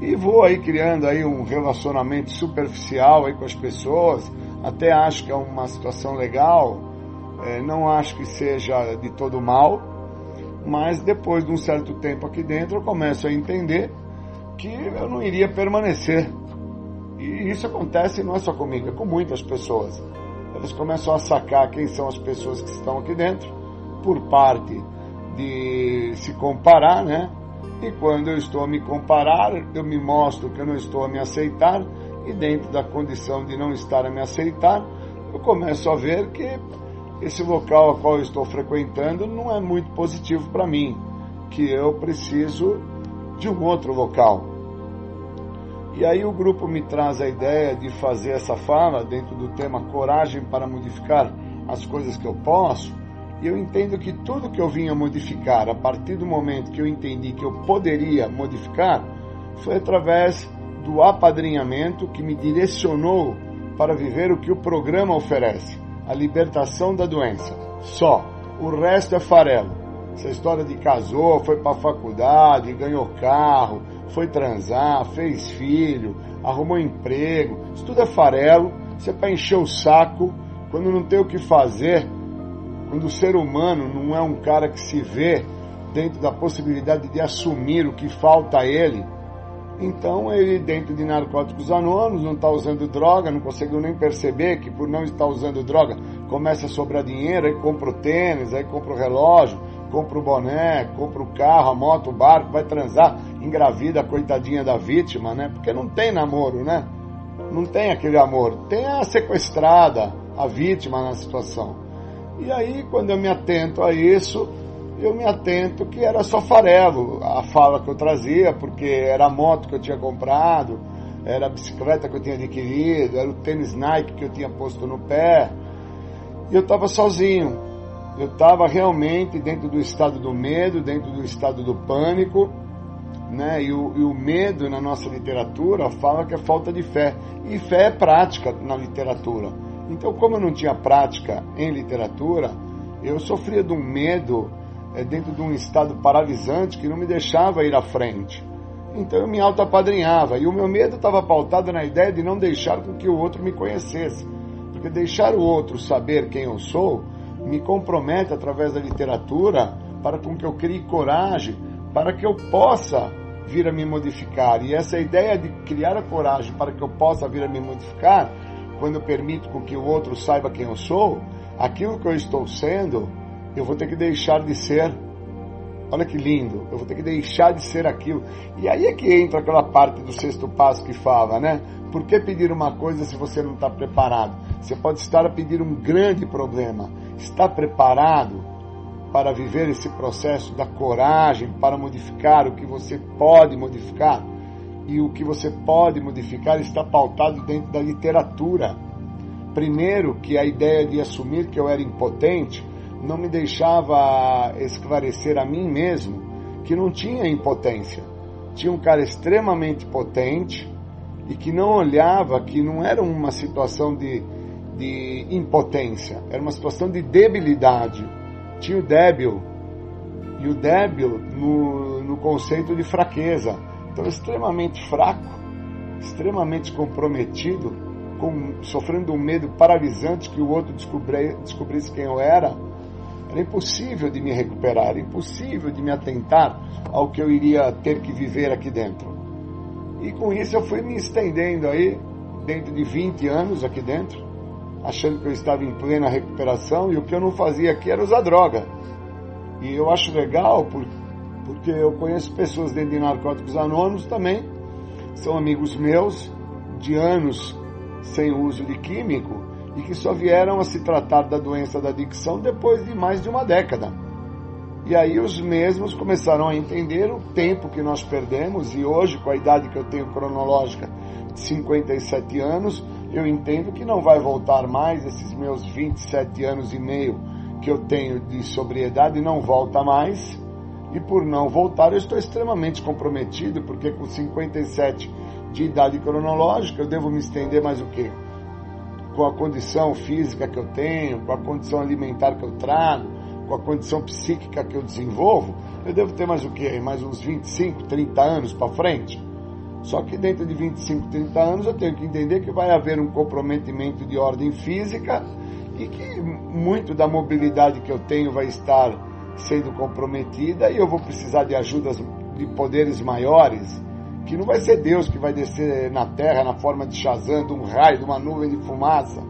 e vou aí criando aí um relacionamento superficial aí com as pessoas. Até acho que é uma situação legal, é, não acho que seja de todo mal, mas depois de um certo tempo aqui dentro eu começo a entender que eu não iria permanecer. E isso acontece não é só comigo, é com muitas pessoas. Elas começam a sacar quem são as pessoas que estão aqui dentro por parte de se comparar, né? E quando eu estou a me comparar, eu me mostro que eu não estou a me aceitar, e dentro da condição de não estar a me aceitar, eu começo a ver que esse local a qual eu estou frequentando não é muito positivo para mim, que eu preciso de um outro local. E aí o grupo me traz a ideia de fazer essa fala dentro do tema coragem para modificar as coisas que eu posso, e eu entendo que tudo que eu vinha modificar, a partir do momento que eu entendi que eu poderia modificar, foi através do apadrinhamento que me direcionou para viver o que o programa oferece, a libertação da doença. Só. O resto é farelo. Essa história de casou, foi para a faculdade, ganhou carro, foi transar, fez filho, arrumou emprego, isso tudo é farelo. Isso é para encher o saco quando não tem o que fazer quando o ser humano não é um cara que se vê dentro da possibilidade de assumir o que falta a ele, então ele, dentro de narcóticos anônimos, não está usando droga, não conseguiu nem perceber que por não estar usando droga começa a sobrar dinheiro, aí compra o tênis, aí compra o relógio, compra o boné, compra o carro, a moto, o barco, vai transar, engravida a coitadinha da vítima, né? Porque não tem namoro, né? Não tem aquele amor. Tem a sequestrada, a vítima na situação. E aí, quando eu me atento a isso, eu me atento que era só farelo a fala que eu trazia, porque era a moto que eu tinha comprado, era a bicicleta que eu tinha adquirido, era o tênis Nike que eu tinha posto no pé. E eu estava sozinho. Eu estava realmente dentro do estado do medo, dentro do estado do pânico. Né? E, o, e o medo na nossa literatura fala que é falta de fé. E fé é prática na literatura. Então, como eu não tinha prática em literatura, eu sofria de um medo é, dentro de um estado paralisante que não me deixava ir à frente. Então eu me auto-apadrinhava. E o meu medo estava pautado na ideia de não deixar com que o outro me conhecesse. Porque deixar o outro saber quem eu sou me compromete através da literatura para com que eu crie coragem para que eu possa vir a me modificar. E essa ideia de criar a coragem para que eu possa vir a me modificar quando eu permito com que o outro saiba quem eu sou, aquilo que eu estou sendo, eu vou ter que deixar de ser. Olha que lindo, eu vou ter que deixar de ser aquilo. E aí é que entra aquela parte do sexto passo que fala, né? Por que pedir uma coisa se você não está preparado? Você pode estar a pedir um grande problema. Está preparado para viver esse processo da coragem, para modificar o que você pode modificar? e o que você pode modificar está pautado dentro da literatura. Primeiro, que a ideia de assumir que eu era impotente não me deixava esclarecer a mim mesmo que não tinha impotência. Tinha um cara extremamente potente e que não olhava que não era uma situação de, de impotência, era uma situação de debilidade. Tinha o débil, e o débil no, no conceito de fraqueza então, extremamente fraco, extremamente comprometido, com, sofrendo um medo paralisante que o outro descobri, descobrisse quem eu era, era impossível de me recuperar, era impossível de me atentar ao que eu iria ter que viver aqui dentro. E com isso eu fui me estendendo aí, dentro de 20 anos aqui dentro, achando que eu estava em plena recuperação e o que eu não fazia aqui era usar droga. E eu acho legal porque eu conheço pessoas dentro de Narcóticos Anônimos também, são amigos meus de anos sem uso de químico e que só vieram a se tratar da doença da adicção depois de mais de uma década. E aí os mesmos começaram a entender o tempo que nós perdemos e hoje, com a idade que eu tenho cronológica de 57 anos, eu entendo que não vai voltar mais esses meus 27 anos e meio que eu tenho de sobriedade não volta mais. E por não voltar, eu estou extremamente comprometido, porque com 57 de idade cronológica, eu devo me estender mais o quê? Com a condição física que eu tenho, com a condição alimentar que eu trago, com a condição psíquica que eu desenvolvo, eu devo ter mais o quê? Mais uns 25, 30 anos para frente. Só que dentro de 25, 30 anos eu tenho que entender que vai haver um comprometimento de ordem física e que muito da mobilidade que eu tenho vai estar sendo comprometida e eu vou precisar de ajudas de poderes maiores, que não vai ser Deus que vai descer na terra na forma de Shazam, de um raio, de uma nuvem de fumaça.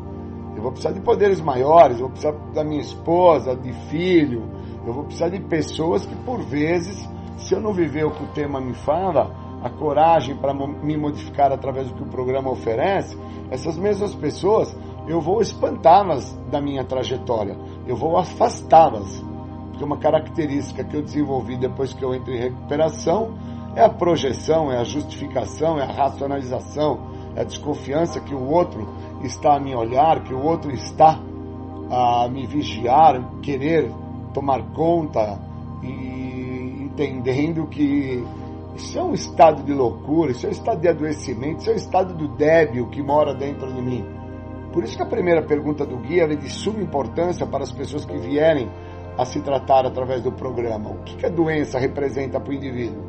Eu vou precisar de poderes maiores, eu vou precisar da minha esposa, de filho, eu vou precisar de pessoas que por vezes, se eu não viver o que o tema me fala, a coragem para me modificar através do que o programa oferece, essas mesmas pessoas eu vou espantá-las da minha trajetória, eu vou afastá-las. Porque uma característica que eu desenvolvi depois que eu entrei em recuperação é a projeção, é a justificação, é a racionalização, é a desconfiança que o outro está a me olhar, que o outro está a me vigiar, querer tomar conta e entendendo que isso é um estado de loucura, isso é um estado de adoecimento, isso é um estado do débil que mora dentro de mim. Por isso que a primeira pergunta do guia é de suma importância para as pessoas que vierem a se tratar através do programa. O que, a doença representa para o indivíduo?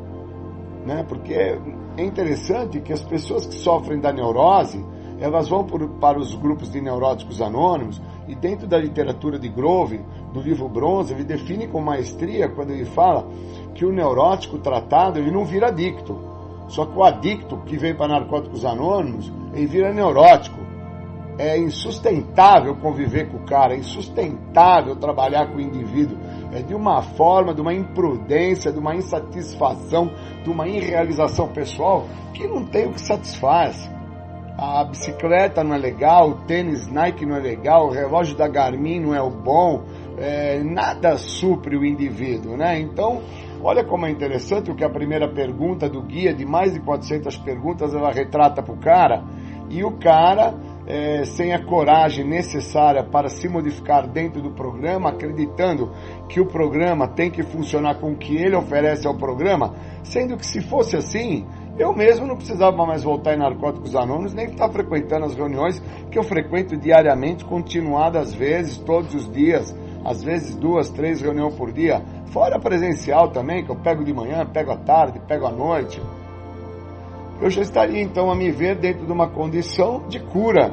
Né? Porque é interessante que as pessoas que sofrem da neurose, elas vão por, para os grupos de neuróticos anônimos e dentro da literatura de Grove, do livro Bronze, ele define com maestria quando ele fala que o neurótico tratado ele não vira adicto. Só que o adicto que vem para narcóticos anônimos, ele vira neurótico é insustentável conviver com o cara, é insustentável trabalhar com o indivíduo. É de uma forma, de uma imprudência, de uma insatisfação, de uma irrealização pessoal que não tem o que satisfaz. A bicicleta não é legal, o tênis Nike não é legal, o relógio da Garmin não é o bom, é, nada supre o indivíduo, né? Então, olha como é interessante o que a primeira pergunta do guia, de mais de 400 perguntas, ela retrata para o cara, e o cara é, sem a coragem necessária para se modificar dentro do programa, acreditando que o programa tem que funcionar com o que ele oferece ao programa, sendo que se fosse assim, eu mesmo não precisava mais voltar em Narcóticos Anônimos, nem estar frequentando as reuniões que eu frequento diariamente, continuadas vezes, todos os dias, às vezes duas, três reuniões por dia, fora presencial também, que eu pego de manhã, pego à tarde, pego à noite eu já estaria então a me ver dentro de uma condição de cura.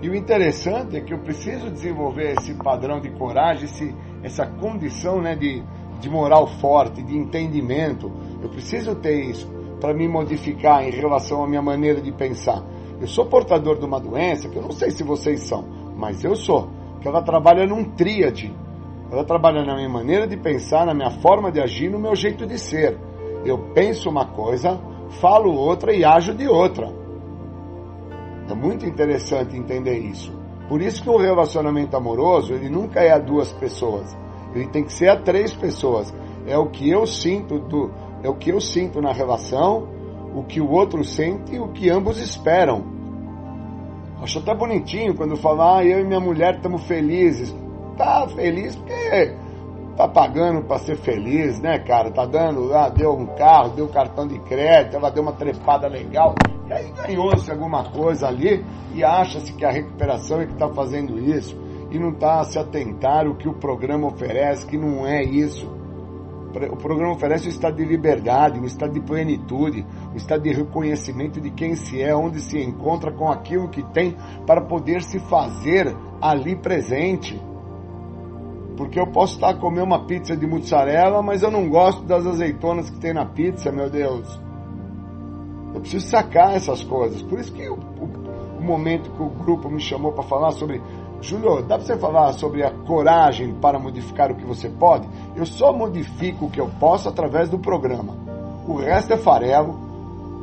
E o interessante é que eu preciso desenvolver esse padrão de coragem, esse, essa condição né, de, de moral forte, de entendimento. Eu preciso ter isso para me modificar em relação à minha maneira de pensar. Eu sou portador de uma doença que eu não sei se vocês são, mas eu sou. Que ela trabalha num tríade. Ela trabalha na minha maneira de pensar, na minha forma de agir, no meu jeito de ser. Eu penso uma coisa, falo outra e ajo de outra. É muito interessante entender isso. Por isso que o relacionamento amoroso, ele nunca é a duas pessoas. Ele tem que ser a três pessoas. É o que eu sinto do, é o que eu sinto na relação, o que o outro sente e o que ambos esperam. Acho até bonitinho quando falar, ah, eu e minha mulher estamos felizes. Tá feliz porque tá pagando para ser feliz, né, cara? Tá dando, ah, deu um carro, deu um cartão de crédito, ela deu uma trepada legal. E aí ganhou-se alguma coisa ali e acha-se que a recuperação é que está fazendo isso e não está a se atentar o que o programa oferece, que não é isso. O programa oferece um estado de liberdade, um estado de plenitude, um estado de reconhecimento de quem se é, onde se encontra com aquilo que tem para poder se fazer ali presente. Porque eu posso estar a comer uma pizza de mussarela, mas eu não gosto das azeitonas que tem na pizza, meu Deus. Eu preciso sacar essas coisas. Por isso que o, o, o momento que o grupo me chamou para falar sobre. Júlio, dá para você falar sobre a coragem para modificar o que você pode? Eu só modifico o que eu posso através do programa. O resto é farelo,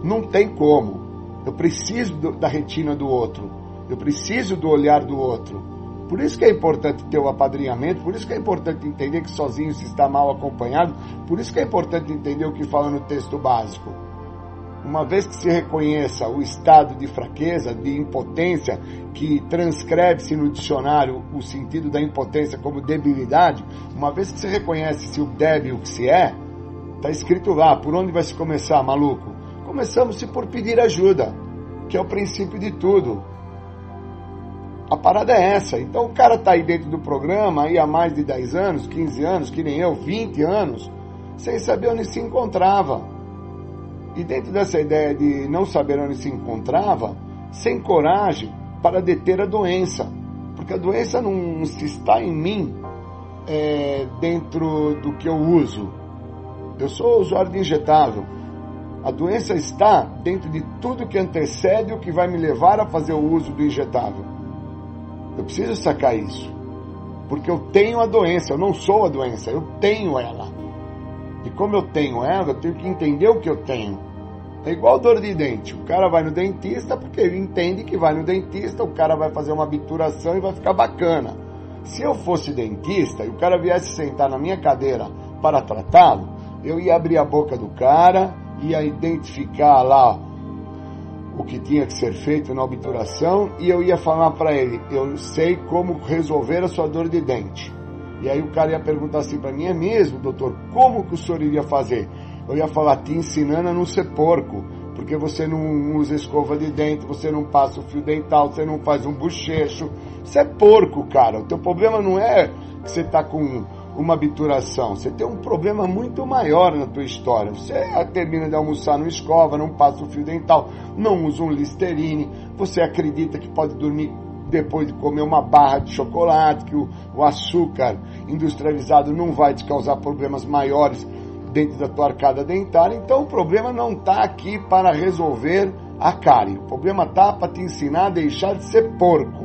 não tem como. Eu preciso do, da retina do outro. Eu preciso do olhar do outro. Por isso que é importante ter o apadrinhamento, por isso que é importante entender que sozinho se está mal acompanhado, por isso que é importante entender o que fala no texto básico. uma vez que se reconheça o estado de fraqueza, de impotência, que transcreve-se no dicionário o sentido da impotência como debilidade, uma vez que se reconhece-se o débil que se é, está escrito lá, por onde vai se começar, maluco? Começamos-se por pedir ajuda, que é o princípio de tudo. A parada é essa. Então o cara está aí dentro do programa aí há mais de 10 anos, 15 anos, que nem eu, 20 anos, sem saber onde se encontrava e dentro dessa ideia de não saber onde se encontrava, sem coragem para deter a doença, porque a doença não se está em mim é, dentro do que eu uso. Eu sou usuário de injetável. A doença está dentro de tudo que antecede o que vai me levar a fazer o uso do injetável. Eu preciso sacar isso. Porque eu tenho a doença, eu não sou a doença, eu tenho ela. E como eu tenho ela, eu tenho que entender o que eu tenho. É igual dor de dente. O cara vai no dentista porque ele entende que vai no dentista, o cara vai fazer uma obturação e vai ficar bacana. Se eu fosse dentista e o cara viesse sentar na minha cadeira para tratá-lo, eu ia abrir a boca do cara, ia identificar lá o que tinha que ser feito na obturação e eu ia falar para ele: eu sei como resolver a sua dor de dente. E aí o cara ia perguntar assim para mim: é mesmo, doutor? Como que o senhor iria fazer? Eu ia falar: te ensinando a não ser porco, porque você não usa escova de dente, você não passa o fio dental, você não faz um bochecho. Você é porco, cara. O teu problema não é que você está com uma obturação. Você tem um problema muito maior na tua história. Você termina de almoçar, não escova, não passa o fio dental, não usa um Listerine, você acredita que pode dormir depois de comer uma barra de chocolate, que o, o açúcar industrializado não vai te causar problemas maiores dentro da tua arcada dentária. Então o problema não está aqui para resolver a cárie. O problema está para te ensinar a deixar de ser porco.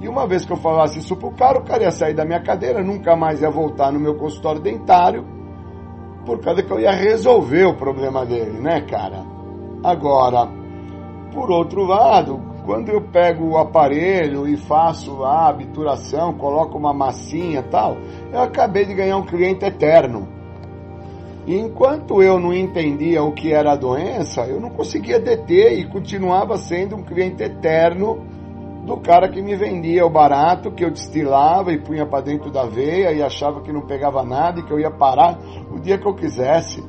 E uma vez que eu falasse isso pro cara, o cara ia sair da minha cadeira, nunca mais ia voltar no meu consultório dentário, por causa que eu ia resolver o problema dele, né, cara? Agora, por outro lado, quando eu pego o aparelho e faço a obturação, coloco uma massinha tal, eu acabei de ganhar um cliente eterno. E enquanto eu não entendia o que era a doença, eu não conseguia deter e continuava sendo um cliente eterno do cara que me vendia o barato, que eu destilava e punha para dentro da veia e achava que não pegava nada e que eu ia parar o dia que eu quisesse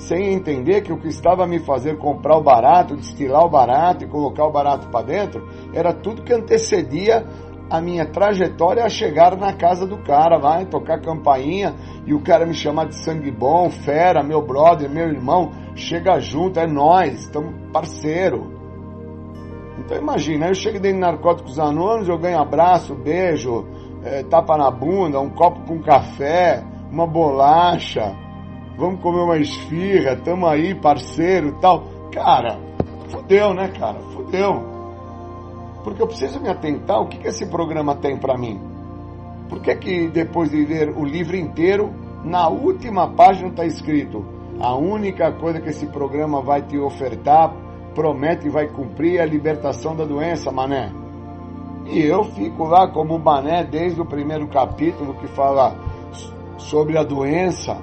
sem entender que o que estava a me fazer comprar o barato, destilar o barato e colocar o barato para dentro, era tudo que antecedia a minha trajetória a chegar na casa do cara, vai tocar campainha e o cara me chamar de sangue bom, fera, meu brother, meu irmão, chega junto, é nós, estamos parceiro. Então imagina, eu chego dentro de Narcóticos Anônimos, eu ganho abraço, beijo, é, tapa na bunda, um copo com café, uma bolacha, vamos comer uma esfirra, tamo aí, parceiro tal. Cara, fudeu, né, cara? Fudeu. Porque eu preciso me atentar o que, que esse programa tem para mim. Por que, que depois de ler o livro inteiro, na última página está escrito: a única coisa que esse programa vai te ofertar, promete e vai cumprir a libertação da doença, mané. E eu fico lá como mané desde o primeiro capítulo que fala sobre a doença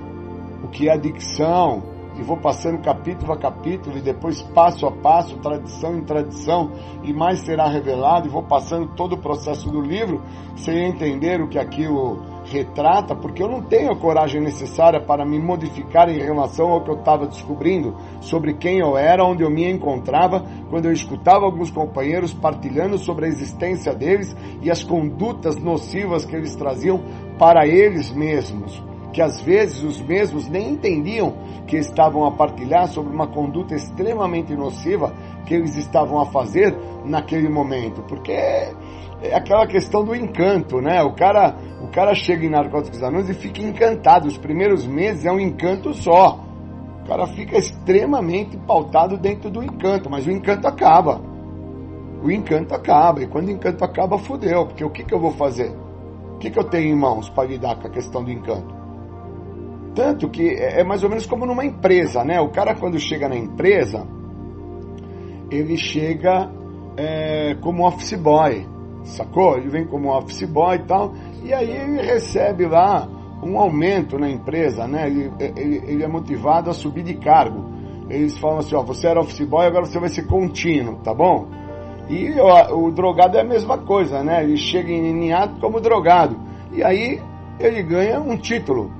o que é adicção, e vou passando capítulo a capítulo, e depois passo a passo, tradição em tradição, e mais será revelado, e vou passando todo o processo do livro, sem entender o que aquilo retrata, porque eu não tenho a coragem necessária para me modificar em relação ao que eu estava descobrindo sobre quem eu era, onde eu me encontrava, quando eu escutava alguns companheiros partilhando sobre a existência deles e as condutas nocivas que eles traziam para eles mesmos que às vezes os mesmos nem entendiam que estavam a partilhar sobre uma conduta extremamente nociva que eles estavam a fazer naquele momento, porque é, aquela questão do encanto, né? O cara, o cara chega em Narcóticos Anônimos e fica encantado. Os primeiros meses é um encanto só. O cara fica extremamente pautado dentro do encanto, mas o encanto acaba. O encanto acaba, e quando o encanto acaba, fudeu, porque o que, que eu vou fazer? O que, que eu tenho em mãos para lidar com a questão do encanto? Tanto que é, é mais ou menos como numa empresa, né? O cara quando chega na empresa, ele chega é, como office boy, sacou? Ele vem como office boy e tal, e aí ele recebe lá um aumento na empresa, né? Ele, ele, ele é motivado a subir de cargo. eles falam assim, ó, você era office boy, agora você vai ser contínuo, tá bom? E ó, o drogado é a mesma coisa, né? Ele chega em ato como drogado. E aí ele ganha um título,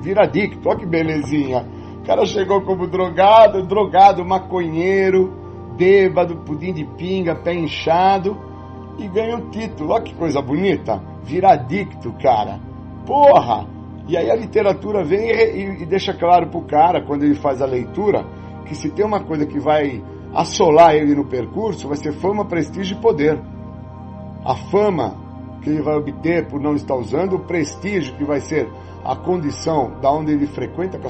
vira adicto, olha que belezinha. O cara chegou como drogado, drogado, maconheiro, bêbado, pudim de pinga, pé inchado e ganha um título. Olha que coisa bonita. Vira adicto, cara. Porra! E aí a literatura vem e, e deixa claro pro cara, quando ele faz a leitura, que se tem uma coisa que vai assolar ele no percurso, vai ser fama, prestígio e poder. A fama que ele vai obter por não estar usando, o prestígio que vai ser a condição da onde ele frequenta,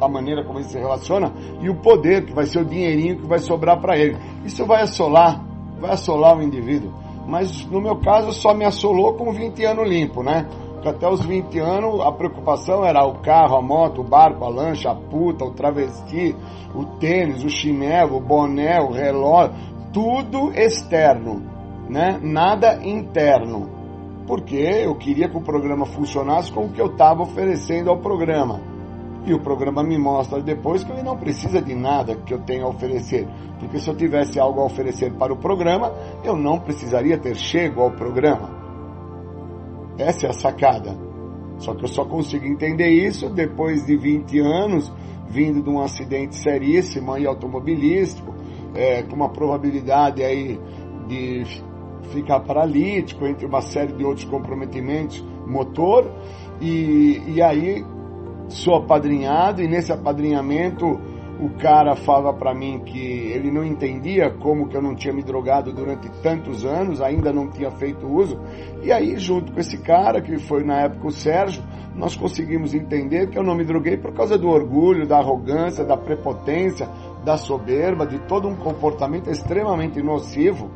a maneira como ele se relaciona, e o poder que vai ser o dinheirinho que vai sobrar para ele. Isso vai assolar, vai assolar o indivíduo. Mas no meu caso só me assolou com 20 anos limpo, né? Porque até os 20 anos a preocupação era o carro, a moto, o barco, a lancha, a puta, o travesti, o tênis, o chinelo, o boné, o relógio, tudo externo, né? Nada interno. Porque eu queria que o programa funcionasse com o que eu estava oferecendo ao programa. E o programa me mostra depois que ele não precisa de nada que eu tenha a oferecer. Porque se eu tivesse algo a oferecer para o programa, eu não precisaria ter chego ao programa. Essa é a sacada. Só que eu só consigo entender isso depois de 20 anos, vindo de um acidente seríssimo aí automobilístico, é, com uma probabilidade aí de ficar paralítico, entre uma série de outros comprometimentos motor, e, e aí sou apadrinhado e nesse apadrinhamento o cara fala para mim que ele não entendia como que eu não tinha me drogado durante tantos anos, ainda não tinha feito uso. E aí, junto com esse cara, que foi na época o Sérgio, nós conseguimos entender que eu não me droguei por causa do orgulho, da arrogância, da prepotência, da soberba, de todo um comportamento extremamente nocivo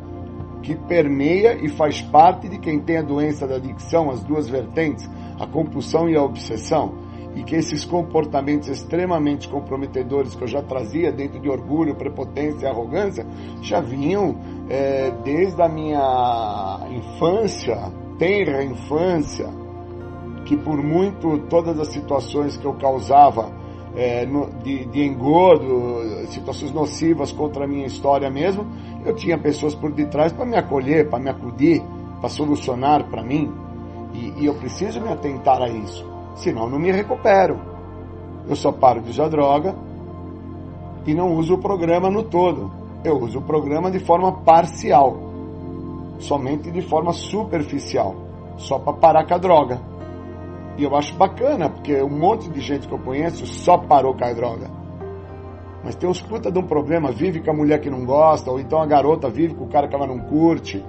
que permeia e faz parte de quem tem a doença da adicção, as duas vertentes, a compulsão e a obsessão e que esses comportamentos extremamente comprometedores que eu já trazia dentro de orgulho, prepotência e arrogância já vinham é, desde a minha infância, tenra infância, que por muito todas as situações que eu causava é, no, de, de engordo, situações nocivas contra a minha história mesmo, eu tinha pessoas por detrás para me acolher, para me acudir, para solucionar para mim. E, e eu preciso me atentar a isso senão não me recupero. Eu só paro de usar droga e não uso o programa no todo. Eu uso o programa de forma parcial, somente de forma superficial, só para parar com a droga. E eu acho bacana, porque um monte de gente que eu conheço só parou com a droga. Mas tem uns puta de um problema, vive com a mulher que não gosta, ou então a garota vive com o cara que ela não curte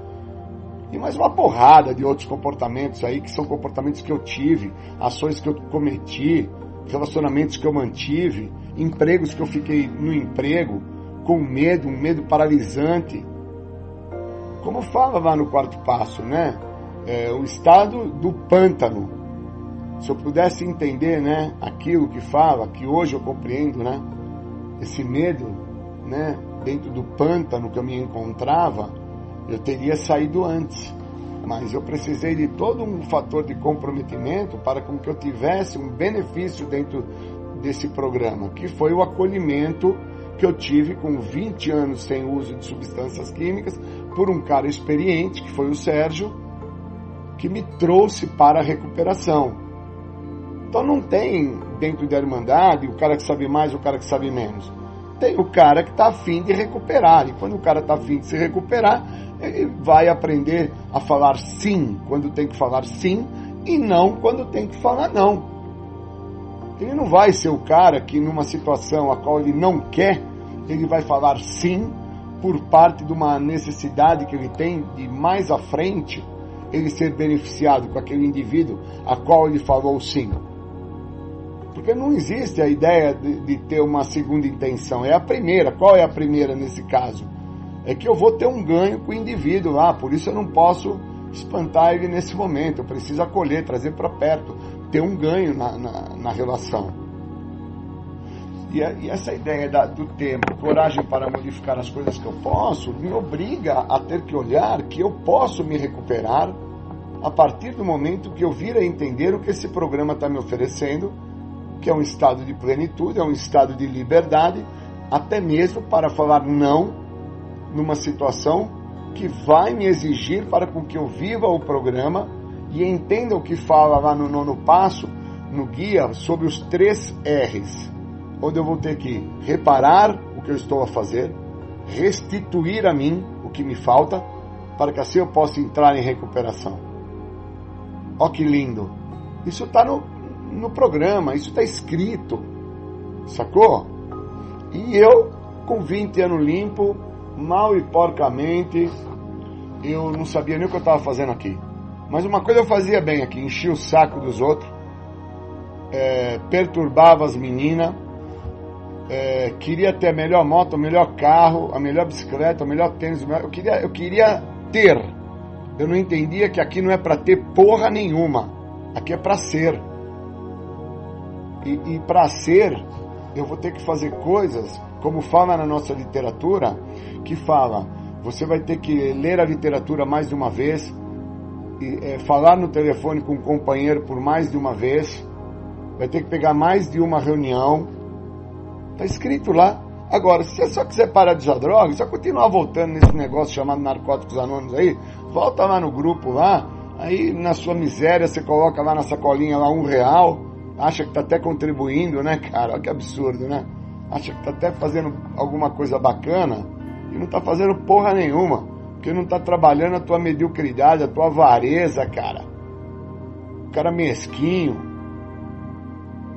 e mais uma porrada de outros comportamentos aí, que são comportamentos que eu tive, ações que eu cometi, relacionamentos que eu mantive, empregos que eu fiquei no emprego, com medo, um medo paralisante. Como fala lá no quarto passo, né? É, o estado do pântano. Se eu pudesse entender, né, aquilo que fala, que hoje eu compreendo, né? Esse medo, né, dentro do pântano que eu me encontrava, eu teria saído antes. Mas eu precisei de todo um fator de comprometimento para com que eu tivesse um benefício dentro desse programa, que foi o acolhimento que eu tive com 20 anos sem uso de substâncias químicas por um cara experiente, que foi o Sérgio, que me trouxe para a recuperação. Então não tem dentro da Irmandade o cara que sabe mais o cara que sabe menos. Tem o cara que está afim de recuperar. E quando o cara está afim de se recuperar, ele vai aprender a falar sim quando tem que falar sim e não quando tem que falar não. Ele não vai ser o cara que, numa situação a qual ele não quer, ele vai falar sim por parte de uma necessidade que ele tem de mais à frente ele ser beneficiado com aquele indivíduo a qual ele falou sim. Porque não existe a ideia de, de ter uma segunda intenção, é a primeira. Qual é a primeira nesse caso? é que eu vou ter um ganho com o indivíduo lá, por isso eu não posso espantar ele nesse momento, eu preciso acolher, trazer para perto, ter um ganho na, na, na relação. E, e, essa ideia da, do tempo, coragem para modificar as coisas que eu posso, me obriga a ter que olhar que eu posso me recuperar a partir do momento que eu vir a entender o que esse programa está me oferecendo, que é um estado de plenitude, é um estado de liberdade, até mesmo para falar não numa situação que vai me exigir para com que eu viva o programa e entenda o que fala lá no nono passo, no guia, sobre os três R's, onde eu vou ter que reparar o que eu estou a fazer, restituir a mim o que me falta, para que assim eu possa entrar em recuperação. Ó que lindo! Isso está no, no programa, isso está escrito, sacou? E eu, com 20 anos limpo, mal e porcamente, eu não sabia nem o que eu estava fazendo aqui. Mas uma coisa eu fazia bem aqui, enchia o saco dos outros, é, perturbava as meninas, é, queria ter a melhor moto, o melhor carro, a melhor bicicleta, o melhor tênis, eu queria, eu queria ter. Eu não entendia que aqui não é para ter porra nenhuma, aqui é para ser. E, e para ser, eu vou ter que fazer coisas, como fala na nossa literatura, que fala, você vai ter que ler a literatura mais de uma vez, e, é, falar no telefone com um companheiro por mais de uma vez, vai ter que pegar mais de uma reunião. Está escrito lá. Agora, se você só quiser parar de usar droga, só continuar voltando nesse negócio chamado Narcóticos Anônimos aí, volta lá no grupo lá, aí na sua miséria você coloca lá na sacolinha lá um real, acha que está até contribuindo, né, cara? Olha que absurdo, né? Acha que está até fazendo alguma coisa bacana e não está fazendo porra nenhuma, porque não está trabalhando a tua mediocridade, a tua avareza, cara. O cara mesquinho,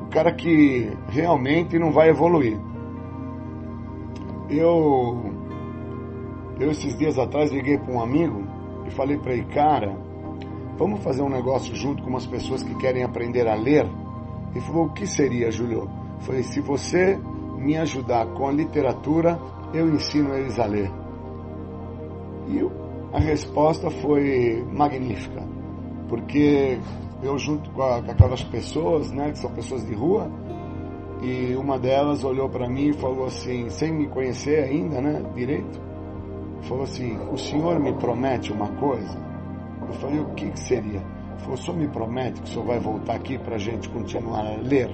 o cara que realmente não vai evoluir. Eu, eu esses dias atrás liguei para um amigo e falei para ele, cara, vamos fazer um negócio junto com umas pessoas que querem aprender a ler? Ele falou, o que seria, Júlio? Falei, se você me ajudar com a literatura, eu ensino eles a ler. E a resposta foi magnífica, porque eu junto com, a, com aquelas pessoas, né, que são pessoas de rua, e uma delas olhou para mim e falou assim, sem me conhecer ainda, né, direito, falou assim: O senhor me promete uma coisa? Eu falei: O que, que seria? Falou: O senhor me promete que o senhor vai voltar aqui para a gente continuar a ler?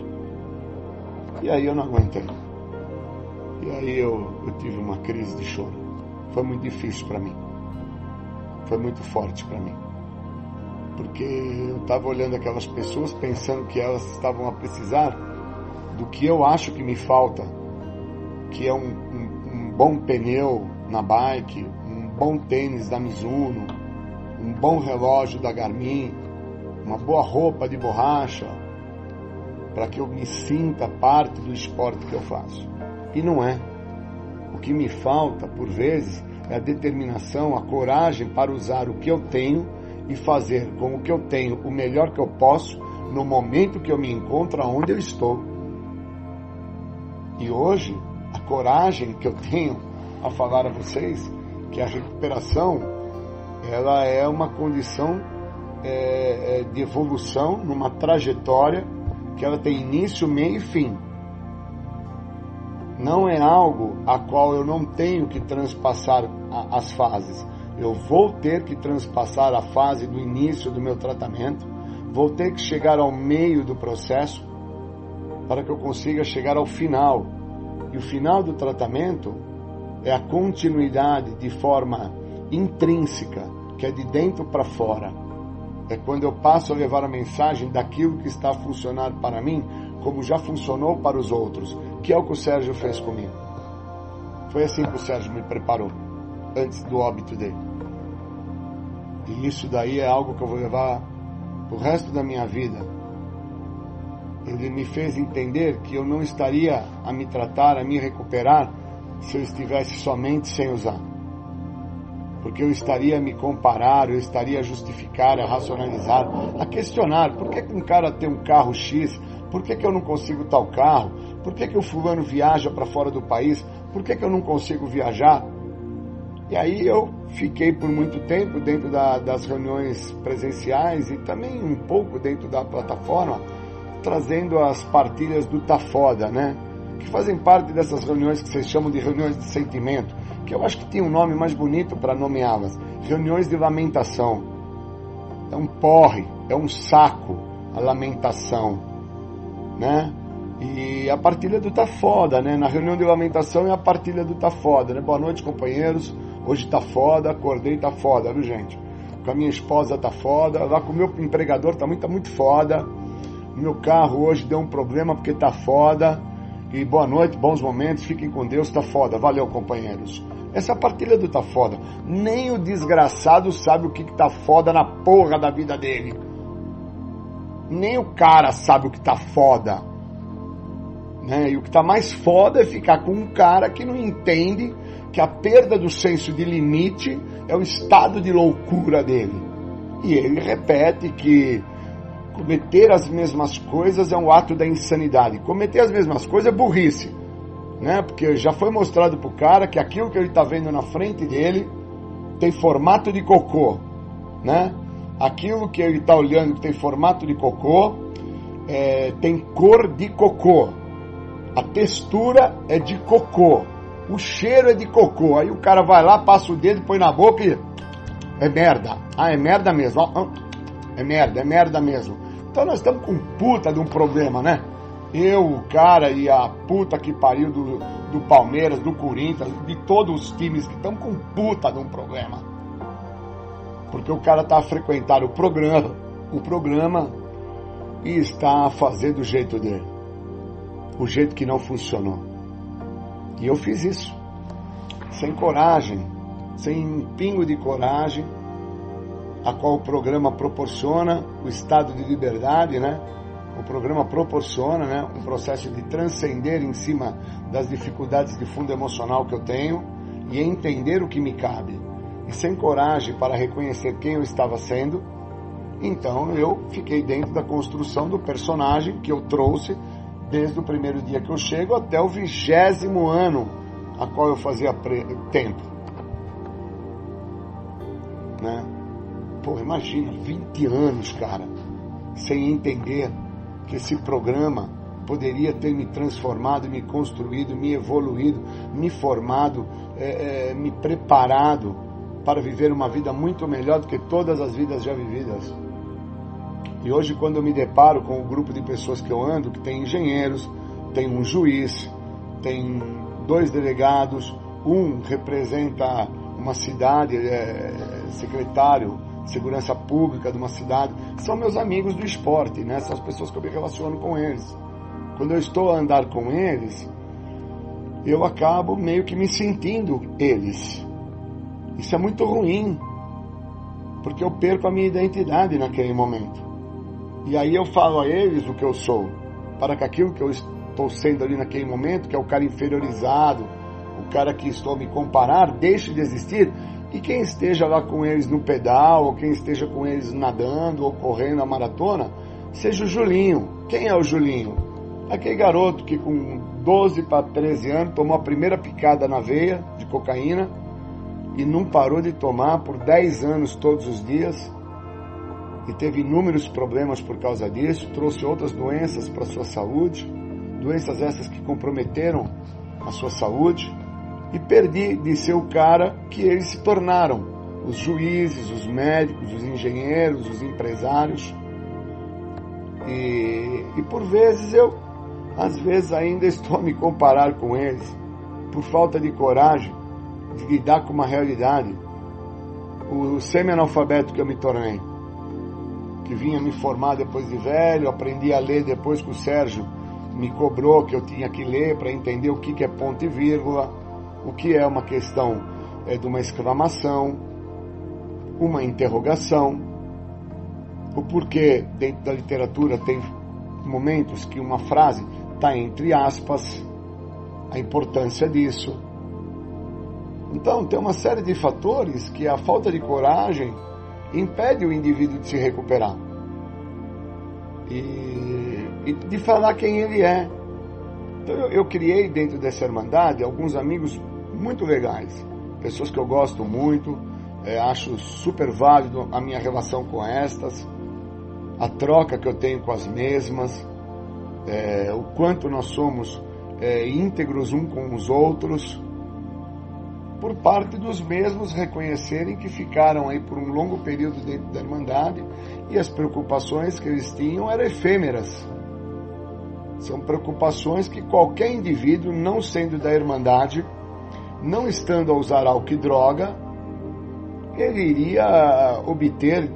E aí eu não aguentei. E aí eu, eu tive uma crise de choro. Foi muito difícil para mim. Foi muito forte para mim. Porque eu estava olhando aquelas pessoas pensando que elas estavam a precisar do que eu acho que me falta, que é um, um, um bom pneu na bike, um bom tênis da Mizuno, um bom relógio da Garmin, uma boa roupa de borracha, para que eu me sinta parte do esporte que eu faço. E não é. O que me falta, por vezes, é a determinação, a coragem para usar o que eu tenho e fazer com o que eu tenho o melhor que eu posso no momento que eu me encontro onde eu estou. E hoje, a coragem que eu tenho a falar a vocês que a recuperação ela é uma condição é, é, de evolução numa trajetória que ela tem início, meio e fim. Não é algo a qual eu não tenho que transpassar a, as fases. Eu vou ter que transpassar a fase do início do meu tratamento, vou ter que chegar ao meio do processo para que eu consiga chegar ao final. E o final do tratamento é a continuidade de forma intrínseca, que é de dentro para fora. É quando eu passo a levar a mensagem daquilo que está a funcionar para mim, como já funcionou para os outros, que é o que o Sérgio fez comigo. Foi assim que o Sérgio me preparou, antes do óbito dele. E isso daí é algo que eu vou levar o resto da minha vida. Ele me fez entender que eu não estaria a me tratar, a me recuperar, se eu estivesse somente sem usar. Porque eu estaria a me comparar, eu estaria a justificar, a racionalizar, a questionar por que, que um cara tem um carro X, por que, que eu não consigo tal carro, por que, que o fulano viaja para fora do país, por que, que eu não consigo viajar. E aí eu fiquei por muito tempo dentro da, das reuniões presenciais e também um pouco dentro da plataforma, trazendo as partilhas do Tá Foda, né? que fazem parte dessas reuniões que vocês chamam de reuniões de sentimento, que eu acho que tem um nome mais bonito para nomeá-las, reuniões de lamentação. É um porre, é um saco a lamentação, né? E a partilha do tá foda, né? Na reunião de lamentação é a partilha do tá foda, né? Boa noite, companheiros. Hoje tá foda, acordei, tá foda, viu, gente? Com a minha esposa tá foda, lá com o meu empregador tá muito, tá muito foda. Meu carro hoje deu um problema porque tá foda. E boa noite, bons momentos, fiquem com Deus, tá foda. Valeu, companheiros. Essa partilha do tá foda. Nem o desgraçado sabe o que, que tá foda na porra da vida dele. Nem o cara sabe o que tá foda. Né? E o que tá mais foda é ficar com um cara que não entende que a perda do senso de limite é o estado de loucura dele. E ele repete que cometer as mesmas coisas é um ato da insanidade. Cometer as mesmas coisas é burrice né? Porque já foi mostrado pro cara que aquilo que ele está vendo na frente dele tem formato de cocô, né? Aquilo que ele está olhando que tem formato de cocô é, tem cor de cocô, a textura é de cocô, o cheiro é de cocô. Aí o cara vai lá, passa o dedo, põe na boca e é merda. Ah, é merda mesmo. É merda, é merda mesmo. Então nós estamos com puta de um problema, né? eu, o cara e a puta que pariu do, do Palmeiras, do Corinthians, de todos os times que estão com puta de um problema. Porque o cara tá a frequentar o programa, o programa e está a fazer do jeito dele. O jeito que não funcionou. E eu fiz isso. Sem coragem, sem um pingo de coragem, a qual o programa proporciona, o estado de liberdade, né? o programa proporciona né, um processo de transcender em cima das dificuldades de fundo emocional que eu tenho e entender o que me cabe. E sem coragem para reconhecer quem eu estava sendo, então eu fiquei dentro da construção do personagem que eu trouxe desde o primeiro dia que eu chego até o vigésimo ano a qual eu fazia tempo. Né? Pô, imagina, 20 anos, cara, sem entender que esse programa poderia ter me transformado, me construído, me evoluído, me formado, é, é, me preparado para viver uma vida muito melhor do que todas as vidas já vividas. E hoje, quando eu me deparo com o grupo de pessoas que eu ando, que tem engenheiros, tem um juiz, tem dois delegados, um representa uma cidade, é, secretário segurança pública de uma cidade, são meus amigos do esporte, né? São as pessoas que eu me relaciono com eles. Quando eu estou a andar com eles, eu acabo meio que me sentindo eles. Isso é muito ruim, porque eu perco a minha identidade naquele momento. E aí eu falo a eles o que eu sou, para que aquilo que eu estou sendo ali naquele momento, que é o cara inferiorizado, o cara que estou a me comparar, deixe de existir e quem esteja lá com eles no pedal, ou quem esteja com eles nadando ou correndo a maratona, seja o Julinho. Quem é o Julinho? Aquele garoto que com 12 para 13 anos tomou a primeira picada na veia de cocaína e não parou de tomar por 10 anos todos os dias e teve inúmeros problemas por causa disso, trouxe outras doenças para sua saúde, doenças essas que comprometeram a sua saúde e perdi de ser o cara que eles se tornaram: os juízes, os médicos, os engenheiros, os empresários. E, e por vezes eu, às vezes, ainda estou a me comparar com eles, por falta de coragem de lidar com uma realidade. O semi-analfabeto que eu me tornei, que vinha me formar depois de velho, aprendi a ler depois que o Sérgio me cobrou que eu tinha que ler para entender o que, que é ponto e vírgula o que é uma questão é, de uma exclamação, uma interrogação, o porquê dentro da literatura tem momentos que uma frase está entre aspas, a importância disso. Então, tem uma série de fatores que a falta de coragem impede o indivíduo de se recuperar e, e de falar quem ele é. Então, eu, eu criei dentro dessa Irmandade alguns amigos muito legais, pessoas que eu gosto muito, é, acho super válido a minha relação com estas, a troca que eu tenho com as mesmas, é, o quanto nós somos é, íntegros um com os outros, por parte dos mesmos reconhecerem que ficaram aí por um longo período dentro da Irmandade e as preocupações que eles tinham eram efêmeras. São preocupações que qualquer indivíduo, não sendo da Irmandade, não estando a usar álcool e droga, ele iria obter,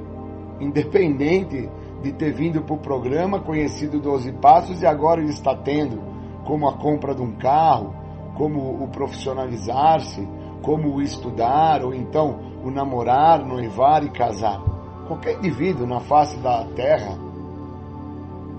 independente de ter vindo para o programa, conhecido 12 Passos, e agora ele está tendo, como a compra de um carro, como o profissionalizar-se, como o estudar, ou então o namorar, noivar e casar. Qualquer indivíduo na face da Terra,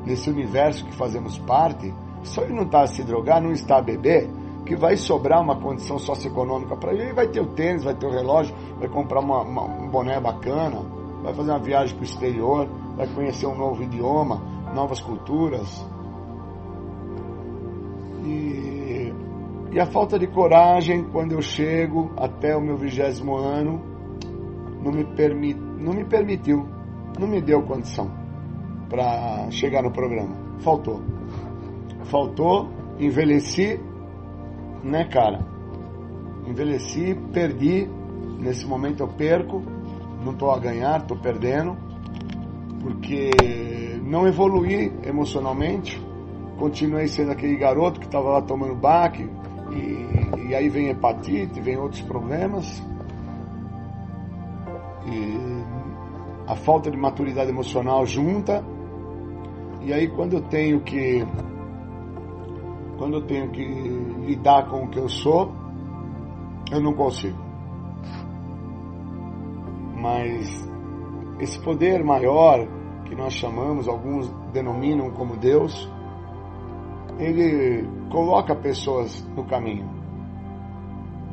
nesse universo que fazemos parte, só ele não está a se drogar, não está a beber, que vai sobrar uma condição socioeconômica para ele, vai ter o tênis, vai ter o relógio, vai comprar uma, uma, um boné bacana, vai fazer uma viagem para o exterior, vai conhecer um novo idioma, novas culturas. E, e a falta de coragem quando eu chego até o meu vigésimo ano não me, permi, não me permitiu, não me deu condição para chegar no programa. Faltou. Faltou, envelheci né, cara? Envelheci, perdi. Nesse momento eu perco. Não estou a ganhar, estou perdendo. Porque não evoluí emocionalmente. Continuei sendo aquele garoto que estava lá tomando baque. E, e aí vem hepatite, vem outros problemas. E a falta de maturidade emocional junta. E aí quando eu tenho que quando eu tenho que lidar com o que eu sou, eu não consigo. Mas esse poder maior que nós chamamos, alguns denominam como Deus, ele coloca pessoas no caminho.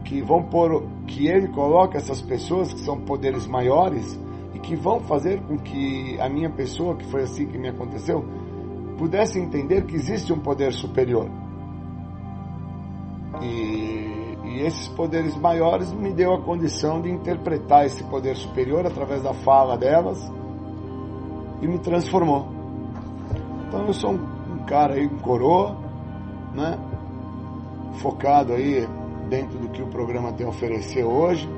Que vão pôr, que ele coloca essas pessoas que são poderes maiores e que vão fazer com que a minha pessoa, que foi assim que me aconteceu, pudesse entender que existe um poder superior e, e, esses poderes maiores me deu a condição de interpretar esse poder superior através da fala delas e me transformou. Então eu sou um, cara aí, um coroa, né? Focado aí dentro do que o programa tem a oferecer hoje,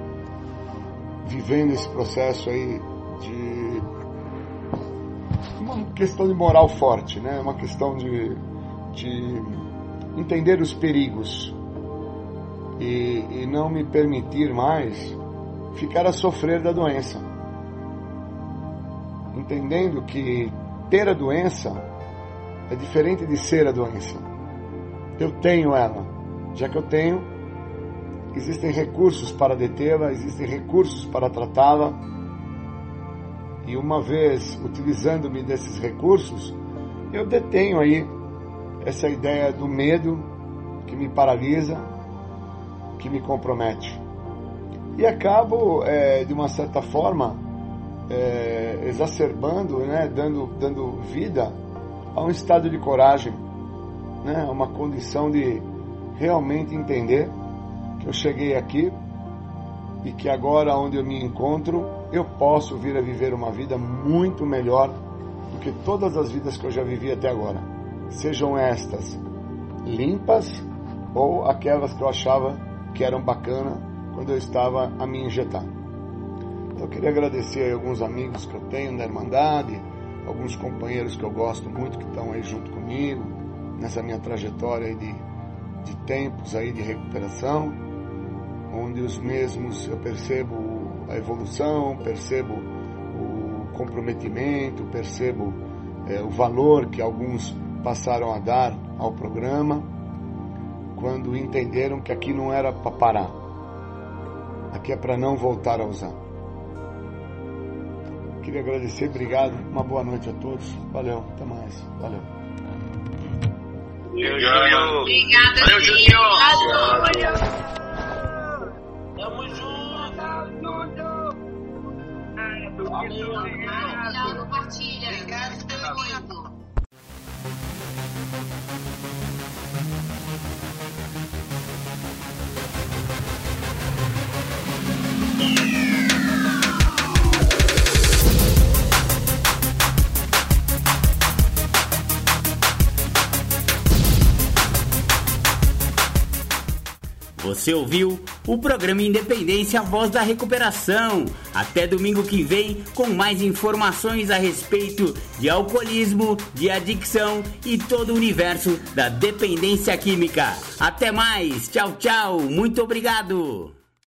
vivendo esse processo aí de uma questão de moral forte, né? Uma questão de, de entender os perigos e, e não me permitir mais ficar a sofrer da doença. Entendendo que ter a doença é diferente de ser a doença. Eu tenho ela. Já que eu tenho, existem recursos para detê-la, existem recursos para tratá-la. E uma vez utilizando-me desses recursos, eu detenho aí essa ideia do medo que me paralisa, que me compromete. E acabo, é, de uma certa forma, é, exacerbando, né, dando, dando vida a um estado de coragem, né, uma condição de realmente entender que eu cheguei aqui e que agora, onde eu me encontro, eu posso vir a viver uma vida muito melhor do que todas as vidas que eu já vivi até agora. Sejam estas limpas ou aquelas que eu achava que eram bacana quando eu estava a me injetar. Então eu queria agradecer alguns amigos que eu tenho da Irmandade, alguns companheiros que eu gosto muito que estão aí junto comigo nessa minha trajetória de, de tempos aí de recuperação, onde os mesmos eu percebo a evolução, percebo o comprometimento, percebo é, o valor que alguns passaram a dar ao programa quando entenderam que aqui não era para parar. Aqui é para não voltar a usar. Queria agradecer, obrigado. Uma boa noite a todos. Valeu, até mais. Valeu. Júlio. Obrigada, Valeu, Júlio. Obrigado, Tamo junto. Valeu, compartilha. Obrigado, meu amigo. Você ouviu o programa Independência Voz da Recuperação. Até domingo que vem com mais informações a respeito de alcoolismo, de adicção e todo o universo da dependência química. Até mais, tchau, tchau, muito obrigado.